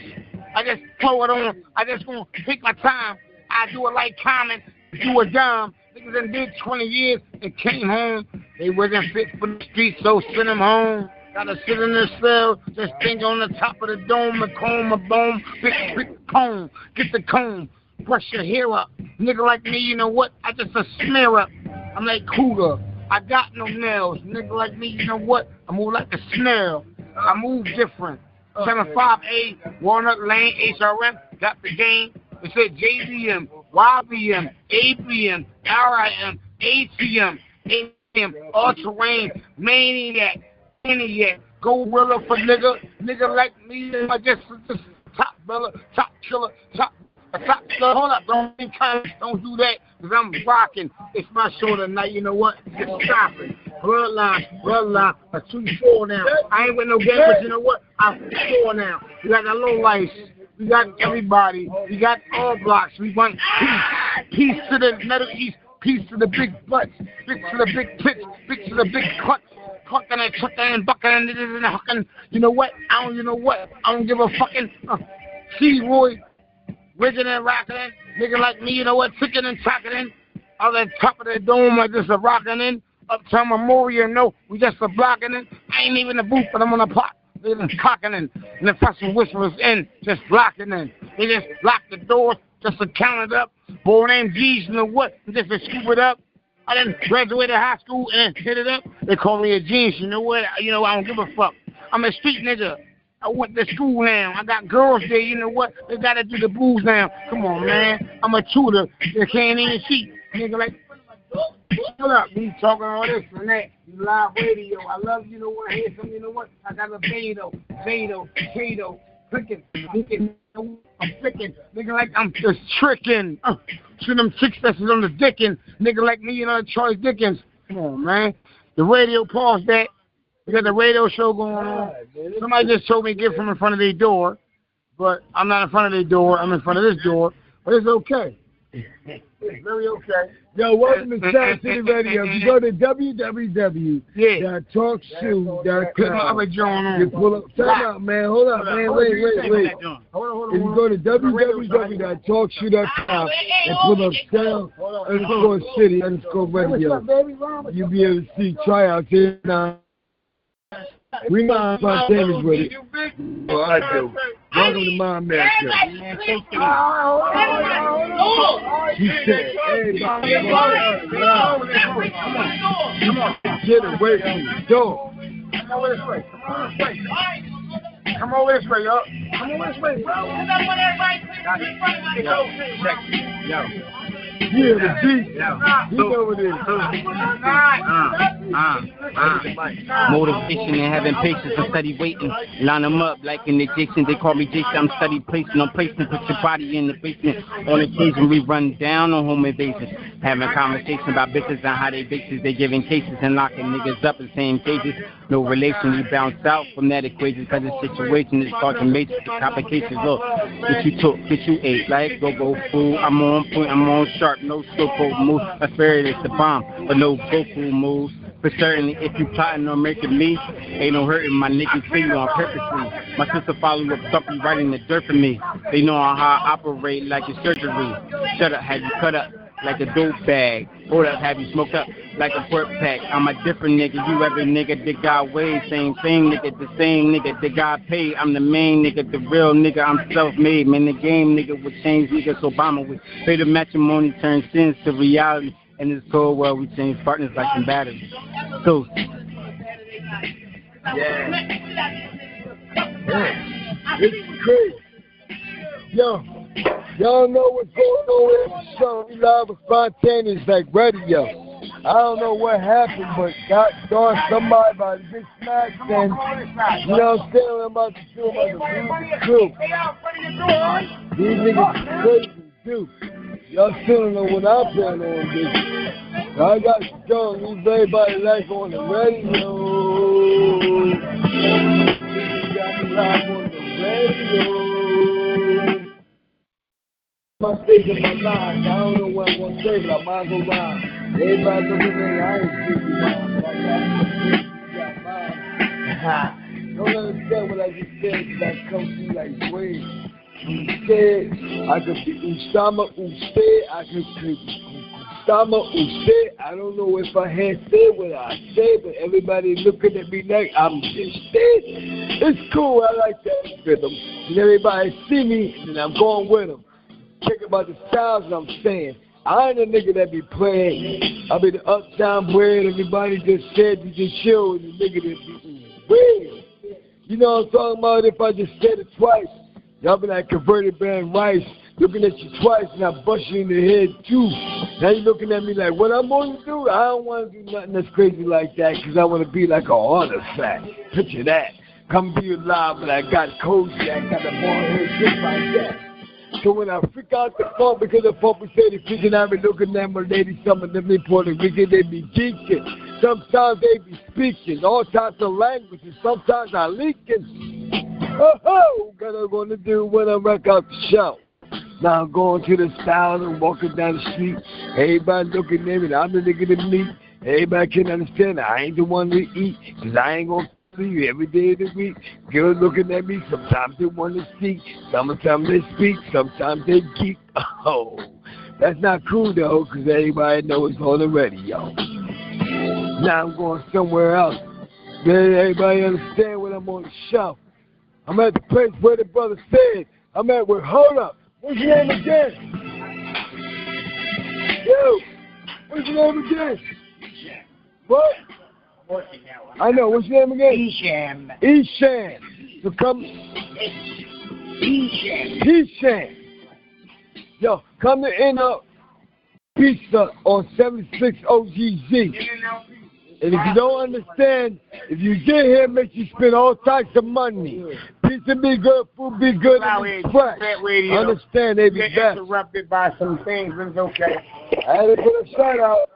I just throw it on. I just gonna take my time. I do it like Common, do a dime. Niggas done did 20 years and came home. They wasn't fit for the streets, so send them home. Gotta sit in the cell, just think on the top of the dome, a comb, a bone, big, big comb. Get the comb, brush your hair up. Nigga like me, you know what? I just a smear up. I'm like Cougar. I got no nails. Nigga like me, you know what? I move like a snail. I move different. 75A, Walnut Lane, HRM, got the game. It said JVM, YBM, ABM, RIM, ATM, ATM, all terrain, maniac, maniac, gorilla for nigga, nigga like me, I just, just top brother, top killer, top, top killer. Hold up, don't don't do that, cause I'm rocking. It's my show tonight, you know what? It's stopping. Bloodline, bloodline, a 2-4 now. I ain't with no game, but you know what? I'm 4 now. We got a low life. We got everybody. We got all blocks. We want peace. Peace to the Middle East. Peace to the big butts. Peace to the big tits. Peace to the big clutch. Clucking and chucking and bucking and and hucking. You know what? I don't, you know what? I don't give a fucking. Uh, Roy. Rigging and rocking in. Nigga like me, you know what? Ticking and tacking in. On the top of the dome, I just a rocking in. Uptown Memorial, no, we just a blocking in. I ain't even in the booth, but I'm on the plot. They just clocking in. And the fucking whisperers in, just locking in. They just lock the doors just to count it up. Boy named G's, you know what? Just to scoop it up. I done graduated high school and hit it up. They call me a genius. You know what? You know, I don't give a fuck. I'm a street nigga. I went to school now. I got girls there. You know what? They gotta do the blues now. Come on, man. I'm a tutor. They can't even see. Nigga like, shut up. Me talking all this and that. Live radio. I love you. Know what? Something. You know what? I got a Beto, Beto, Beto. Clicking, clicking, I'm flicking, nigga like I'm just tricking. Uh, see them chicks on the dickin', nigga like me, you know, Charles Dickens. Come on, man. The radio paused that. We got the radio show going on. Somebody just told me to get from in front of their door, but I'm not in front of their door. I'm in front of this door, but it's okay. <laughs> It's very okay. Yo, welcome to Sound City Radio. You go to www.talkshoe.com. Put my other on. You pull up. Time out, man. Hold up, man. Wait, wait, wait. If you go to www.talkshoe.com and pull up Sound underscore City underscore Radio, you'll be able to see tryouts here now. We mind spontaneous with it. Oh, I do. Welcome to my man show. She said, everybody, get away from the door. Come over this way. Come over this way, yo. Come over this way, bro. Yo. Yeah, the G. You know what it is. Motivation and having patience and steady waiting. Line them up like an Egyptian. They call me Jason. I'm steady placing. I'm placing. Put your body in the basement. On occasion, we run down on home invasions. Having conversation about bitches and how they bitches. They giving cases and locking niggas up in same cages. No relation. We bounce out from that equation because the situation is starting major complications. Look, get you took, get you ate. Like go go fool. I'm on point. I'm on sharp. No slowpoke move. I fear it's the bomb, but no Goku moves. For certainly, if you plotting on making me, ain't no hurting my niggas you on purposely. My sister follow up something right in the dirt for me. They know how I operate like a surgery. Shut up, have you cut up like a dope bag? Hold up, have you smoked up like a pork pack? I'm a different nigga, you every nigga that got way. Same thing, nigga, the same nigga that got paid. I'm the main nigga, the real nigga, I'm self-made. Man, the game nigga would change niggas, Obama would pay the matrimony, turn sins to reality. In this cold world, we change partners like some batteries. So, It's crazy. Yo, <laughs> y'all know what's going on with the show. We live with spontaneous like radio. I don't know what happened, but God darn somebody about to get smacked and you know what I'm saying? I'm about to do, about to do the These niggas crazy, dude. Y'all still don't know what I'm playing on, bitch. I got go leave everybody life on the radio. Got me live on the radio. My of my life, I don't know what I'm gonna say, but I might well rhyme. Everybody looking at me, I ain't speaking mine, but I got mine. Don't understand what I just said, because I come to you like waves. Usted, I could be Usama Usted, I could be Usama Usted. I don't know if I had said what I said, but everybody looking at me like I'm just dead. It's cool, I like that rhythm. And everybody see me, and I'm going with them. Check about the styles I'm saying. I ain't a nigga that be playing. I be the uptown bread. Everybody just said you just chill with the nigga that be weird. You know what I'm talking about? If I just said it twice, y'all be like converted band rice. Looking at you twice and I bust you in the head too. Now you looking at me like, what I'm going to do? I don't want to do nothing that's crazy like that because I want to be like a artifact. Picture that. Come be alive, but I got cozy. I got a ball head just like that. So when I freak out the phone because the phone was saying freaking I be looking at my lady, some of them they Puerto Rican, they be geeking. Sometimes they be speaking all types of languages. Sometimes I leaking. Oh, uh-huh! oh, what I'm gonna do when I wreck out the show? Now I'm going to the style and walking down the street. Everybody looking at me, I'm the nigga to meet. Everybody can understand I ain't the one to eat, cause I ain't gonna see you every day of the week. Girls looking at me, sometimes they want to speak, sometimes they speak, sometimes they geek. Oh, that's not cool though, cause everybody knows it's on the radio. Now I'm going somewhere else. Did everybody understand what I'm on the shelf. I'm at the place where the brother said. I'm at where, hold up. What's your name again? You. What's your name again? What? I know. What's your name again? Isham. Isham. <laughs> So come. Isham. Isham. Yo, come to end up pizza on 76 OGZ. And if you don't understand, if you get here, make you spend all types of money. Pizza be good, food be good, and be fresh. Understand, they be best. interrupted by some things, it's okay. I had to put a shout out.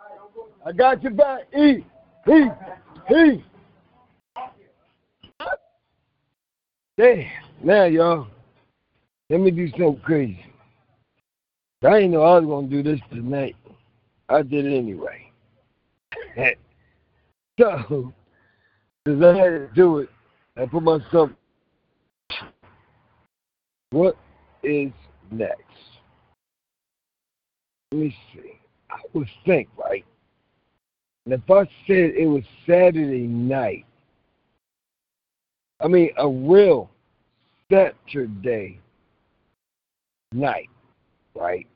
I got your back. E, E, E. Damn, now y'all, let me do something crazy. I didn't know I was gonna do this tonight. I did it anyway. <laughs> so, I had to do it, I put myself. What is next? Let me see. I would think, right? And if I said it was Saturday night, I mean a real Saturday night, right?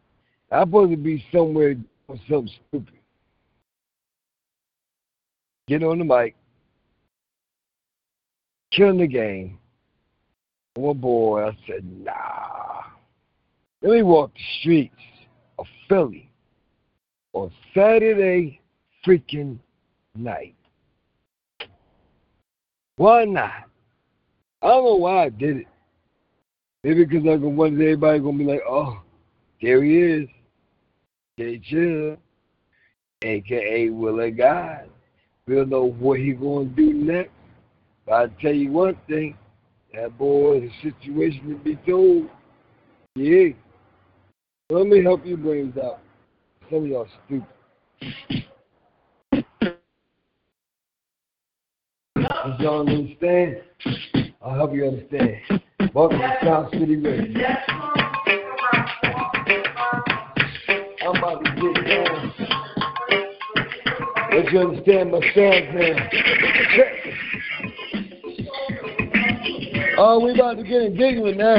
I'm supposed to be somewhere doing something stupid. Get on the mic, killing the game. Oh boy, I said, nah. Let me walk the streets of Philly on Saturday freaking night. Why not? I don't know why I did it. Maybe because I'm gonna one day everybody gonna be like, oh, there he is. Jay Chill, aka Will of God. We'll know what he gonna do next. But I tell you one thing, that boy the situation to be told. Yeah. Let me help you brains out. Some of y'all stupid. If y'all understand, I'll help you understand. Welcome to Sound City Radio. I'm about to get down. Let you understand my sound now. Oh, we about to get in giggling now.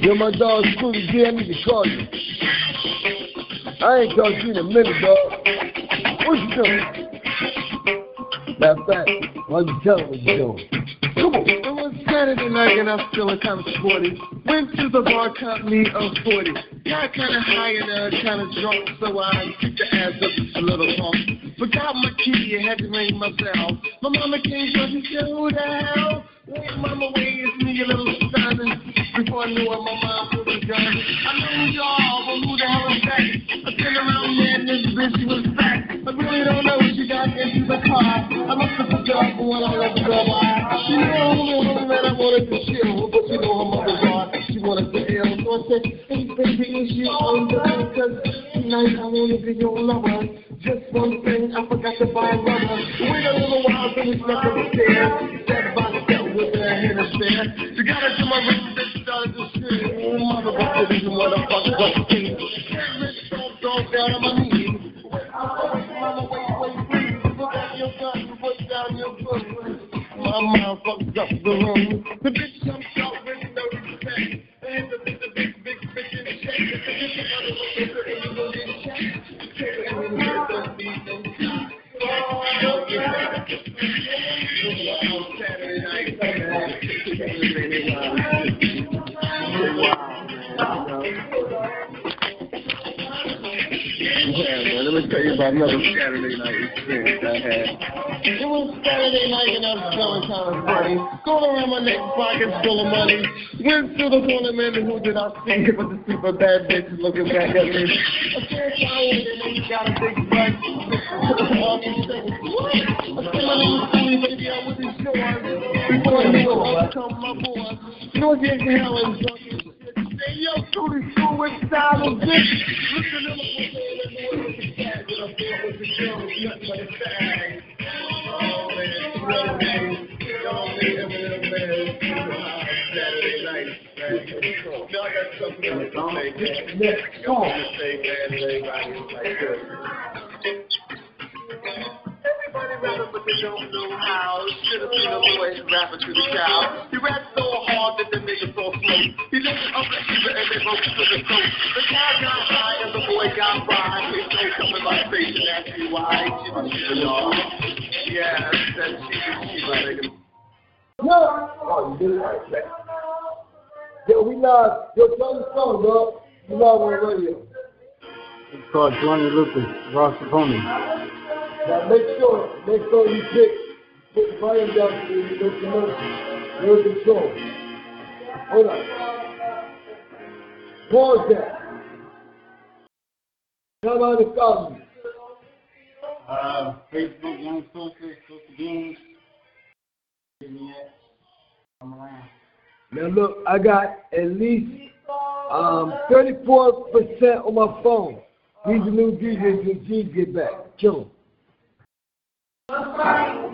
You're my dog Scooty G, I need to call you. I ain't talked to you in a minute, dog. What you doing? Matter of fact, why don't you tell me what you're doing? Come on. It was Saturday night and I'm feeling kind of sporty. Went to the bar, me a 40. Got kind of high and uh, kind of drunk, so I kicked the ass up a little punk. Forgot my key, and had to ring myself. My mama came to me, who the hell? Wait, mama, wait, it's me, a little stunning. Before I knew it, my mom put the gun. I knew y'all, but who the hell is that? I turned around and this bitch was back. I really don't know she the car. I must have forgot when I let the girl by. She knew only woman that I wanted to chill, but you know her mother's hard. She wanted to ill. So I said, hey, baby, is you on the Cause tonight I want to be your lover. Just one thing, I forgot to buy a rubber. Wait a little while, then slept upstairs. Sat by the belt with her hand in there. She got into my room, then started to scream. Oh, mother, what the motherfuckers up to me? Don't go down on my knees. Mama, wait, wait, please. Mom fucked up the room. The bitch jumped out with no respect. And the bitch, the big, big bitch in the check. The bitch, the mother, the bitch, and you go get checked. Check and you get the beat, and Oh, don't get that. On Saturday night, Yeah, man, let me tell you about another Saturday night experience I had. It was Saturday night and I was feeling kind of funny. Going around my neck pockets full of money. Went to the tournament and who did I see but the super bad bitches looking back at me. I said, I you got a big butt. I said, my name is Tony, baby, I was in yours. Before I knew it, I become my boy. No get hell Say, yo, school with style and bitch. Listen to Next song. Everybody but they don't know how. Should've been a voice rapper to the cow. He rapped so hard that the nigga so slow. He lifted up the fever and they broke to the coast. The cow got high and the boy got by. They no coming by station, that's why. Chiba Chiba, y'all. Yeah, that's Chiba Chiba, nigga. Yo! Oh, you did it right, man. Yo, we live. Yo, tell the song, dog. We live on the radio. It's called Johnny Lucas, Ross Pony. Now make sure, make sure you pick, put the volume down so you make the noise. You're in control. Hold on. Pause that. Come on and follow me. Uh, Facebook, Young Sources, Social Games. Now look, I got at least um 34% on my phone. These are new DJs when G's get back. Kill 'em.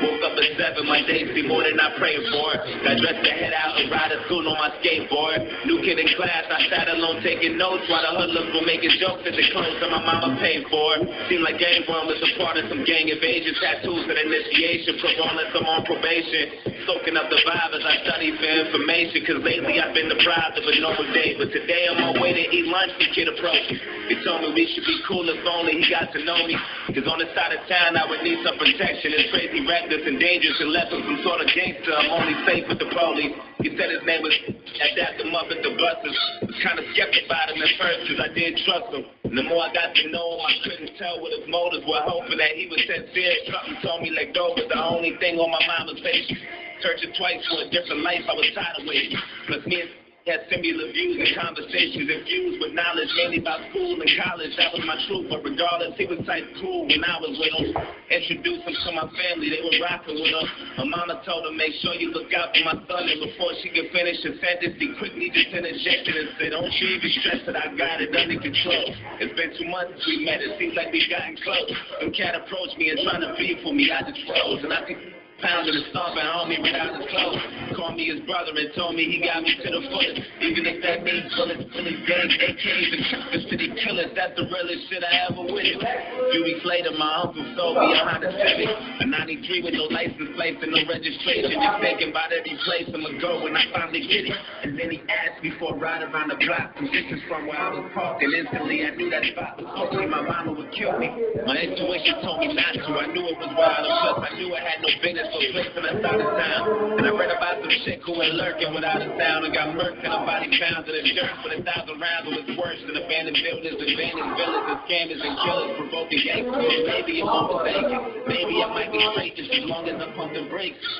Woke up at seven, my days be more than I prayed for. Got dressed to head out and ride to school on my skateboard. New kid in class, I sat alone taking notes while the hoodlums were making jokes at the clothes that my mama paid for. Seemed like gang one was a part of some gang invasion, tattoos and initiation, performance I'm on probation. Soaking up the vibe as I study for information, cause lately I've been deprived of a normal day. But today I'm on my way to eat lunch, the kid approached. He told me we should be cool if only he got to know me. Cause on the side of town I would need some protection. It's crazy, reckless, and dangerous unless I'm some sort of gangster. I'm only safe with the police. He said his name was, I dapped him up at the buses. Was kinda skeptic about him at first cause I did trust him. And the more I got to know him, I couldn't tell what his motives were, hoping that he was sincere. Something told me let go, but the only thing on my mind was patience. Searching twice for a different life I was tired of waiting. Plus me and had similar views and conversations infused with knowledge mainly about school and college. That was my truth, but regardless, he was type cool when I was with him. Introduced him to my family, they were rocking with him. My mama told him, make sure you look out for my son. And before she could finish her sentence, he quickly just interjected and said, don't you even stress that I got it under control. It's been two months since we met, it seems like we've gotten close. Some cat approached me and trying to beef with me, I just froze. And I think pounded and stomping on me without his clothes. Called me his brother and told me he got me to the fullest. Even if that means bullets, bullets, gangs, AKs, and the city killers, that's the realest shit I ever witnessed. A few weeks later, my uncle sold me a Honda Civic, a 93 with no license plate and no registration. Just thinking about every place I'ma go when I finally get it. And then he asked me for a ride around the block. From distance from where I was parked, and instantly I knew that spot was hopefully my mama would kill me. My intuition told me not to. I knew it was wild, and plus I knew I had no business so of town. And I read about some shit who went lurking without a sound and got murked and a body found in dirt with a thousand rounds. It was worse than abandoned buildings, abandoned villas, and scammers and killers, provoking gangsters. Maybe I'm mistaken, maybe I might be.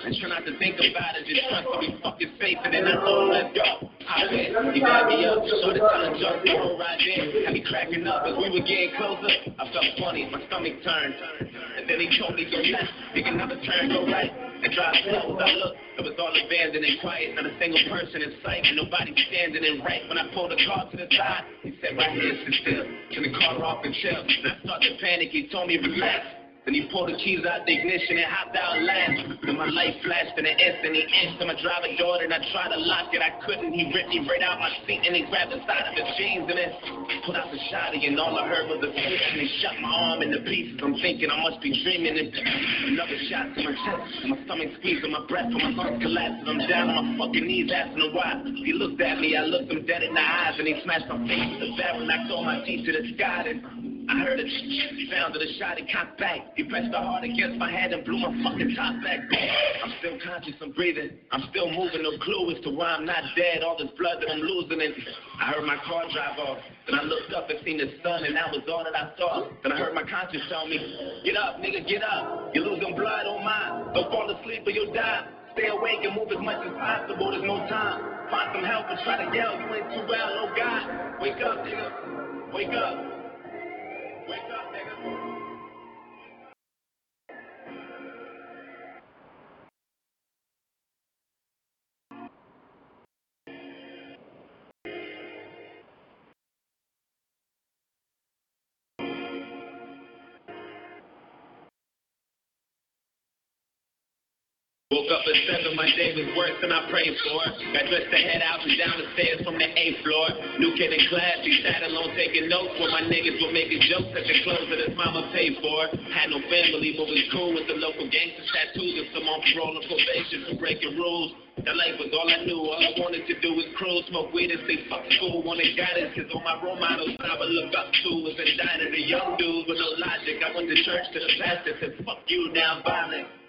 And try not to think about it, just trust I'll be fucking safe. And then I let's go. I he backed me up, whole ride there. Had me cracking up as we were getting closer. I felt funny, my stomach turned. And then he told me go left, take another turn, go right. And drive slow I looked, it was all abandoned and quiet, not a single person in sight, and nobody standing in right. When I pulled the car to the side, he said, right here, sit still. Turn the car off and chill. I started to panic, he told me, relax. Then he pulled the keys out the ignition and hopped out last. Then my light flashed in an instant. He inched to my driver door and I tried to lock it. I couldn't. He ripped me right out my seat and he grabbed the side of his jeans and then pulled out the shotty and all I heard was a switch and he shot my arm into pieces. I'm thinking I must be dreaming and another shot to my chest. My stomach squeezing my breath and my lungs collapsing. I'm down on my fucking knees asking him why. He looked at me. I looked him dead in the eyes and he smashed my face to the barrel and knocked all my teeth to the sky. And I heard a sound of the shot, and cocked back. He pressed the hard against my head and blew my fucking top back. I'm still conscious, I'm breathing. I'm still moving, no clue as to why I'm not dead. All this blood that I'm losing, and I heard my car drive off. Then I looked up and seen the sun, and that was all that I saw. Then I heard my conscience tell me, Get up, nigga, get up. You're losing blood oh on mine. Don't fall asleep or you'll die. Stay awake and move as much as possible. There's no time. Find some help and try to yell. You ain't too well, no God. Wake up, nigga. Wake up. Woke up at seven, my day was worse than I prayed for. Got dressed to head out and down the stairs from the eighth floor. New kid in class, he sat alone taking notes while my niggas were making jokes at the clothes that his mama paid for. Had no family, but was cool with the local gangsters, tattoos, and some on parole and probation for breaking rules. That life was all I knew. All I wanted to do was cruise, smoke weed, and say fuck school. Wanted guidance, cause all my role models I would look up to was. A young dude with no logic. I went to church to the pastor, said fuck you, now violent.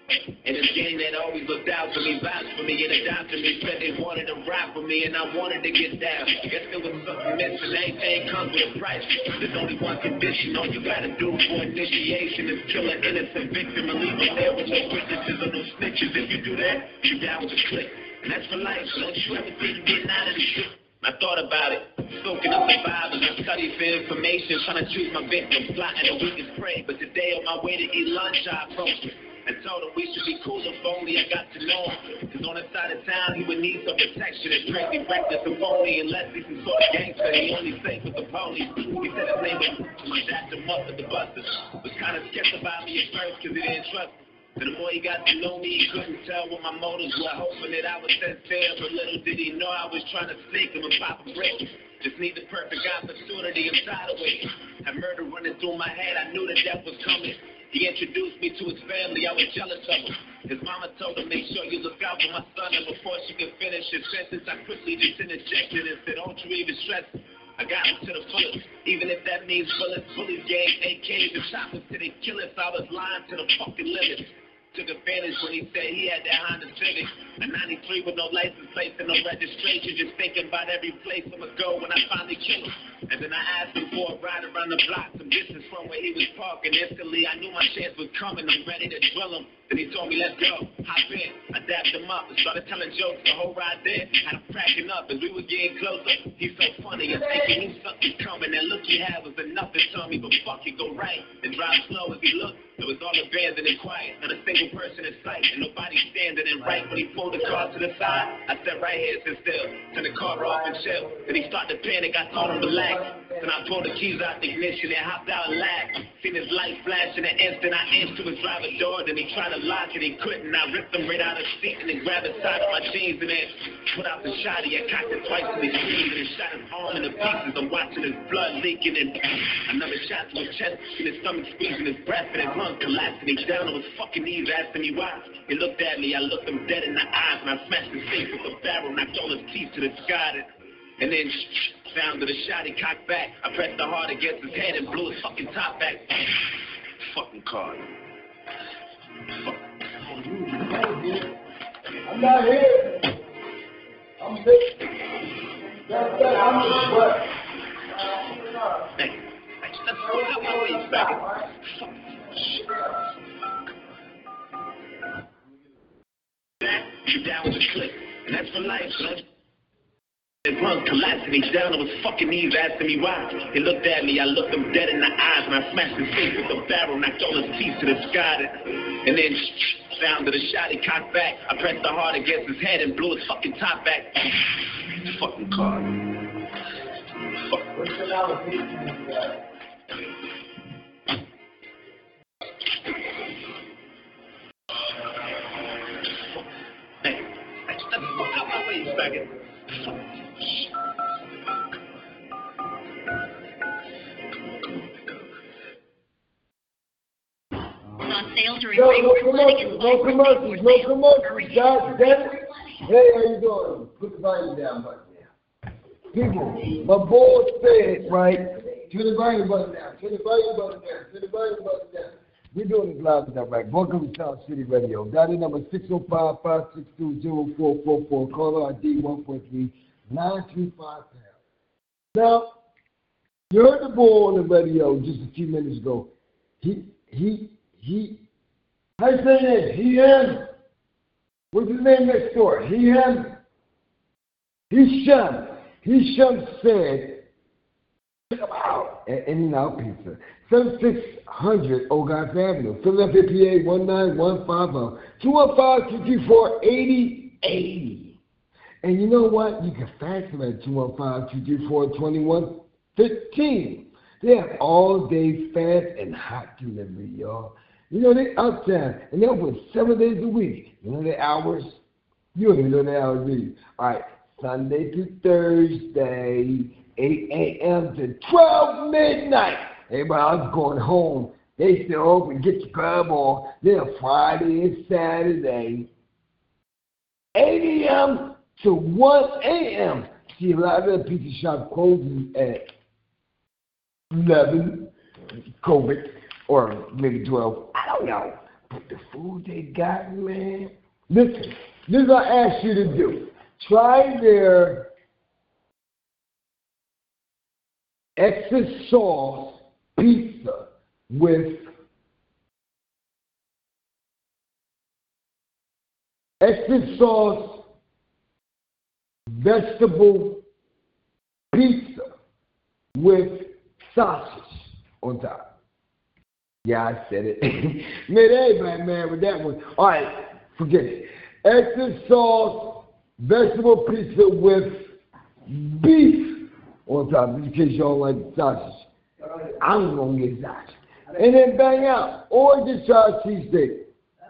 And this gang that always looked out for me, vouched for me, and adopted me, said they wanted to rap with me, and I wanted to get down. Guess there was something missing, everything comes with a price. There's only one condition, all you gotta do for initiation is kill an innocent victim and leave them there with no witnesses or no snitches. If you do that, you down with the click. And that's for life, so don't you ever think you're getting out of the shit. I thought about it, soaking up survivors. I studied for information, trying to choose my victim, plotting a weakest prey. But today, on my way to eat lunch, I approached him and told him we should be cool if only I got to know him. Cause on the side of town, he would need some protection. It's crazy reckless and phony unless he's some sort of gangster. He only safe with the police. He said his name was my dapped him up with the busters. Was kind of skeptical about me at first cause he didn't trust me. And the more he got to know me, he couldn't tell what my motives were, hoping that I was sincere. But little did he know I was trying to sneak him and pop a brick. Just need the perfect opportunity and side away. Had murder running through my head, I knew that death was coming. He introduced me to his family, I was jealous of him. His mama told him, make sure you look out for my son. And before she could finish his sentence, I quickly just interjected and said, don't you even stress. I got him to the fullest, even if that means bullets, bullies, gangs, AKs, and choppers till they kill us. I was lying to the fucking limit. Took advantage when he said he had that Honda Civic. A 93 with no license plate and no registration. Just thinking about every place I'ma go when I finally kill him. And then I asked him for a ride around the block, some distance from where he was parking. Instantly, I knew my chance was coming. I'm ready to drill him. Then he told me, let's go. Hop in. I dapped him up and started telling jokes the whole ride there. Had him cracking up as we were getting closer. He's so funny. I think he knew something coming. That look he had was enough to tell me, but fuck it, go right. And drive slow as he looked. It was all abandoned and quiet. Not a single person in sight. And nobody standing and right when he pulled the car to the side. I said, right here, sit still. Turn the car off and chill. Then he started to panic. I told him, relax. Then I pulled the keys out the ignition and hopped out and laughed. Seen his light flash in an instant. I inched to his driver door. Then he tried to lock it. He couldn't. I ripped him right out of the seat and then grabbed the side of my jeans and then put out the shotty. I cocked it twice in his sleeve and shot his arm into pieces. I'm watching his blood leaking and another shot to his chest and his stomach squeezing his breath and his lung collapsing. He's down on his fucking knees asking me why. He looked at me. I looked him dead in the eyes and I smashed his face with a barrel, knocked all his teeth to the sky. And then sound of the shot, he cocked back. I pressed the hard against his head and blew his fucking top back. fucking car. I'm not here. I'm sick. That's that. I'm just what? Hey, up my way back. You down with the click, and that's for life, son. His lungs collapsing, he's down on his fucking knees asking me why. He looked at me, I looked him dead in the eyes, and I smashed his face with a barrel, knocked all his teeth to the sky. And then, <sniffs> sound of the shot, he cocked back. I pressed the hard against his head and blew his fucking top back. fucking car. Fuck. Hey, let's put up my way back. On sale during No, Rainbow no and commercials, no commercials, no commercials. God damn it. Hey, how you doing? Put the volume down button there. People, my board said, right, turn the volume button down, turn the volume button down, turn the volume button down. We're doing this live now, right? Welcome to Sound City Radio. Dial number 605-562-0444. Caller ID 1.3 pounds. Now, you heard the boy on the radio just a few minutes ago. He, he, he, how you say that? He, him. What's his name next door? He, him. He, shun. Said, check out at In-N-Out Pizza. 7600 Ogontz Avenue, Philadelphia, PA 19150. 215-234-8080. And you know what? You can fax them at 215-234-2115. They have all day fast and hot delivery, y'all. You know, they uptown, and they open seven days a week. You know the hours? You don't even know the hours, do you? All right, Sunday to Thursday, 8 a.m. to 12 midnight. Everybody else going home. They still open, get your club on. Then Friday and Saturday, 8 a.m. to 1 a.m. See, a lot of the pizza shop closes at 11, COVID, or maybe 12. I don't know. But the food they got, man. Listen, this is what I ask you to do. Try their extra sauce pizza with extra sauce vegetable pizza with sausage on top. Yeah, I said it. <laughs> man, everybody mad with that one. All right, forget it. Extra sauce vegetable pizza with beef on top, in case don't like sausage. I'm gonna get sausage. And then bang out. Or just try a cheesesteak.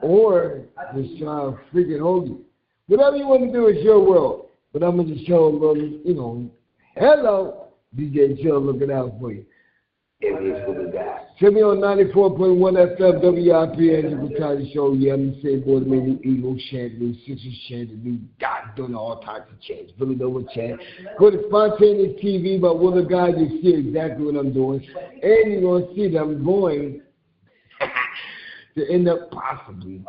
Or just try a freaking hoagie. Whatever you want to do is your world. But I'm gonna just show a little, you know, hello, DJ Chill looking out for you. Me on 94.1 FM, WIP, Angelo Cataldi Show. Yeah, I'm the same boy, man, new Eagles chant, new Sixers chant, new God doing all types of chants. Villanova chant. Go to Spontaneous TV by Will the God, you see exactly what I'm doing. And you're going to see that I'm going <laughs> to end up possibly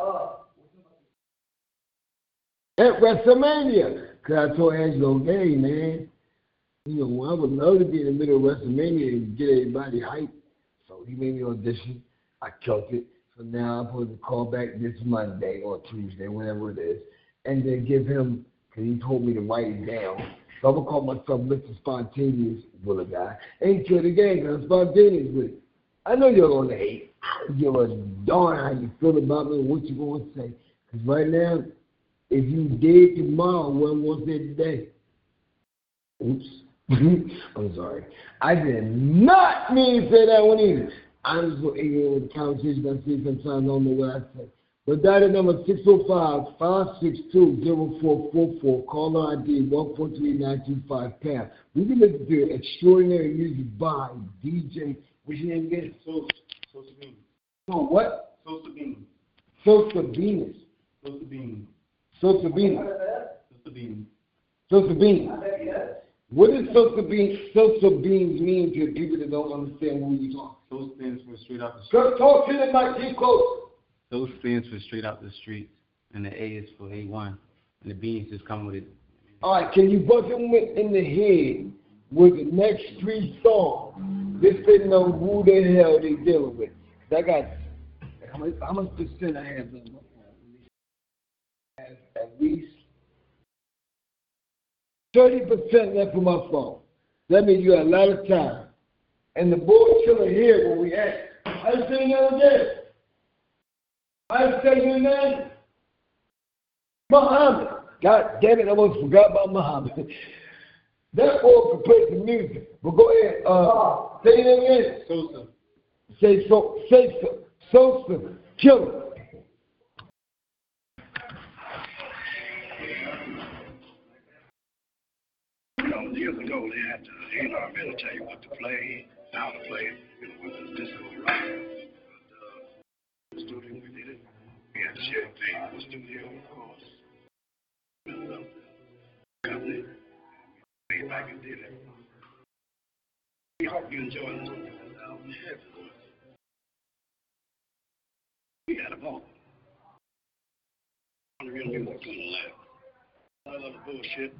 at WrestleMania. Because I told Angelo, hey, man, you know, I would love to be in the middle of WrestleMania and get everybody hyped. So he made me audition. I killed it. So now I'm supposed to call back this Monday or Tuesday, whenever it is, and then give him, because he told me to write it down. So I'm going to call myself Mr. Spontaneous Bullet Guy. Ain't kill the game, I'm spontaneous with it. I know you're going to hate. I don't give a darn how you feel about me and what you're going to say. Because right now, if you did tomorrow, what going to say today? Oops. <laughs> I'm sorry. I did not mean to say that one either. I'm just so ignorant with the conversation I see sometimes I don't know what I say. But that is number 605-562-0444. Caller ID 143925 pound. We can listen to extraordinary music by DJ. What's your name again? Sosa. Sosa Bean. So what? Sosa Bean. Sosa Venus. Sosa Bean. Sosa Venus. Sosa Bean. Sosa Beans. What does Sosa Beans, Sosa Beans mean to people that don't understand what you talk? Those stands for straight out the street. talk to the mic, keep close. Sosa stands for straight out the streets. And the A is for A1. And the beans just come with it. All right, can you buzz them with, in the head with the next three songs, depending on who the hell they dealing with. I got how much, how much percent I have on my phone? At least thirty percent left on my phone. That means you got a lot of time. And the boy chilling here where we at. I just say the other day. I just say your name. Muhammad. God damn it, I almost forgot about Muhammad. <laughs> That boy can play some music. But go ahead. Uh, say it again. Sosa. Say so. Say so. Sosa. Killer. Know, years ago they had to, you know, really tell you what to play, how to play you know, whether it's disco or. But uh, the studio we did it. We had to share things in the studio, of course. With uh, company, way back and did it. We hope you enjoyed it. Um, yeah, of course. We had a ball. On the real music on the left. A lot of bullshit.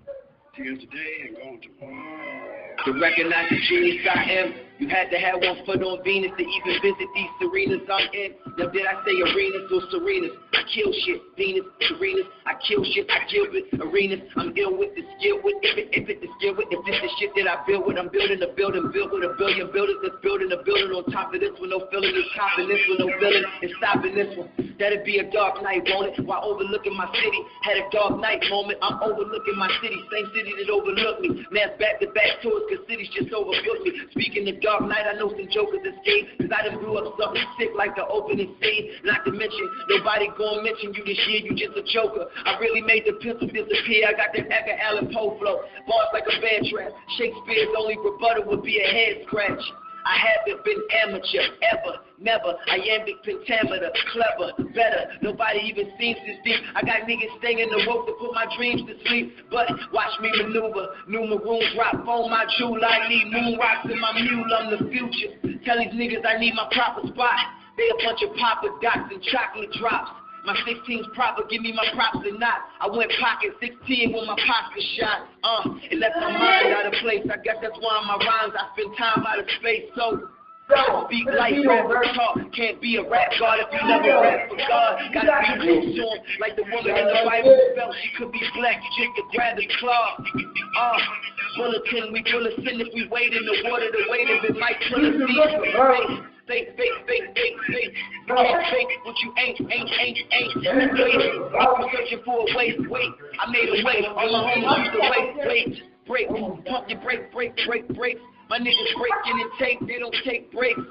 Here today and going tomorrow. To recognize the genius I am, you had to have one foot on Venus to even visit these serenas I'm in. Now did I say arenas or serenas? I kill shit, Venus, serenas. I kill shit, I kill it, arenas. I'm ill with the skill with if it, if it the skill with if it's the shit that I build with. I'm building a building built with a billion builders that's building a building on top of this with no feeling is topping this with no feeling is stopping this one. That'd be a dark night, won't it? While overlooking my city, had a dark night moment. I'm overlooking my city, same city that overlooked me. Now back to back tours, cause cities just overbuilt me. Speaking of dark dark night, I know some jokers escape. Cause I done blew up something sick like the opening scene. Not to mention, nobody gonna mention you this year, you just a joker. I really made the pistol disappear. I got that Edgar Allan Poe flow. Bars like a band trap. Shakespeare's only rebuttal would be a head scratch. I haven't been amateur, ever, never. I am Iambic pentameter, clever, better. Nobody even seems this deep. I got niggas staying the rope to put my dreams to sleep. But watch me maneuver. New maroon drop on my jewel. I need moon rocks in my mule. I'm the future. Tell these niggas I need my proper spot. They a bunch of papa dots and chocolate drops. My 16's proper, give me my props or not. I went pocket 16 when my pops was shot. Uh, it left my mind out of place. I guess that's why in my rhymes I spend time out of space. So, I speak like rappers talk. Can't be a rap god if you never rap for God. Gotta be close to him, like the woman in the Bible felt she could be black. Just to grab his claw. Uh, bulletin, we full of sin if we wait in the water. The weight of it might kill us. See, Fake, fake, fake, fake, fake. Can't fake what you ain't, ain't, ain't, ain't. Wait, I'm searching for a way, wait. I made a way. All my homies used to wait, wait, break. Pump your break, break, break, break. My niggas breaking and take, they don't take breaks.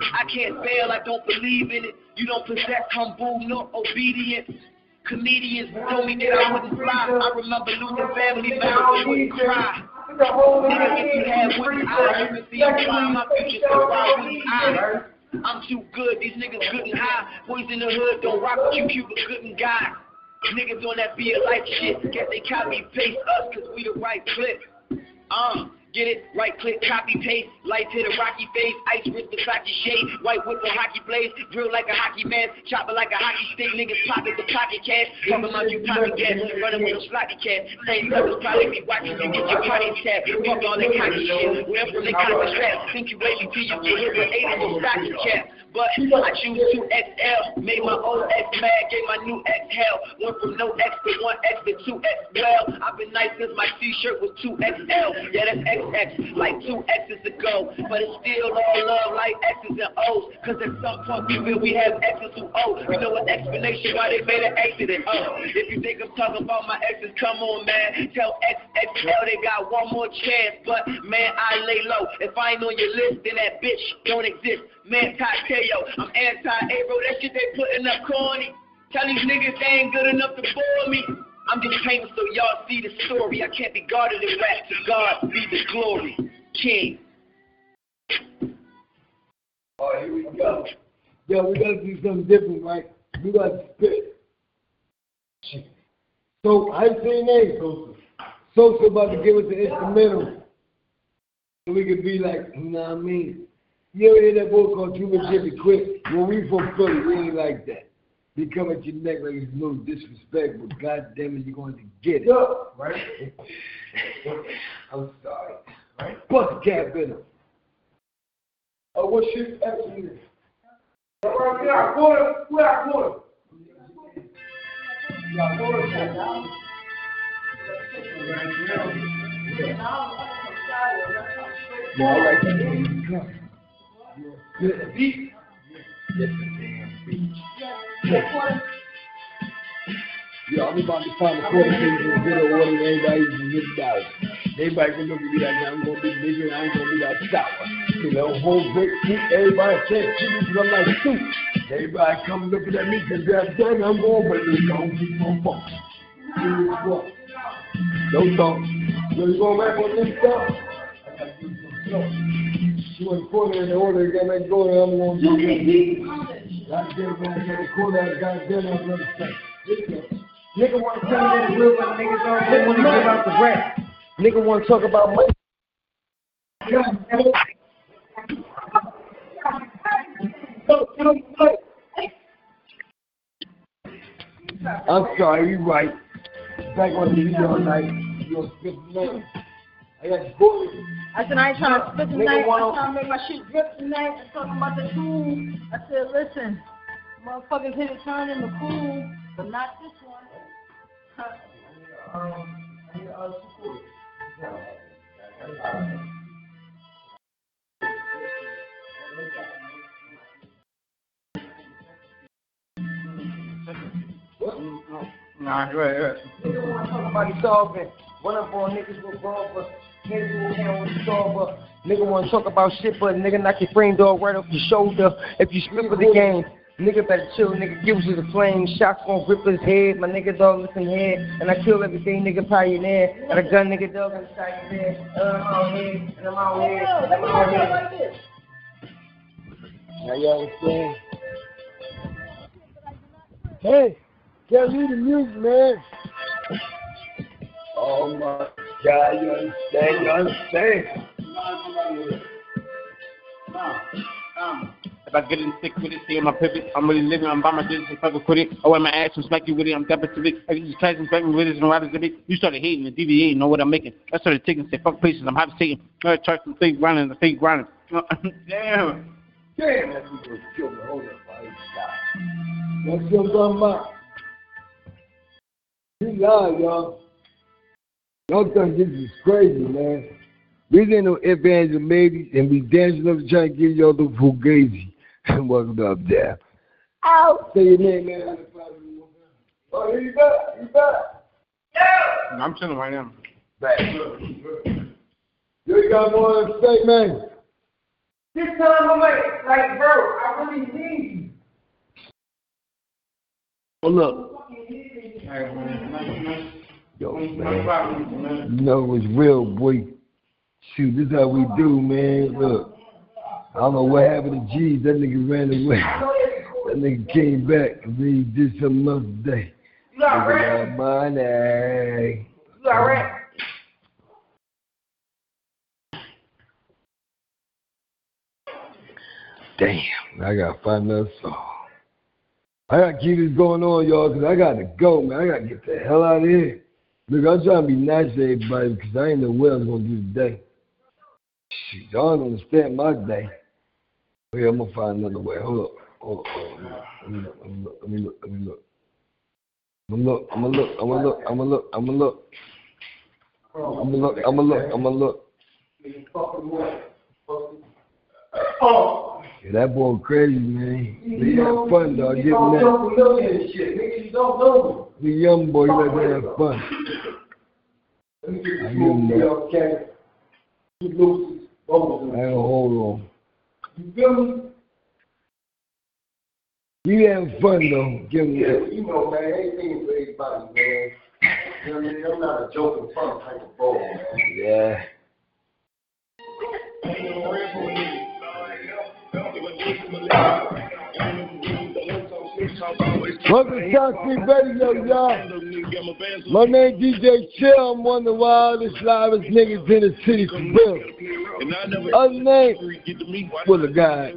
I can't fail, I don't believe in it. You don't possess humble nor obedience. Comedians told me that I wouldn't fly. I remember losing family members and wouldn't cry. Nigga, if you had one eye, you could see I'm my future, so why wouldn't I? I'm too good, these niggas good and high. Boys in the hood don't rock with you, Cuba good and guy. Niggas on that be a life shit. Guess they copy paste us cause we the right clip. Uh, get it? Right click, copy paste. Lights hit a rocky face. Ice wrist the Versace shade. White whip on hockey blades. Drill like a hockey man. Chopper like a hockey stick. Niggas pocket the pocket cash. Talking about you popping gas. Running with a sloppy cat. Same brothers probably be watching you get your party tap. Fuck all that cocky shit. Where from the cocky strap. Think you ready till you get hit with eight in your stocking cap. But I choose 2XL. Made my old X mad. Gave my new X hell. Went from no X to 1X to 2X. Well, I've been nice since my t-shirt was 2XL. Yeah, that's XX. Like two X's ago. But it's still all love like X's and O's. Cause at some point we will we have X's who O. You know an explanation why they made an accident. Oh, if you think I'm talking about my exes, come on, man. Tell XXL they got one more chance. But man, I lay low. If I ain't on your list, then that bitch don't exist. Man, Ty Teo, I'm anti-Abro. That shit they putting up corny. Tell these niggas they ain't good enough to bore me. I'm just painting so y'all see the story. I can't be guarded in rap. God be the glory. King. Right, here we go. Yo, we gotta do something different, right? We gotta spit. So I say name, Sosa. Sosa about to give us an instrumental. So we could be like, you know what I mean? You ever hear that boy called Cuban Jimmy Quick? When we from Philly, we ain't like that. They come at your neck like it's no disrespect, but God damn it, you're going to get it. Right? <laughs> I'm sorry. Right? Bust the cap in him. Oh, what shit actually is? Right there, I caught him. Where I caught him? Yeah, I caught him. Yeah, all right. Come. Good beat. Yes, the damn beat. Yeah, I'm about to find a quarter thing in good order and everybody can get it out. Everybody can look at me like I'm gonna be bigger and I ain't gonna be that sour. You know, whole great feet, everybody says chicken because I'm like soup. Everybody come looking at me because they're done, I'm going but they don't keep on fucking. Serious what? Don't talk. You gonna rap on this stuff? I gotta do some stuff. You want to quarter in the order, you got that go there, I'm gonna do it. Goddamn, I'm gonna get a quarter out of goddamn, I'm gonna say. Nigga want to tell me that real, but niggas don't want to give out the rap. Nigga want to talk about money. I'm sorry, you're right. Back on TV all night. You're spitting I got bored. I said, I ain't trying to spit Nigga tonight. I'm trying to make my shit drip tonight. I'm talking about the pool. I said, listen, motherfuckers hit a turn in the pool, but not this one. Huh. Um, nah, go ahead, go ahead. Nigga want to talk about his dog and run up on niggas with ball, but Nigga down with the store, but nigga wanna talk about shit, but nigga knock your brain dog right off your shoulder. If you split for the game, nigga better chill, nigga gives you the flame. Shots gon' grip his head, my nigga dog listen here. And I kill everything, nigga pioneer. Got a gun, nigga dog inside your head. And uh, I'm out here, and I'm out here, and I'm out here. Now you understand? Hey, can't leave the music, man. Oh my God, you understand? You understand? If I get in sick with it, on my pivot. I'm really living, I'm by my business, and fucking quit it. I wear my ass and smack you with it, I'm dumping to it. I these class and smack me with it, and riders with it. You started hating and deviating, know what I'm making. I started taking, say, fuck patience, I'm hot Satan. I charge some fake grinding, the fake grinding. Uh, <laughs> damn. Damn, that people was me. Hold up, buddy. Stop. That's what I'm talking. He lied, y'all. Y'all think this is crazy, man. We didn't know if ands and maybes, and we dancing up trying to give y'all the fugazi. <laughs> And welcome up there. Ow! Oh. Say your name, man. Oh, he back. He back. I'm chilling right now. Back. You got more to say, man. This time I'm like, like, bro, I really need Hold up. Yo, man. You know it's real, boy. Shoot, this is how we do, man. Look. I don't know what happened to G. That nigga ran away. <laughs> That nigga came back and then he did something else today. You got rent? money. You got rent? Damn, I gotta find another song. I gotta keep this going on, y'all, because I gotta go, man. I gotta get the hell out of here. Look, I'm trying to be nice to everybody because I ain't know what I was gonna do today. Shit, I don't understand my day. Okay, I'm gonna find another way. Hold up. Hold up. Hold up. Let me look. Let me look. Let me look. I'm gonna look. I'm gonna look. I'm gonna look. I'm gonna look. I'm gonna look. I'm gonna look. I'm gonna look. I'ma look. Oh. Yeah, that boy crazy, man. He had fun, dog. Getting him that. Don't know the young boy, he let me have fun. I give him. I don't hold on. You having fun, though. Give him that. You know, man, anything for everybody, man. You know what I mean? I'm not a joking fun type of ball, man. Yeah. Welcome to South Radio, y'all. My name DJ Chill. I'm one of the wildest, livest niggas in the city for real. Other name, full of God.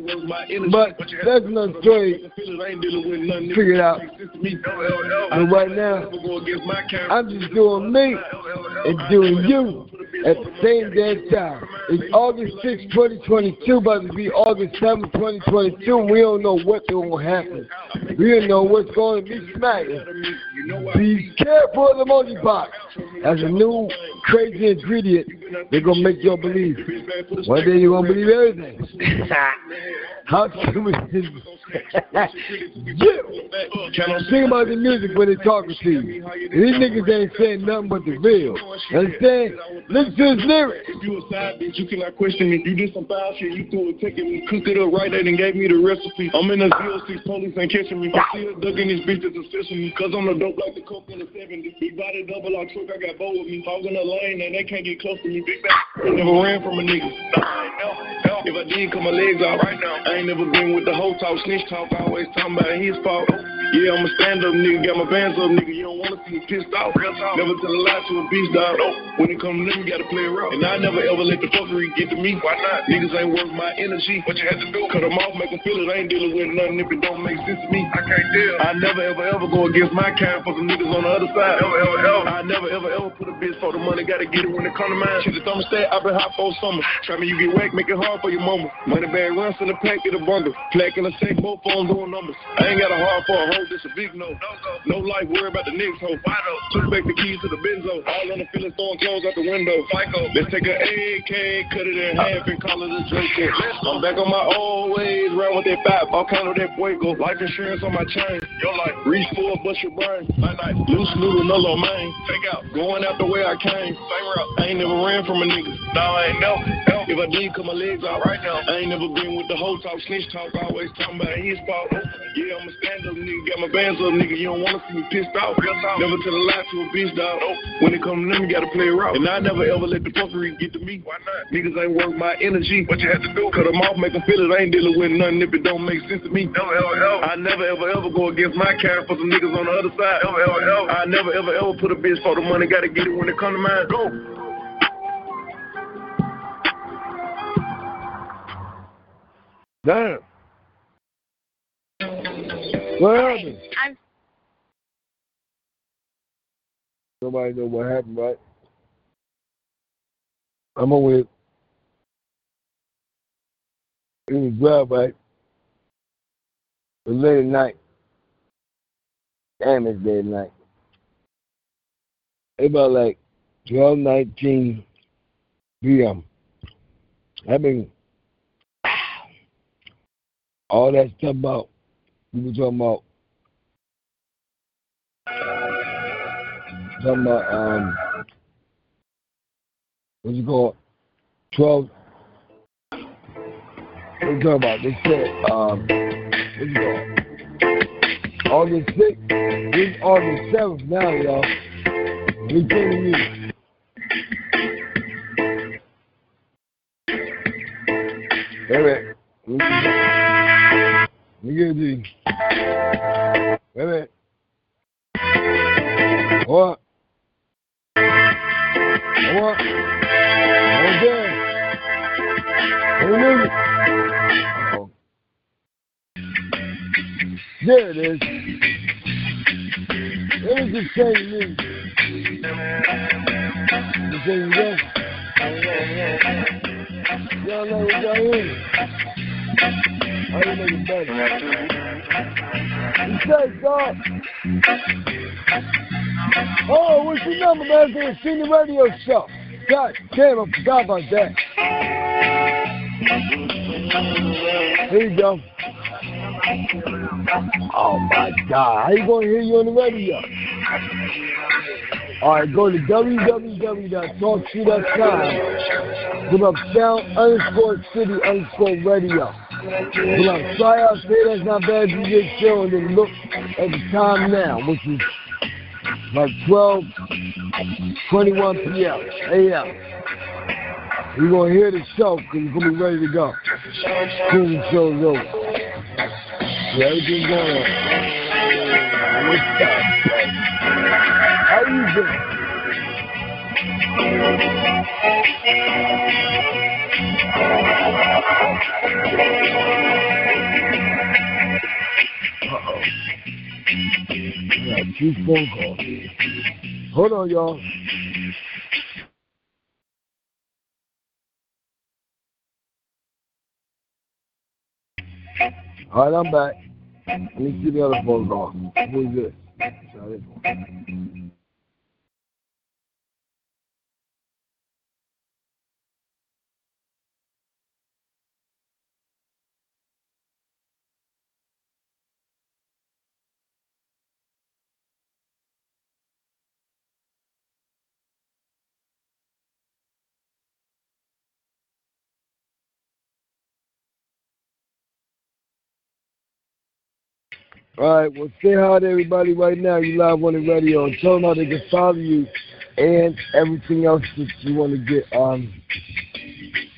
But that's another story. Figure it out. And right now, I'm just doing me and doing you at the same damn time. It's August 6, 2022, about to be August 7, 2022, we don't know what's to happen. We don't know what's going to be smacking. Be careful of the multi box. As a new crazy ingredient, they're going to make you believe. One day you're going to believe everything. How stupid is you? Think about the music when they're talking to you. These niggas ain't saying nothing but the real. Understand? Listen to his lyrics. If you a side bitch, you cannot question me. You did some foul shit, you threw it, taking me, cooked it up right there and gave me the recipe. I'm in a Z06, police ain't catching me. I still ducking this bitch that's assisting. Cause I'm the dope like the coke in the 70s. Big body double lock truck, I got bow with me. Hog in the lane and they can't get close to me. Big back, I <laughs> never ran from a nigga. If I did, cut my legs out right now. I ain't never been with the whole talk, snitch talk, always talking about his fault. Yeah, I'm a stand up nigga, got my bands up nigga. You don't wanna see me pissed off. Never tell a lie to a bitch dog. When it comes to them, you gotta play around. And I never ever let the fuckery get to me. Why not? Niggas ain't worth my energy. What you had to do? Cut them off, make them feel it. I ain't dealing with nothing if it don't make sense to me. I can't deal. I never ever ever go against my kind for some niggas on the other side. Ever, ever, ever. I never ever ever put a bitch for the money. Gotta get it when it come to mine. Shit, the thermostat, i been hot for summer. Try me, you get whack, make it hard for your number. Money bag runs in the pack, get a bundle. Plaque in the sack, both phones doing numbers. I ain't got a heart for a hoe, this a big no. No life, worry about the next hoe. Took back the keys to the Benzo. All on the feelings, throwing clothes out the window. Psycho. Let's take an AK, cut it in half and call it a Draco. I'm back on my old ways, round with that kind of that fuego. Life insurance on my chain. Your life, reach for a your brain. My night, loose noodle, no low main. Take out, going out the way I came. Same route. I ain't never ran from a nigga. No, I ain't never. If I did, cut my legs out right now. I ain't never been with the whole talk, snitch talk, always talking about his fault. Oh, yeah, I'm a stand up nigga, got my bands up, nigga. You don't wanna see me pissed off. Never tell a lie to a bitch, dog. Oh, when it come to them, you gotta play it. And I never ever let the fuckery get to me. Why not? Niggas ain't worth my energy. What you had to do? Cut them off, make them feel it. I ain't dealing with nothing if it don't make sense to me. Ever. I never, ever, ever go against my kind for some niggas on the other side. Ever. I never, ever, ever put a bitch for the money. Gotta get it when it come to mine. Go. Damn. What happened? I'm Nobody know what happened, right? I'm on with it was drive right. It was late at night. Damn, it's late at night. It about like twelve nineteen p.m. I've been all that stuff about we were talking about talking about um what's it called? Twelve what you talking about? They said um what's it called? August sixth. It's August seventh now, y'all. We telling you. Wait a minute. It to you. Wait a. What? What? Minute. Uh-oh. There it is. Let me just say to you. You say it again? Y'all know what y'all? He God. Oh, what's your number, man? For the senior radio show. God damn, I forgot about that. Here you go. Oh my God. How you gonna hear you on the radio? Alright, go to www.talkshoe.com. Put up sound underscore city underscore radio. Put up try out, say that's not bad DJ show, and look at the time now, which is like 12, 21 p.m. a.m. You're going to hear the show because you're going to be ready to go. Soon the show's over. Yeah, everything's going on. How you doing? Hold on, y'all. All right, I'm back. Let me see the other phone call. Who's this? Try this one. All right, well, say hi to everybody right now. You live on the radio and tell them how they can follow you and everything else that you want to get. Um,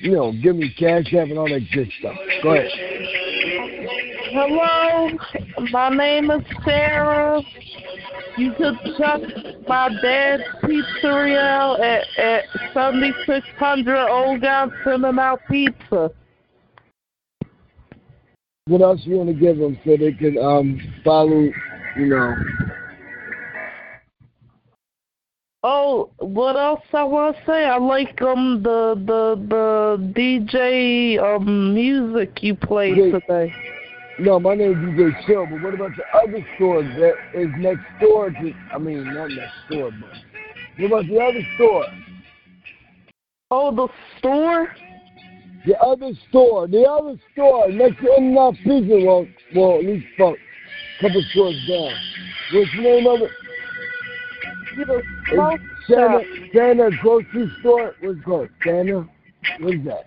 you know, give me cash app and all that good stuff. Go ahead. Hello, my name is Sarah. You could check my dad's pizzeria at, at 7600 Old Town Cinnamon Pizza. What else you want to give them so they can um follow, you know, Oh, what else I want to say? I like um the the the DJ um music you played Wait. today. No, my name is DJ Chill, but what about the other store that is next door to, I mean, not next door, but what about the other store? Oh, the store? The other store, the other store next to Out Pizza, well, well, at least fuck, couple stores down. What's the name of it? It's smoke Santa. Santa grocery store. What's it called? Santa. What is that?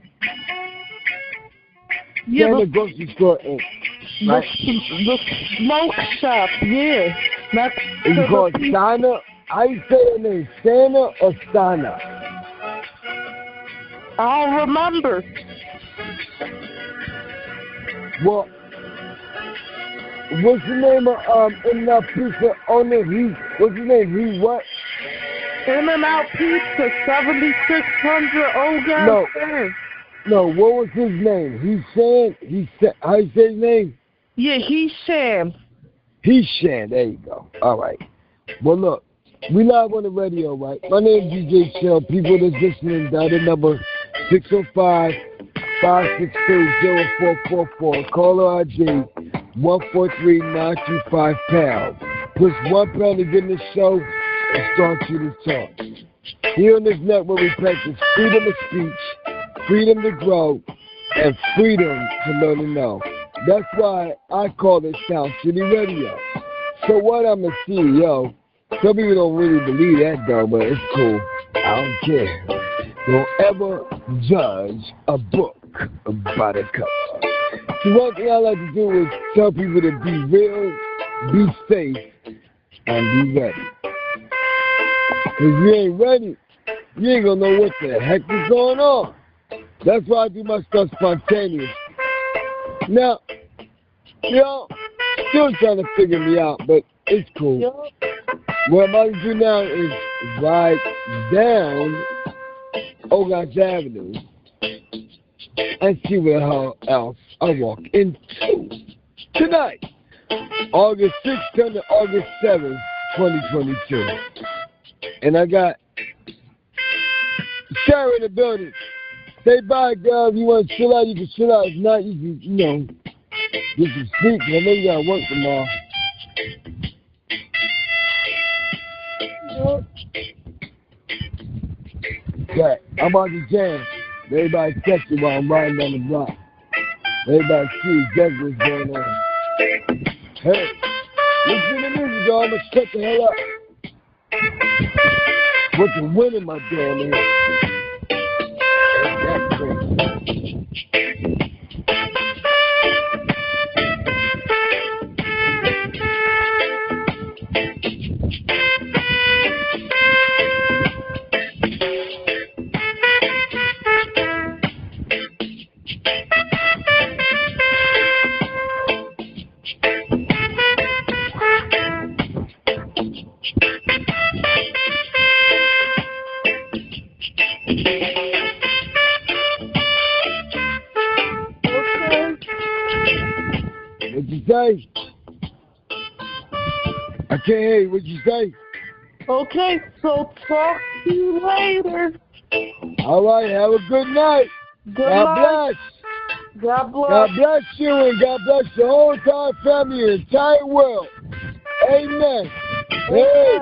Yeah, Santa the, grocery store. Inc. the, Right? the smoke shop, yeah. That's Is it called? How you say your name? Santa or Sana? I don't remember. Well, what's the name of um In Out Pizza owner? He what's his name? He what? In and Out Pizza, 7600 Ogontz No. Fair. No, what was his name? He said he said how you say his name? Yeah, he Sham. He Shan. There you go. All right. Well, look, we live on the radio, right? My name is DJ Chill. People that's listening, dial the number 605-562-0444. Caller ID 143-925 pound. Push one pound to get in the show and start you to talk. Here on this network, we practice freedom of speech, freedom to grow, and freedom to learn to know. That's why I call it Sound City Radio. So what I'm a CEO. Some people don't really believe that though, but it's cool. I don't care. Don't ever judge a book by the cover. One thing I like to do is tell people to be real, be safe, and be ready. If you ain't ready, you ain't gonna know what the heck is going on. That's why I do my stuff spontaneous. Now, y'all still trying to figure me out, but it's cool. What I'm about to do now is ride down Ogontz Avenue and see what else I walk into tonight, August 6th to August 7th, 2022. And I got Sarah in the building. Say bye, girl. If you want to chill out, you can chill out. If not, you can, you know, get some sleep. I know you got work tomorrow. Yeah, I'm about to jam. Everybody catch it while I'm riding down the block. Everybody see exactly what's going on. Hey, listen to the music, y'all. Let's shut the hell up. Put the wind in my damn ear. That's crazy. Say? I can't hear you. What'd you say? Okay, so talk to you later. All right, have a good night. Good God night. bless. God bless. God bless you and God bless the whole entire family, the entire world. Amen. Hey.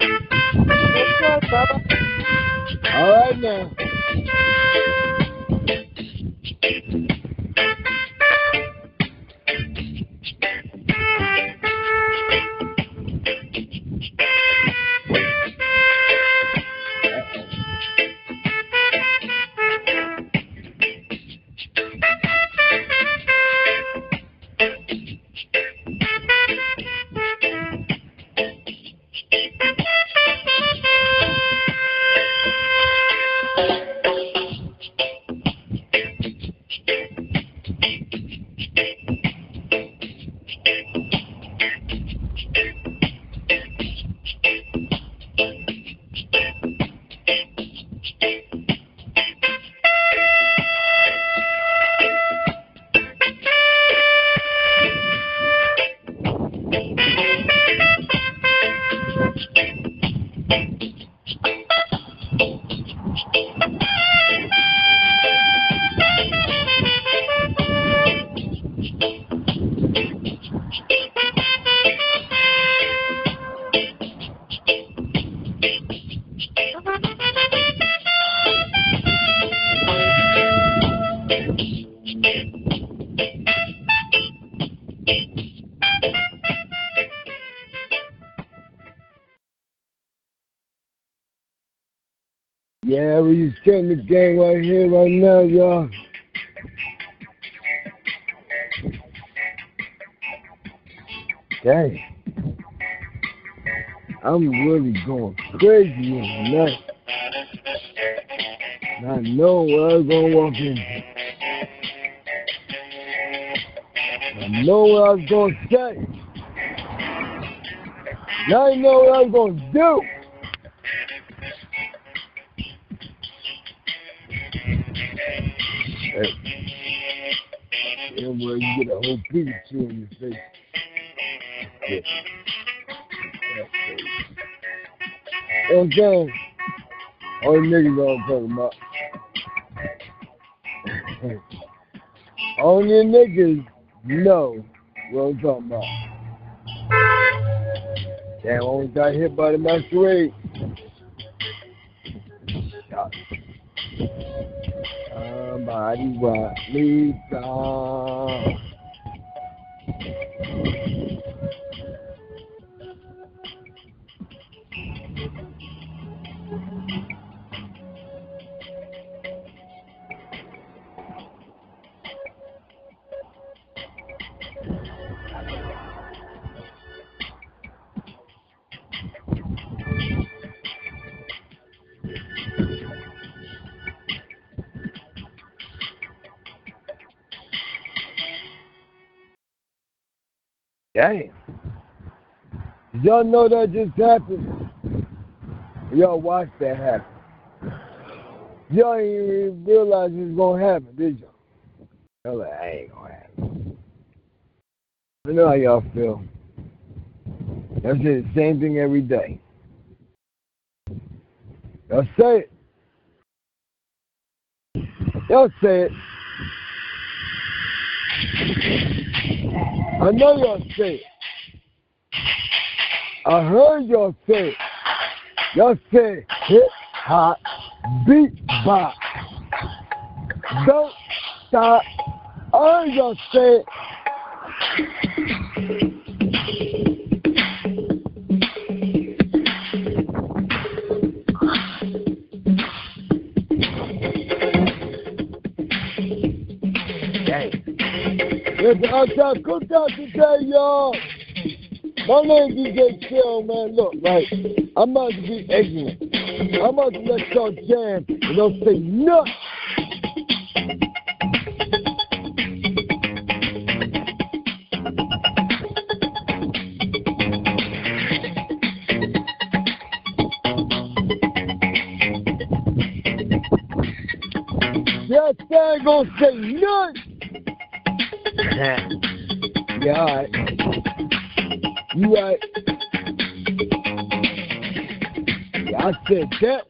Okay, bye-bye. All right now. Killing the game right here, right now, y'all. Dang. I'm really going crazy tonight. Not knowing where I was gonna walk in. I know what I was gonna say. Now I know what I was gonna do. Well, you get a whole Pikachu in your face. Yeah. You know what All the niggas know I'm talking about. <laughs> All your niggas know what I'm talking about. Damn, almost got hit by the masquerade. Somebody want me down. Damn. Y'all know that just happened? Y'all watched that happen. Y'all ain't even realize it's gonna happen, did y'all? Y'all like, I ain't gonna happen. I know how y'all feel. Y'all say the same thing every day. Y'all say it. Y'all say it. I know y'all say it. I heard y'all say. Y'all say hip hop, beat bop. Don't stop. I heard y'all say it. Listen, I got cookout today, y'all. My name DJ Chill, man. Look, right, I'm about to be ignorant. I'm about to let y'all jam and don't say nothing. I ain't gonna say nothing. <laughs> yeah, all right. You. Yeah, I said that.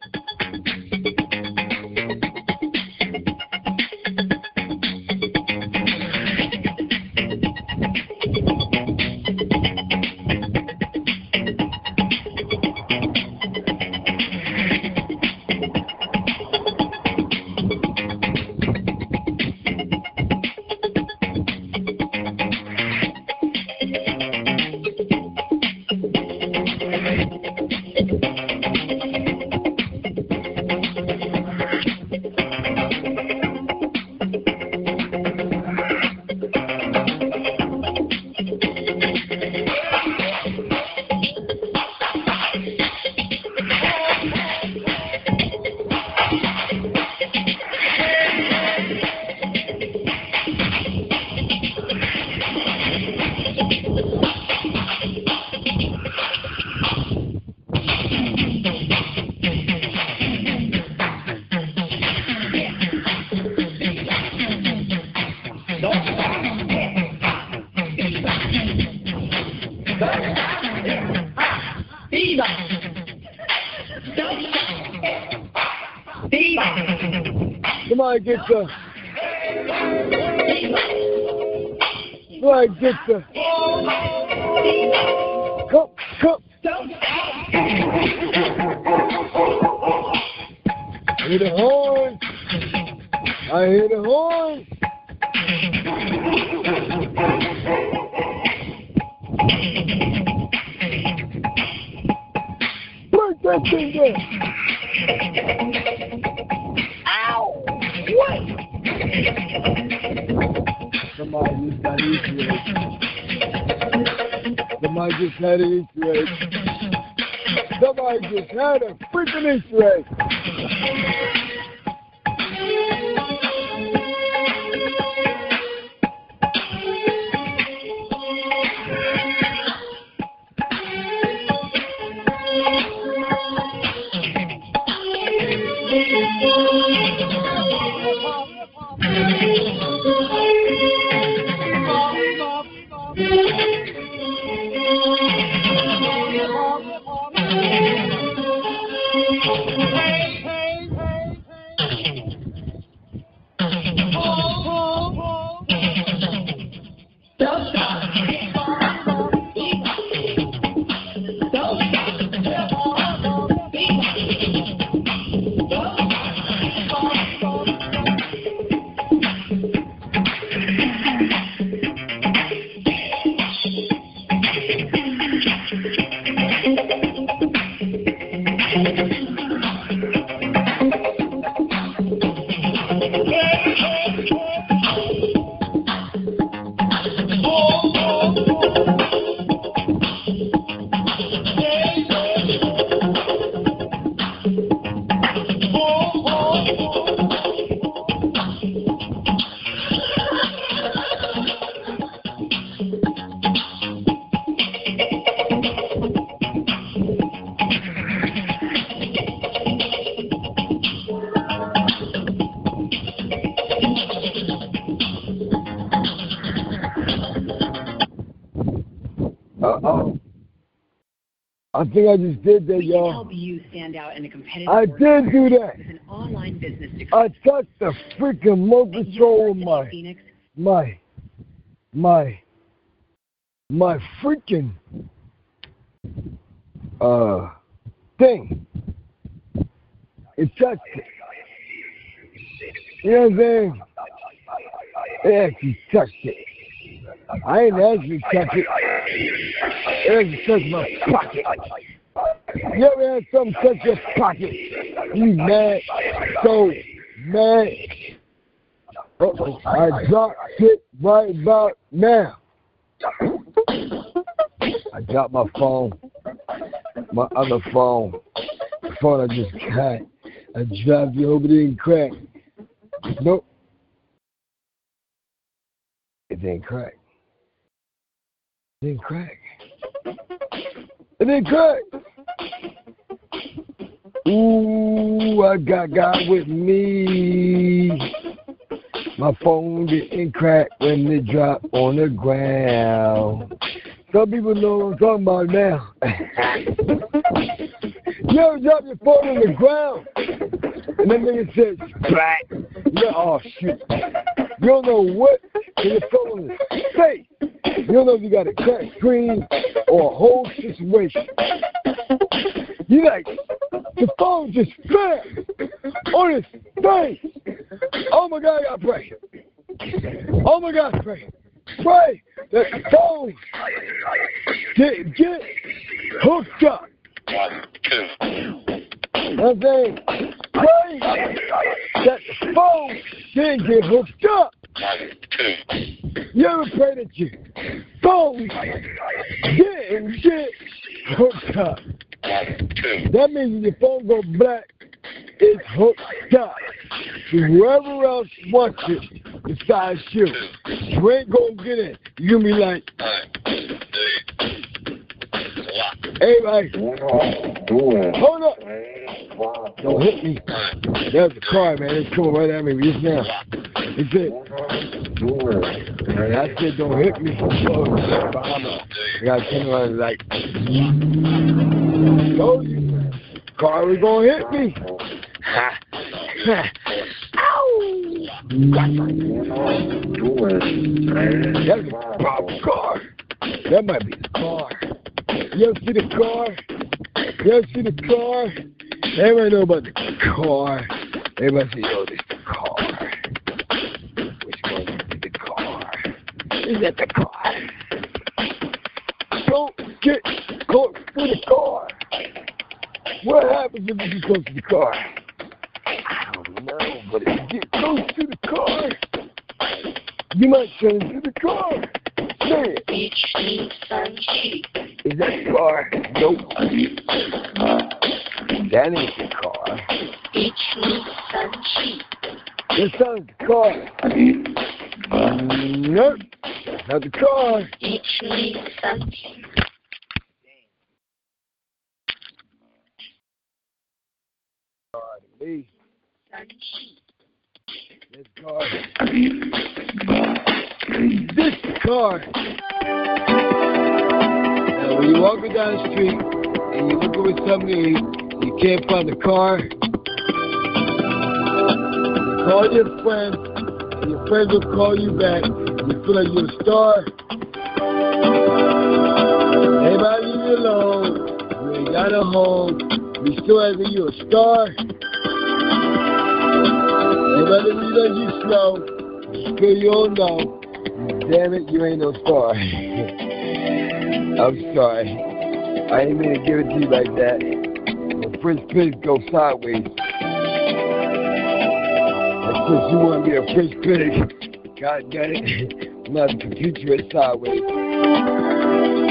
Get the. Somebody get the. Come, come. I hear the horn. I hear the horn. Break that thing down. Somebody just got Easter egg. Somebody just had an Easter egg. Somebody just had a freaking Easter egg. Think I just did that, y'all. help you stand out in a competitive I did do that. with an online business to I touched the freaking remote control with my Phoenix. my my my freaking uh thing. It touched it. You know what I'm saying? It actually touched it. I ain't actually touch it. It actually touched my pocket. You ever had something touch your pocket? You mad? So mad. Uh-oh. I dropped it right about now. I dropped my phone, my other phone, the phone I just got. I dropped it over there and cracked. Nope. It didn't crack. It didn't crack. It didn't crack. Ooh, I got God with me. My phone didn't crack when it dropped on the ground. Some people know what I'm talking about now. <laughs> you ever drop your phone on the ground? And then nigga says, black. Yeah, oh shit. You don't know what your phone is safe. You don't know if you got a cracked screen or a whole situation. You like, the phone just fell on his face. Oh my God, I got pray. Oh my God, pray. Pray that the phone get, get hooked up. I'm saying, pray that the phone didn't get hooked up. You ever pray that your phone didn't get hooked up? That means if your phone go black, it's hooked up. Whoever else wants it besides you, you ain't gonna get it. You be like, hey, like, hold up. Don't hit me. There's a car, man. It's coming right at me just now. It's it. I said, don't hit me. Oh, I got turn around like, told you. Car was going to hit me. Ha. Ow! That's a pop car. That might be the car. You ever see the car? You ever see the car? Everybody know about the car. Everybody say, this the car. Which one is the car? Is that the car? Don't get close to the car. What happens if you get close to the car? I don't know, but if you get close to the car, You might turn into the car. Say it. Is that car? Nope. That ain't the car. That sounds the car. Nope. Not the car. To me. This car. Is this car. Now, when you're walking down the street and you're looking for something, you can't find the car. You call your friend, and your friends will call you back. You feel like you're a star. Everybody leave you alone. You ain't got a home. You still like you're a star. Everybody leave you slow. You Still you don't know. Damn it, you ain't no star. <laughs> I'm sorry. I ain't mean to give it to you like that. The Prince Prince go sideways. And you want to be a Prince Prince, God got it. My computer is sideways.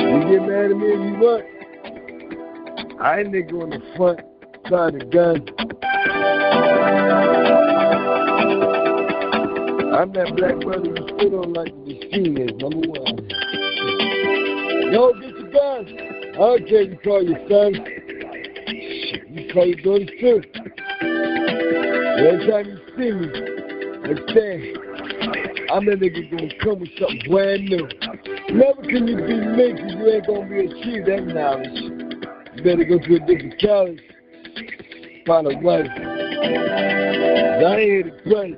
You get mad at me if you want. I ain't nigga on the front side of the gun. I'm that black brother you still don't like the machine is, number one. Yo, get your gun. I you call your son. You call your daughter too. Every time you see me, understand, I'm that nigga gonna come with something brand new. Never can you be me because you ain't gonna be achieve that knowledge. You better go to a different college, find a wife. I ain't here to play.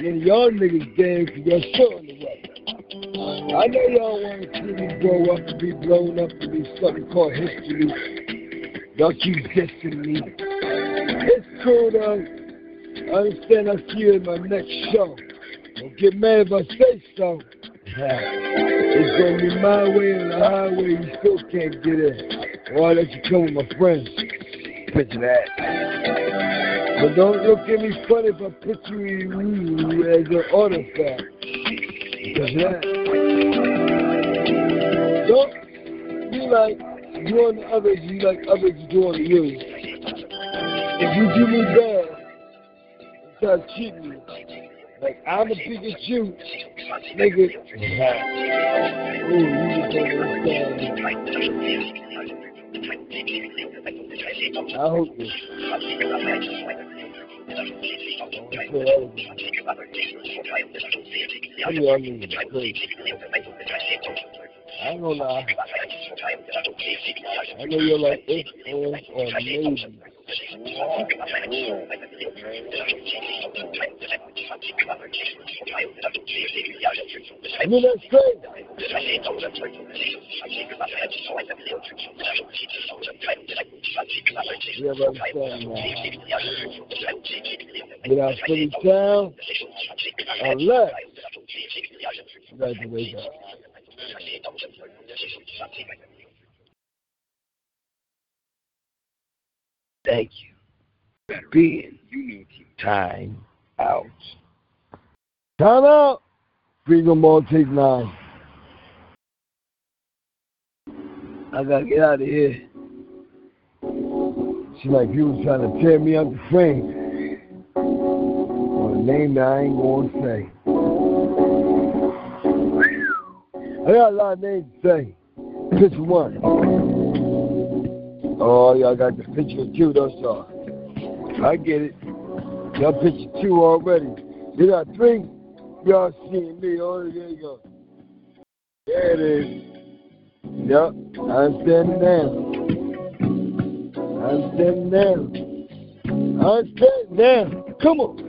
Then y'all niggas because y'all showing the way. I know y'all want to see me grow up and be blown up to be something called history. Y'all keep dissing me. It's cool though. I understand I see you in my next show. Don't get mad if I say so. <laughs> It's gonna be my way and the highway you still can't get in. Or I'll let you come with my friends. Picture that. But don't look at me funny if I put you in as an artifact. Because that. Don't be like doing to others, you like others doing you. If you do me bad, start cheating me. Like I'm a Pikachu, nigga. Ooh, you just don't understand. I hope you. I mean, I mean, it's crazy. I ain't gonna lie. I know you're like if or or maybe. I mean, that's crazy. You ever understand now? Get out Philly town, unless you got to wake up. Thank you being time out. Time out. Freedom Ball take nine. I gotta get out of here. Seems like people trying to tear me out the frame. Or a name that I ain't gonna say. I got a lot of names to say. Picture one. Oh, y'all got the picture two, those are. I get it. Y'all picture two already. You got three. Y'all seeing me. Oh, there you go. There it is. Yep, I'm standing down. I'm standing down. I'm standing down. Come on.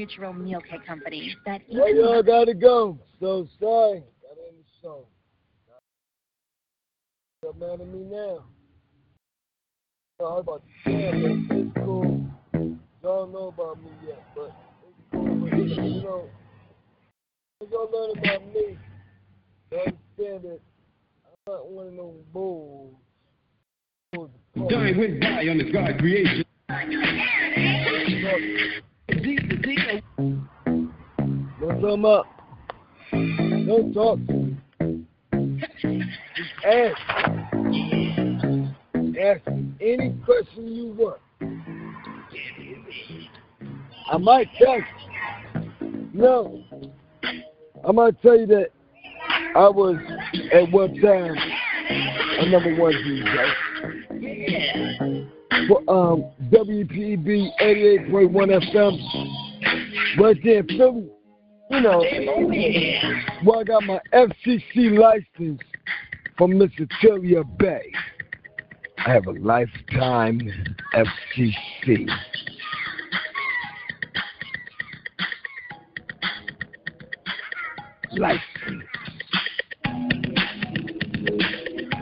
Natural Meal Kit Company. That eats. Well, y'all gotta go. So sorry. I tell you that I was at one time a number one DJ. For um WPEB 88.1 FM. In Philly. You know, I got my FCC license from Mr. Tillia Bay. I have a lifetime FCC. License.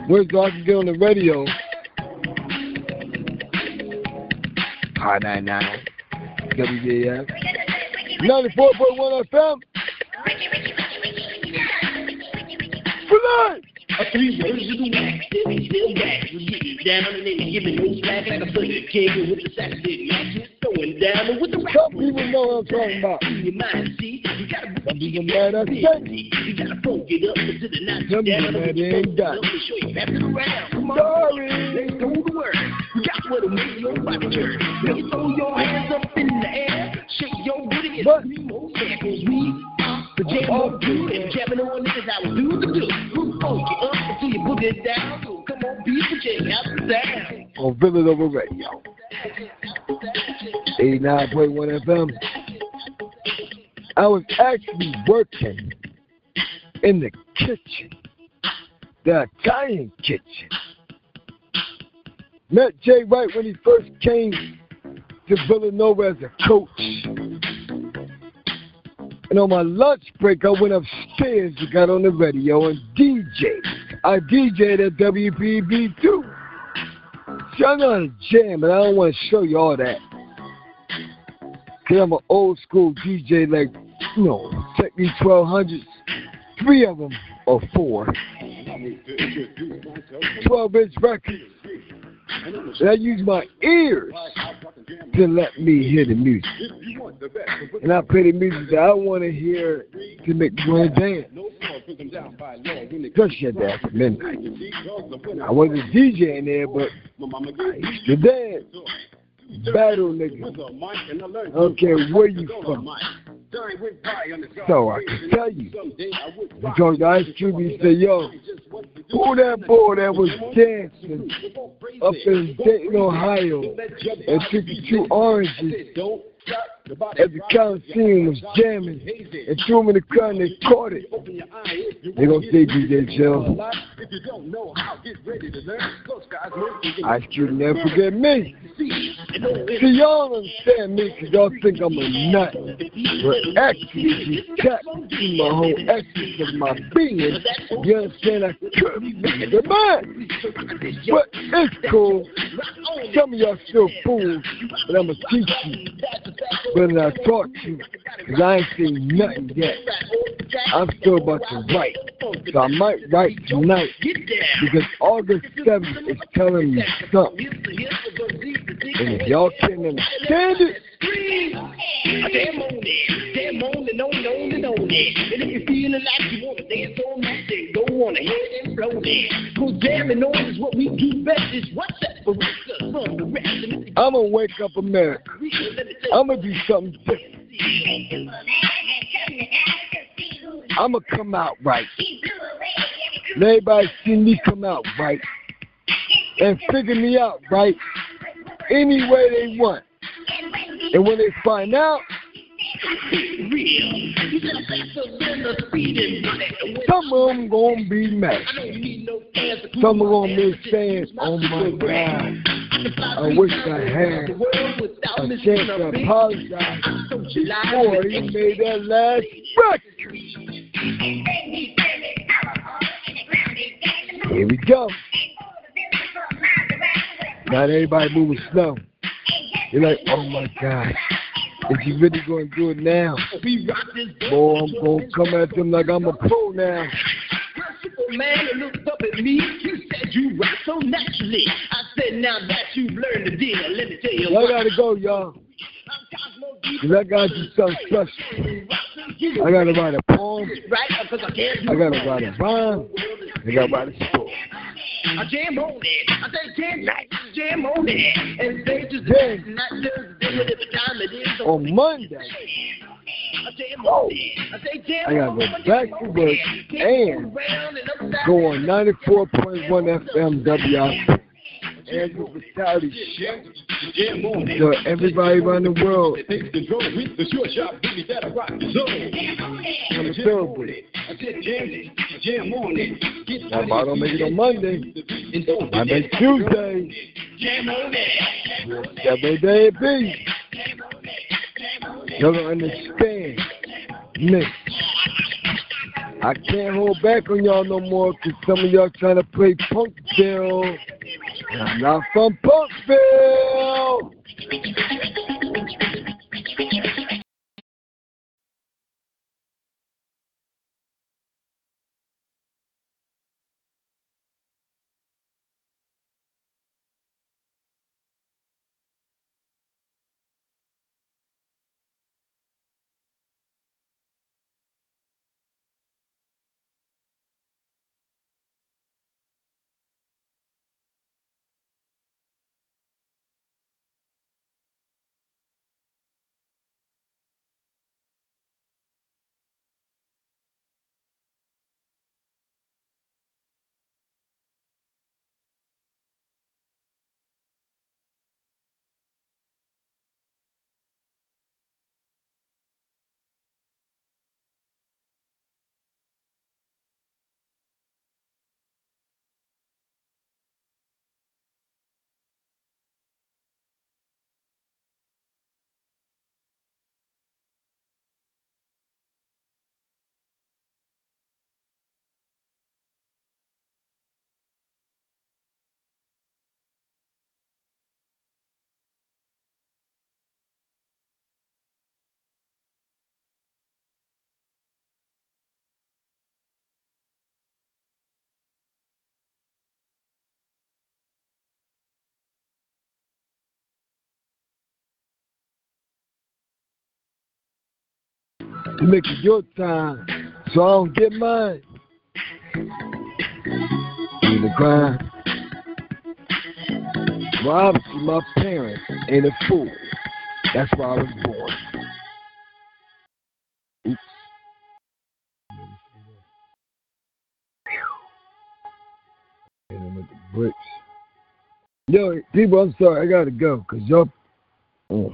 Where's I can get on the radio? High 99. WJF. 94.1 FM. A three words the still getting down no slack like a with sack. Throwing down with the rap. People know what I'm talking about. In your mind, see, you gotta Some people mad I say. you gotta funk it up to the night. People mad they ain't got Let me show you, pass it around. Come on. Sorry. Let's go to work. We got what to make your body work. When you throw your hands up in the air, shake your booty and scream, oh yeah, 'cause we the jam on you and jamming on niggas how we do the do. We funk it up until you put it down. So come on, people, check out the sound. on Villanova Radio. 89.1 FM. I was actually working in the kitchen, the Italian kitchen. Met Jay Wright when he first came to Villanova as a coach. And on my lunch break, I went upstairs and got on the radio and DJed. I DJed at WPB. See, I know how jam, and I don't want to show you all that. Because I'm an old school DJ, like, you know, Technics 1200s. Three of them, or four. 12 inch records. And I use my ears to let me hear the music. And I play the music that I want to hear to make me want to dance. Just shut down for midnight. I wasn't DJing there, but I used to dance. Battle niggas. Okay, where you from. So I can tell you. Because the Ice Cube used to say, yo, who that boy that was dancing up in Dayton, Ohio, and took the two oranges the Coliseum was jamming and threw them in the car they caught it. They gonna say DJ Chill. Ice Cube never forget me. See, y'all understand me because y'all think I'm a nut. But actually, if you tap into my whole essence of my being, you understand I could be the man. But it's cool. Some of y'all still fools, but I'm going to teach you better I taught you because I ain't seen nothing yet. I'm still about to write. So I might write tonight because August 7th is telling me something. And if y'all can't understand it, Damn on it, damn on it, on it, on it, on it. And if you're feeling like you wanna dance on that, then go on ahead and flow there. Cause jamming on is what we do best. Is what separates us from the rest. I'm going to wake up America. I'm going to do something different. I'm going to come out right. And everybody see me come out right. And figure me out right any way they want. And when they find out, some of them gonna be mad. Some of them be saying, oh my God, I wish I had a chance to apologize before he made that last record. Here we go. Not everybody moving slow. You're like, oh my God. Is he really going to do it now? <laughs> Boy, I'm going to come at them like I'm a pro now. Old man who looked up at me. You said you rock so naturally. I said, now that you've learned to deal, let me tell you I gotta go, y'all. Cause I gotta do something special. I gotta write a poem. Right? I I gotta write a rhyme. I gotta write a story. I jam on it. I say jam night, jam on it. And they just not just do it every time it is. On Monday, I jam on it. I say jam I gotta go back to work and go on 94.1 FM WIP. Angelo Cataldi Show. So everybody around the world wanna celebrate. Now, if I don't make it on Monday, I make Tuesday. Every day it be. Y'all don't understand me. I can't hold back on y'all no more because some of y'all trying to play Punkville. And I'm not from Punkville. You make it your time, so I don't get mine. In the grind. Well, obviously, my parents ain't a fool. That's why I was born. Hit him with the bricks. Yo, people, I'm sorry. I gotta go, cause y'all. Oh.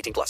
18 plus.